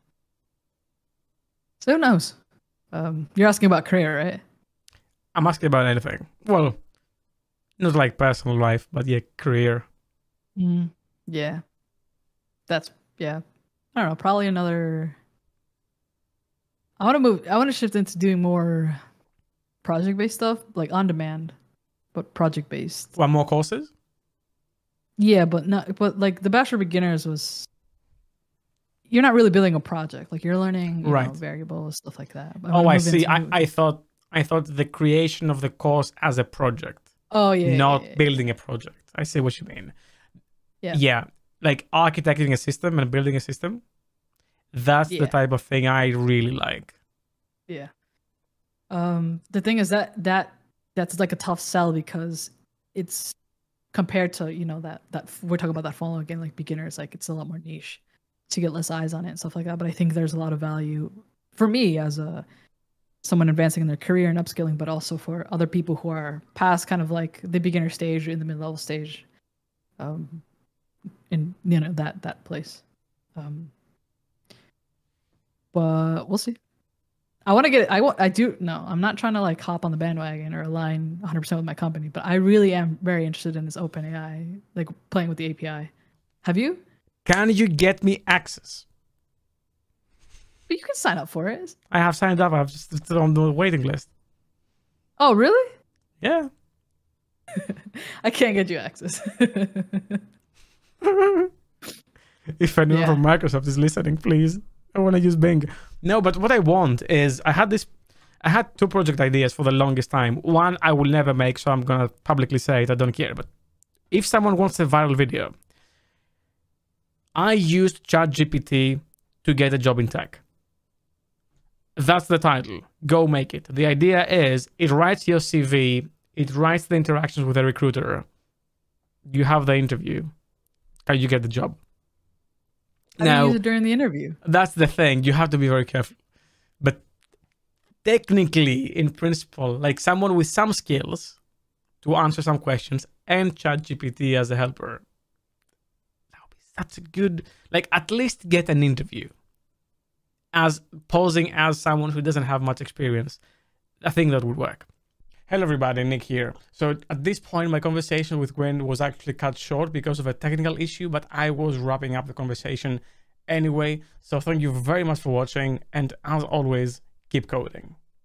so who knows um, you're asking about career right I'm asking about anything. Well, not like personal life, but yeah, career. mm, yeah that's yeah i don't know probably another i want to move i want to shift into doing more project based stuff like on demand but project based One more courses? Yeah, but not but like the Bash for Beginners was you're not really building a project. Like you're learning you know, variables, stuff like that. But Oh, I see. I, I thought I thought the creation of the course as a project, oh yeah, not yeah, yeah. building a project. I see what you mean. Yeah. Yeah. Like architecting a system and building a system. That's the type of thing I really like. Yeah. Um, the thing is that that that's like a tough sell because it's compared to you know that that we're talking about that follow again like beginners like it's a lot more niche to get less eyes on it and stuff like that. But I think there's a lot of value for me as a someone advancing in their career and upskilling, but also for other people who are past kind of like the beginner stage in the mid level stage, um, in you know that that place. Um, but we'll see. I want to get. I want. I do. No, I'm not trying to like hop on the bandwagon or align 100 percent with my company, but I really am very interested in this OpenAI, like playing with the API. Have you? Can you get me access? But you can sign up for it. I have signed up. I've just it's on the waiting list. Oh, really? Yeah. I can't get you access. if anyone Yeah. from Microsoft is listening, please. I want to use Bing. No, but what I want is I had this I had two project ideas for the longest time. One I will never make, so I'm gonna publicly say it, I don't care. But if someone wants a viral video, I used ChatGPT to get a job in tech. That's the title. Go make it. The idea is it writes your CV, it writes the interactions with a recruiter. You have the interview. Can you get the job? How Now, use it during the interview? that's the thing. You have to be very careful. But technically, in principle, like someone with some skills to answer some questions and ChatGPT as a helper, that would be such a good, like at least get an interview. As posing as someone who doesn't have much experience, I think that would work. Hello, everybody, Nick here. So at this point, my conversation with Gwyn was actually cut short because of a technical issue, but I was wrapping up the conversation anyway. So thank you very much for watching, and as always, keep coding.